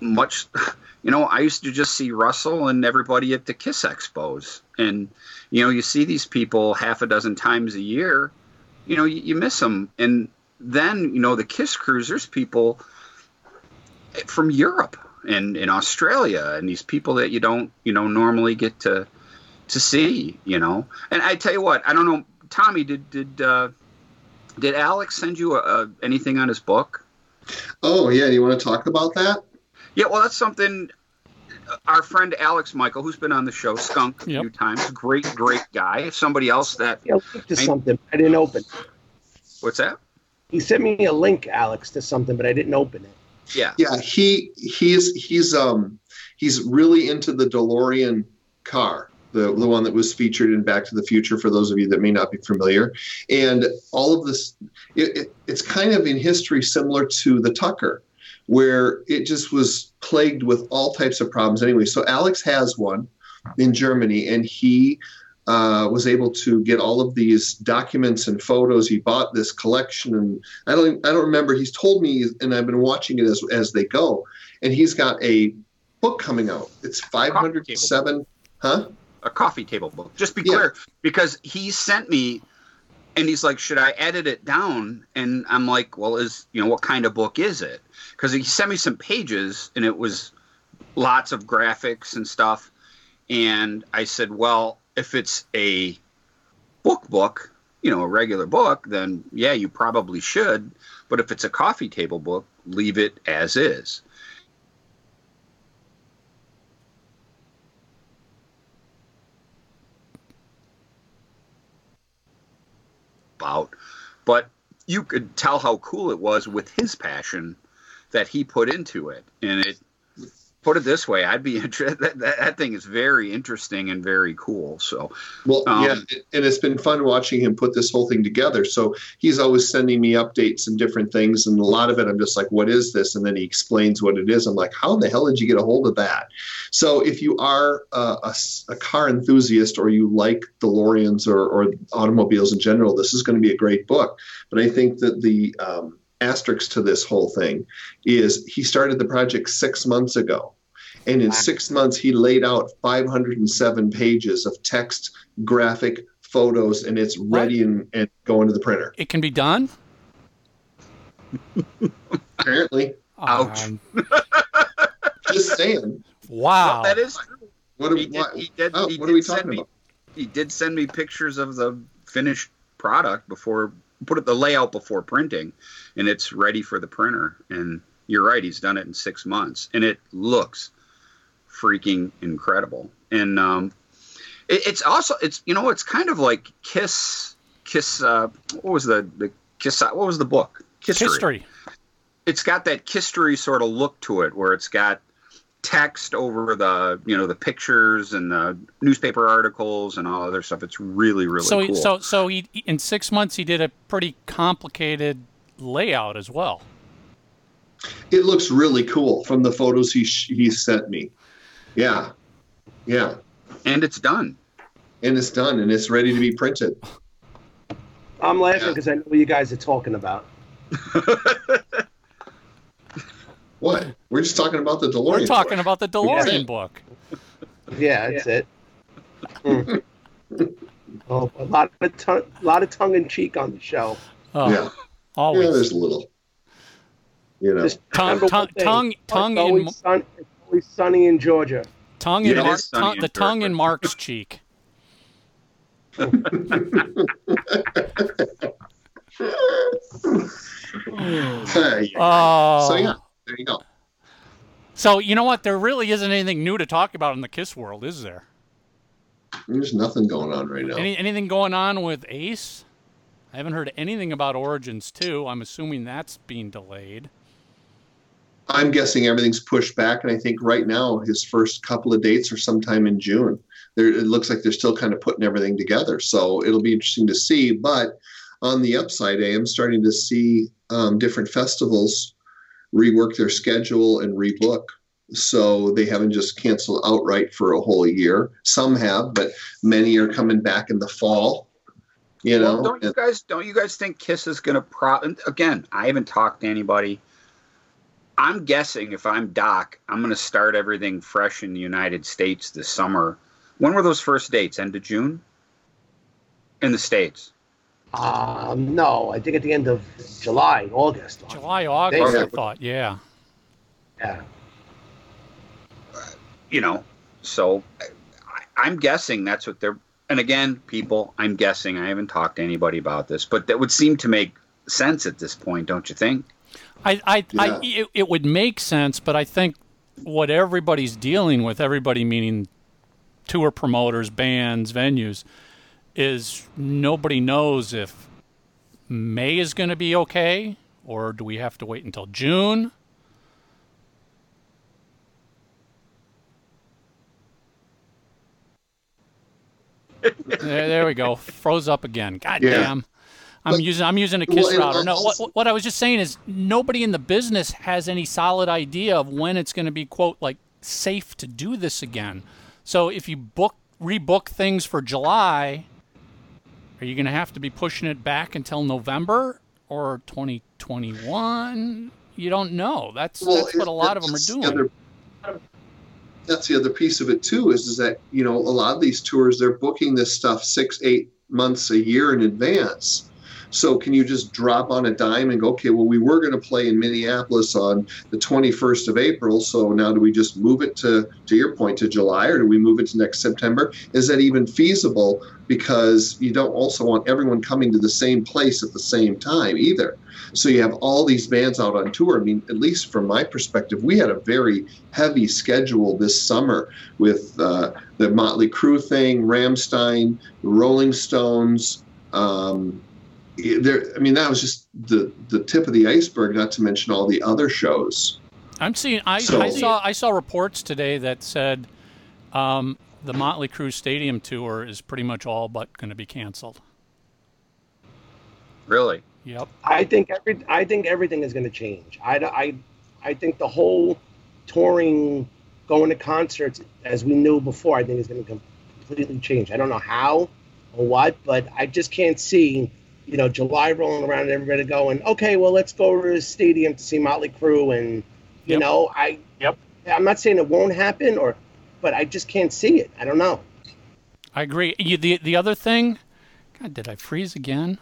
much. You know, I used to just see Russell and everybody at the Kiss Expos, and you know, you see these people half a dozen times a year, you know, you, you miss them. And then, you know, the Kiss Cruise, there's people from Europe and in Australia and these people that you don't, you know, normally get to to see, you know. And I tell you what, I don't know, Tommy, did did uh, did Alex send you a, a, anything on his book? Oh yeah, do you want to talk about that? Yeah, well, that's something. Our friend Alex Michael, who's been on the show, Skunk, a Yep. few times, great, great guy. Somebody else that, Yeah, to I- something. I didn't open. what's that? He sent me a link, Alex, to something, but I didn't open it. Yeah, Yeah, he he's he's um he's really into the DeLorean car, the the one that was featured in Back to the Future. For those of you that may not be familiar, and all of this, it, it, it's kind of in history similar to the Tucker, where it just was plagued with all types of problems. Anyway, so Alex has one in Germany, and he. Uh, was able to get all of these documents and photos. He bought this collection, and I don't I don't remember. He's told me, and I've been watching it as as they go. And he's got a book coming out. It's 507, huh? A coffee table book. Just be Yeah. clear, because he sent me, and he's like, "Should I edit it down?" And I'm like, "Well, is you know what kind of book is it?" Because he sent me some pages, and it was lots of graphics and stuff. And I said, "Well, if it's a book book, you know, a regular book, then yeah, you probably should. But if it's a coffee table book, leave it as is." About, but you could tell how cool it was with his passion that he put into it. And it, put it this way, I'd be interested. That, that, that thing is very interesting and very cool. So, Well, Um, yeah, and it's been fun watching him put this whole thing together. So he's always sending me updates and different things, and a lot of it I'm just like, "What is this?" And then he explains what it is. I'm like, "How the hell did you get a hold of that?" So if you are a car enthusiast or you like DeLoreans or, or automobiles in general, this is going to be a great book. But I think that the um, asterisk to this whole thing is he started the project six months ago. And in six months, he laid out 507 pages of text, graphic, photos, and it's ready and, and going to the printer. It can be done. Apparently, Ouch. Um, just saying. wow. that is true. What, are- He did, what, he did, oh, what are we send talking me, about? He did send me pictures of the finished product before, put it the layout before printing, and it's ready for the printer. And you're right, he's done it in six months, and it looks freaking incredible. And um, it, it's also it's you know it's kind of like Kiss Kiss. Uh, what was the the Kiss? What was the book? Kisstory. History. it's got that Kisstory sort of look to it, where it's got text over the you know the pictures and the newspaper articles and all other stuff. It's really really so cool. so so he in six months he did a pretty complicated layout as well. It looks really cool from the photos he sh- he sent me. Yeah, yeah, and it's done. and it's done, and it's ready to be printed. I'm laughing Yeah. because I know what you guys are talking about. What? We're just talking about the DeLorean. We're talking book. about the DeLorean Yeah. book. Yeah, that's it. Mm. oh, a lot of tongue, lot of tongue in cheek on the show. Oh, Yeah, always. yeah. There's a little. You know, Just Tongue- remember tongue- one tongue- It's tongue always mo- sun, it's always sunny in Georgia. tongue Yeah, in Mark, is tongue, in the tongue in Mark's cheek. Hey, Oh. so yeah, there you go. So you know what? There really isn't anything new to talk about in the Kiss world, is there? There's nothing going on right now. Any anything going on with Ace? I haven't heard anything about Origins 2. I'm assuming that's being delayed. I'm guessing everything's pushed back, and I think right now his first couple of dates are sometime in June. There, it looks like they're still kind of putting everything together, so it'll be interesting to see. But on the upside, I am starting to see um, different festivals rework their schedule and rebook, so they haven't just canceled outright for a whole year. Some have, but many are coming back in the fall. You know, Well, don't you guys don't you guys think Kiss is going to pro? Again, I haven't talked to anybody. I'm guessing if I'm Doc, I'm going to start everything fresh in the United States this summer. When were those first dates? End of June. In the states. Um, no, I think at the end of July, August. July, August, They- I thought. Yeah. Yeah. You know, so I, I'm guessing that's what they're. And again, people, I'm guessing. I haven't talked to anybody about this, but that would seem to make sense at this point, don't you think? I, I, I it, it would make sense, but I think what everybody's dealing with, everybody meaning tour promoters, bands, venues, is nobody knows if May is going to be okay or do we have to wait until June? there, there we go. Froze up again. God Yeah. damn. I'm But- using I'm using a kiss Well, router. No, what, what I was just saying is nobody in the business has any solid idea of when it's going to be quote like safe to do this again. So if you book rebook things for July, are you going to have to be pushing it back until November or 2021? You don't know. That's Well, that's what a lot of them are that's the doing. other- that's the other piece of it too. Is is that you know a lot of these tours they're booking this stuff six, eight months a year in advance. So can you just drop on a dime and go, okay, well we were going to play in Minneapolis on the 21st of April, so now do we just move it to to your point to July, or do we move it to next September? Is that even feasible? Because you don't also want everyone coming to the same place at the same time either. So you have all these bands out on tour. I mean, at least from my perspective, we had a very heavy schedule this summer with uh, the Motley Crue thing, Rammstein, Rolling Stones. Um, there, I mean, that was just the the tip of the iceberg. Not to mention all the other shows. I'm seeing. I, So- I saw. I saw reports today that said um, the Motley Crue Stadium tour is pretty much all but going to be canceled. Really? Yep. I think every I think everything is going to change. I, I, I think the whole touring, going to concerts as we knew before, I think is going to completely change. I don't know how or what, but I just can't see, you know, July rolling around and everybody going, okay, well, let's go to the stadium to see Motley Crue, and you Yep. know, I, Yep. I'm not saying it won't happen, or, but I just can't see it. I don't know. I agree. You, the the other thing, God, did I freeze again?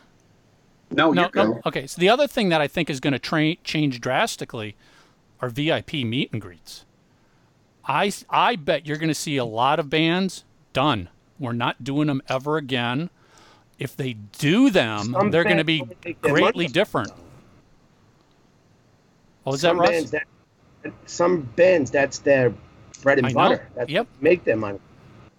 No, no, you're good. no. Okay, so the other thing that I think is going to tra- change drastically are VIP meet and greets. I I bet you're going to see a lot of bands done. We're not doing them ever again. If they do them, Some they're going to be only make their money greatly different. Oh, what was some that, Russ? that, some bands that's their bread and I know. butter. That's Yep. make their money.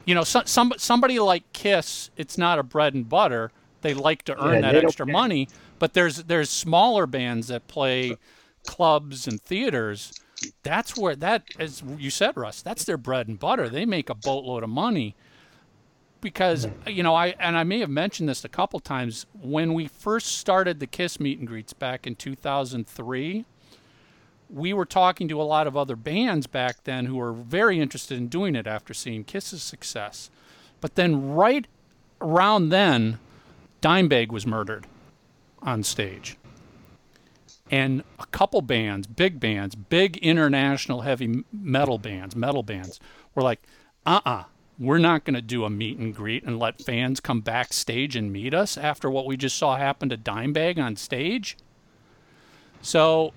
you know, some, some somebody like Kiss, it's not a bread and butter. They like to earn Yeah, that extra money, but there's there's smaller bands that play clubs and theaters, that's where that, as you said, Russ, that's their bread and butter. They make a boatload of money because you know I and I may have mentioned this a couple times when we first started the Kiss meet and greets back in 2003 we were talking to a lot of other bands back then who were very interested in doing it after seeing Kiss's success. But then right around then Dimebag was murdered on stage. And a couple bands, big bands, big international heavy metal bands, metal bands, were like, uh uh-uh, we are not going to do a meet and greet and let fans come backstage and meet us after what we just saw happen to Dimebag on stage. So,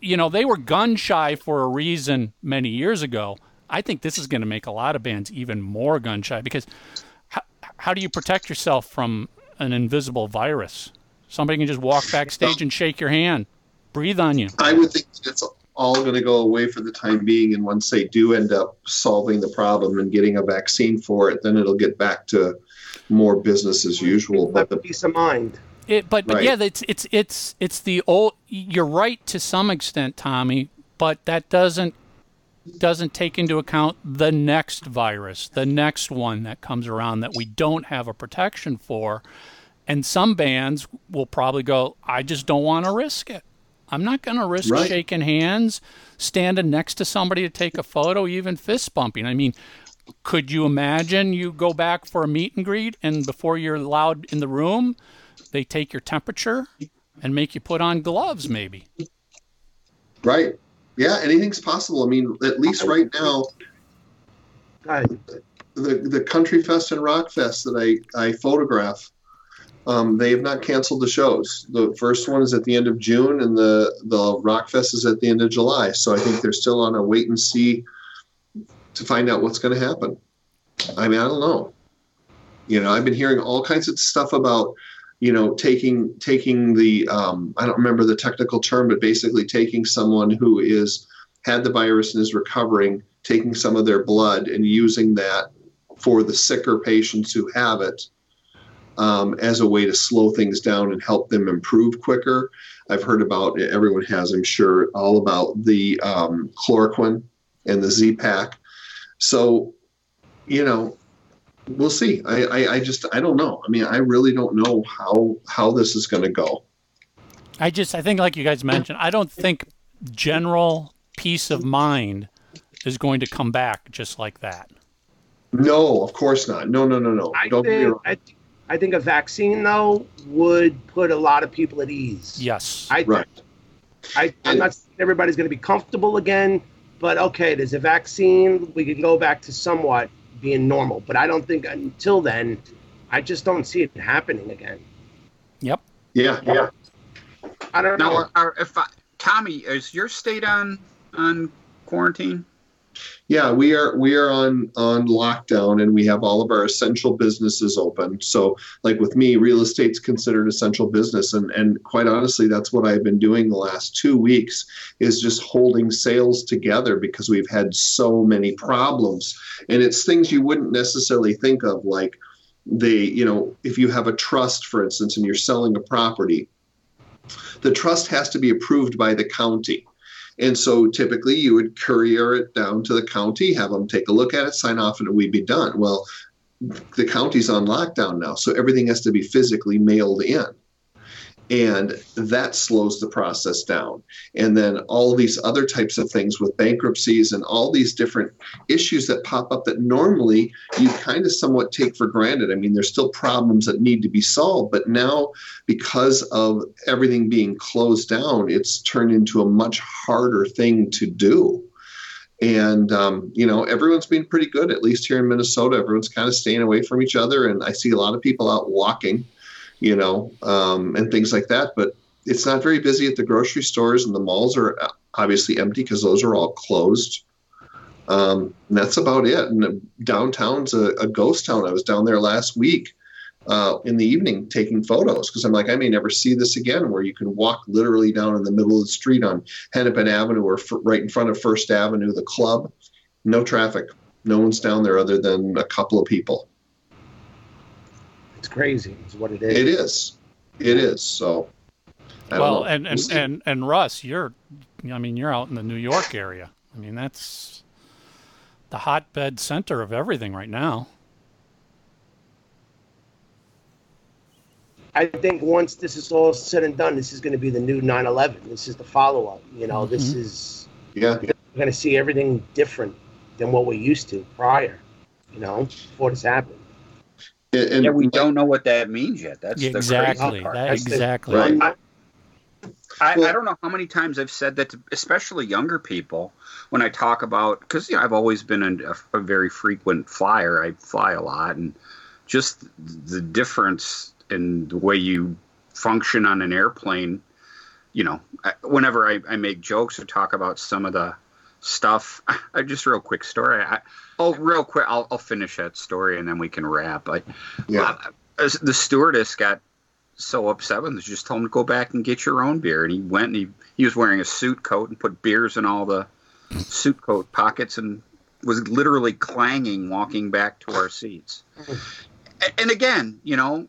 you know, they were gun shy for a reason many years ago. I think this is going to make a lot of bands even more gun shy because how, how do you protect yourself from an invisible virus? Somebody can just walk backstage and shake your hand, breathe on you. I would think it's all going to go away for the time being. And once they do end up solving the problem and getting a vaccine for it, then it'll get back to more business as usual. But the peace of mind. It, but but right. yeah, it's it's it's it's the old. You're right to some extent, Tommy, but that doesn't doesn't take into account the next virus, the next one that comes around that we don't have a protection for. And some bands will probably go, I just don't want to risk it. I'm not going to risk right. shaking hands, standing next to somebody to take a photo, even fist bumping. I mean, could you imagine you go back for a meet and greet and before you're allowed in the room, they take your temperature and make you put on gloves, maybe? Right. Yeah, anything's possible. I mean, at least right now, the the Country Fest and Rock Fest that I I photograph um, they have not canceled the shows. The first one is at the end of June, and the the Rockfest is at the end of July. So I think they're still on a wait and see to find out what's going to happen. I mean, I don't know. You know, I've been hearing all kinds of stuff about, you know, taking taking the um, I don't remember the technical term, but basically taking someone who is had the virus and is recovering, taking some of their blood and using that for the sicker patients who have it um, as a way to slow things down and help them improve quicker. I've heard about everyone has, I'm sure, all about the um, chloroquine and the Z-Pak. So, you know, we'll see. I, I, I just I don't know. I mean, I really don't know how how this is going to go. I just I think like you guys mentioned, I don't think general peace of mind is going to come back just like that. No, of course not. No, no, no, no. I don't think, I, I think a vaccine though would put a lot of people at ease. Yes. I right. I, I'm not saying everybody's going to be comfortable again, but okay, there's a vaccine. We can go back to somewhat being normal. But I don't think until then, I just don't see it happening again. Yep. Yeah. Yeah. I don't know. Now, are, if I, Tommy, is your state on on quarantine? Yeah, we are we are on on lockdown and we have all of our essential businesses open. So like with me, real estate's considered essential business and and quite honestly that's what I've been doing the last 2 weeks is just holding sales together because we've had so many problems. And it's things you wouldn't necessarily think of like they, you know, if you have a trust for instance and you're selling a property, the trust has to be approved by the county. And so typically you would courier it down to the county, have them take a look at it, sign off, and we'd be done. Well, the county's on lockdown now, so everything has to be physically mailed in and that slows the process down. And then all these other types of things with bankruptcies and all these different issues that pop up that normally you kind of somewhat take for granted. I mean there's still problems that need to be solved but now because of everything being closed down it's turned into a much harder thing to do. And um, you know everyone's been pretty good at least here in minnesota. Everyone's kind of staying away from each other and i see a lot of people out walking you know, um, and things like that. But it's not very busy at the grocery stores, and the malls are obviously empty because those are all closed. Um, and that's about it. And downtown's a, a, ghost town. I was down there last week uh, in the evening taking photos because I'm like, I may never see this again, where you can walk literally down in the middle of the street on Hennepin Avenue or f- right in front of First Avenue, the club. No traffic. No one's down there other than a couple of people crazy. Is what it is. It is. It is. So. I Well, know. and We'll and, and and Russ, you're, I mean, you're out in the New York area. I mean, that's the hotbed center of everything right now. I think once this is all said and done, this is going to be the new 9/11. This is the follow-up. You know, this mm-hmm. is yeah, we're going to see everything different than what we're used to prior. You know, before this happened. And, and Yeah, we like- don't know what that means yet. That's the exactly. crazy part. That, That's the- exactly. Right. I, I, Well- I don't know how many times I've said that, to, especially younger people, when I talk about because you know I've always been a, a very frequent flyer. I fly a lot, and just the difference in the way you function on an airplane. You know, whenever I, I make jokes or talk about some of the stuff, I just real quick story. I, oh, real quick, I'll, I'll finish that story and then we can wrap. I, yeah. Uh, as the stewardess got so upset with him, just told him to go back and get your own beer. And he went and he, he was wearing a suit coat and put beers in all the suit coat pockets and was literally clanging walking back to our seats. And again, you know,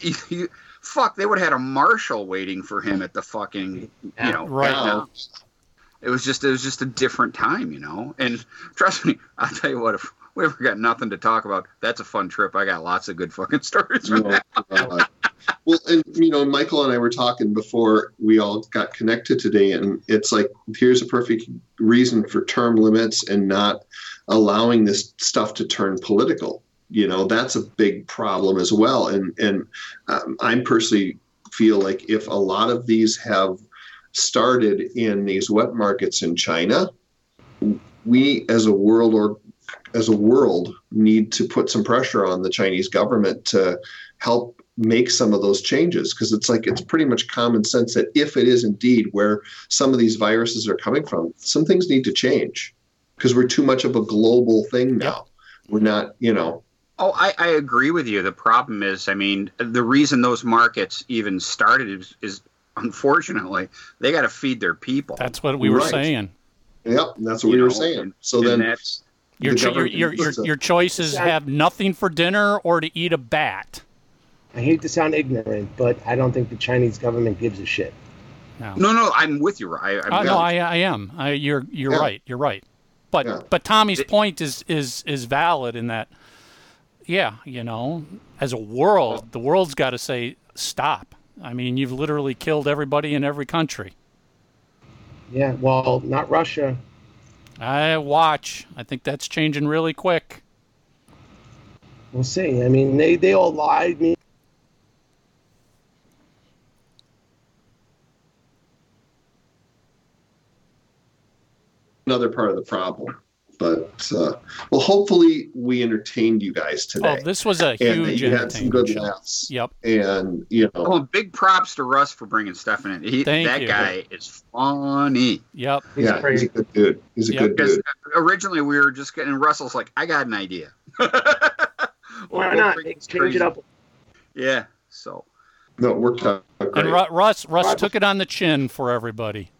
you, you, fuck, they would have had a marshal waiting for him at the fucking, you know, Right. It was just it was just a different time, you know. And trust me, I'll tell you what, if we ever got nothing to talk about, that's a fun trip. I got lots of good fucking stories from No, that. well, and you know, Michael and I were talking before we all got connected today, and it's like here's a perfect reason for term limits and not allowing this stuff to turn political. You know, that's a big problem as well. And and um, I personally feel like if a lot of these have started in these wet markets in China, we as a world or as a world need to put some pressure on the Chinese government to help make some of those changes because it's like it's pretty much common sense that if it is indeed where some of these viruses are coming from, some things need to change because we're too much of a global thing now. We're not, you know, Oh, I, I agree with you. The problem is, I mean, the reason those markets even started is, is unfortunately they got to feed their people. That's what we were Right. saying. yep, that's what You we were saying. So then that's Your, the cho- your, your, your, your choices Exactly. have nothing for dinner or to eat a bat. I hate to sound ignorant, but I don't think the Chinese government gives a shit. No. no, no. I'm with you. I, I'm Uh, no, I, I am. I, you're you're Yeah. right. You're right. But Yeah. but Tommy's point is is is valid in that. Yeah, you know, as a world, the world's got to say stop. I mean, you've literally killed everybody in every country. Yeah, well, not Russia. I watch. I think that's changing really quick. We'll see. I mean, they, they all lied me. another part of the problem. But uh, well, hopefully we entertained you guys today. Oh, this was a and that huge you had some good show. laughs. Yep. And you know, Oh, big props to Russ for bringing Stefan in. He, Thank that you. guy is funny. Yep. He's yeah, crazy. he's a good dude. He's a Yep. good Because dude. originally we were just getting Russell's like, I got an idea. Why We'll not? bring They this change crazy- it up. Yeah. So No, it worked out great. And Ru- Russ Russ took it on the chin for everybody.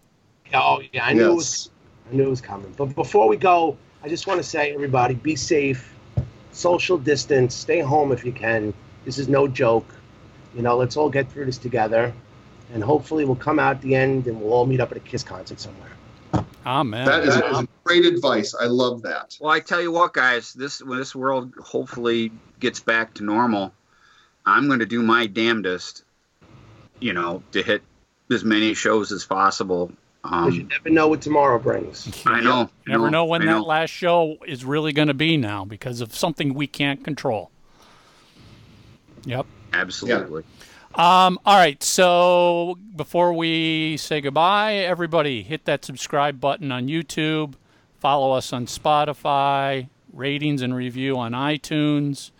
Oh, yeah, I knew it was. I knew it was coming. But before we go, I just want to say, everybody, be safe, social distance, stay home if you can. This is no joke. You know, let's all get through this together, and hopefully we'll come out at the end and we'll all meet up at a Kiss concert somewhere. Amen. That is, is great advice. I love that. Well, I tell you what, guys, this when this world hopefully gets back to normal, I'm going to do my damnedest, you know, to hit as many shows as possible. Because you Um, never know what tomorrow brings. I know. You never know when I that last show is really going to be now because of something we can't control. Yep. Absolutely. Um, all right. So before we say goodbye, everybody hit that subscribe button on YouTube. Follow us on Spotify. Ratings and review on iTunes.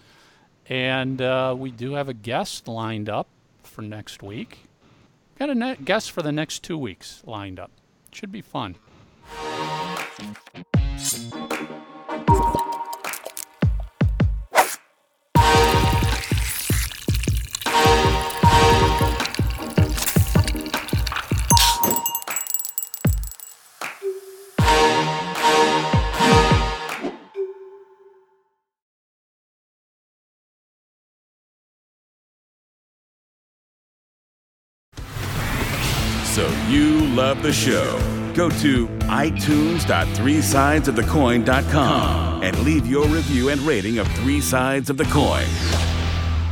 And uh, we do have a guest lined up for next week. Got a guest for the next two weeks lined up. Should be fun. Love the show. Go to itunes.threesidesofthecoin.com and leave your review and rating of Three Sides of the Coin.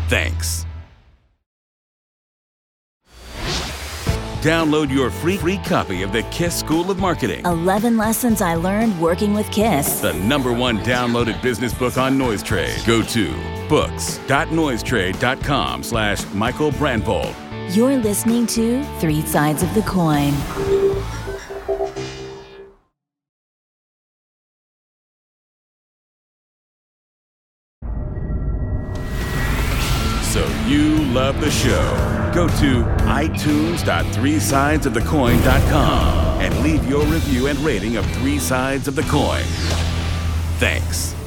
Thanks. Download your free free copy of the KISS School of Marketing. 11 lessons I learned working with Kiss. The number one downloaded business book on Noisetrade. Go to books.noisetrade.com slash Michael Brandvold. You're listening to Three Sides of the Coin. So you love the show. Go to itunes.threesidesofthecoin.com and leave your review and rating of Three Sides of the Coin. Thanks.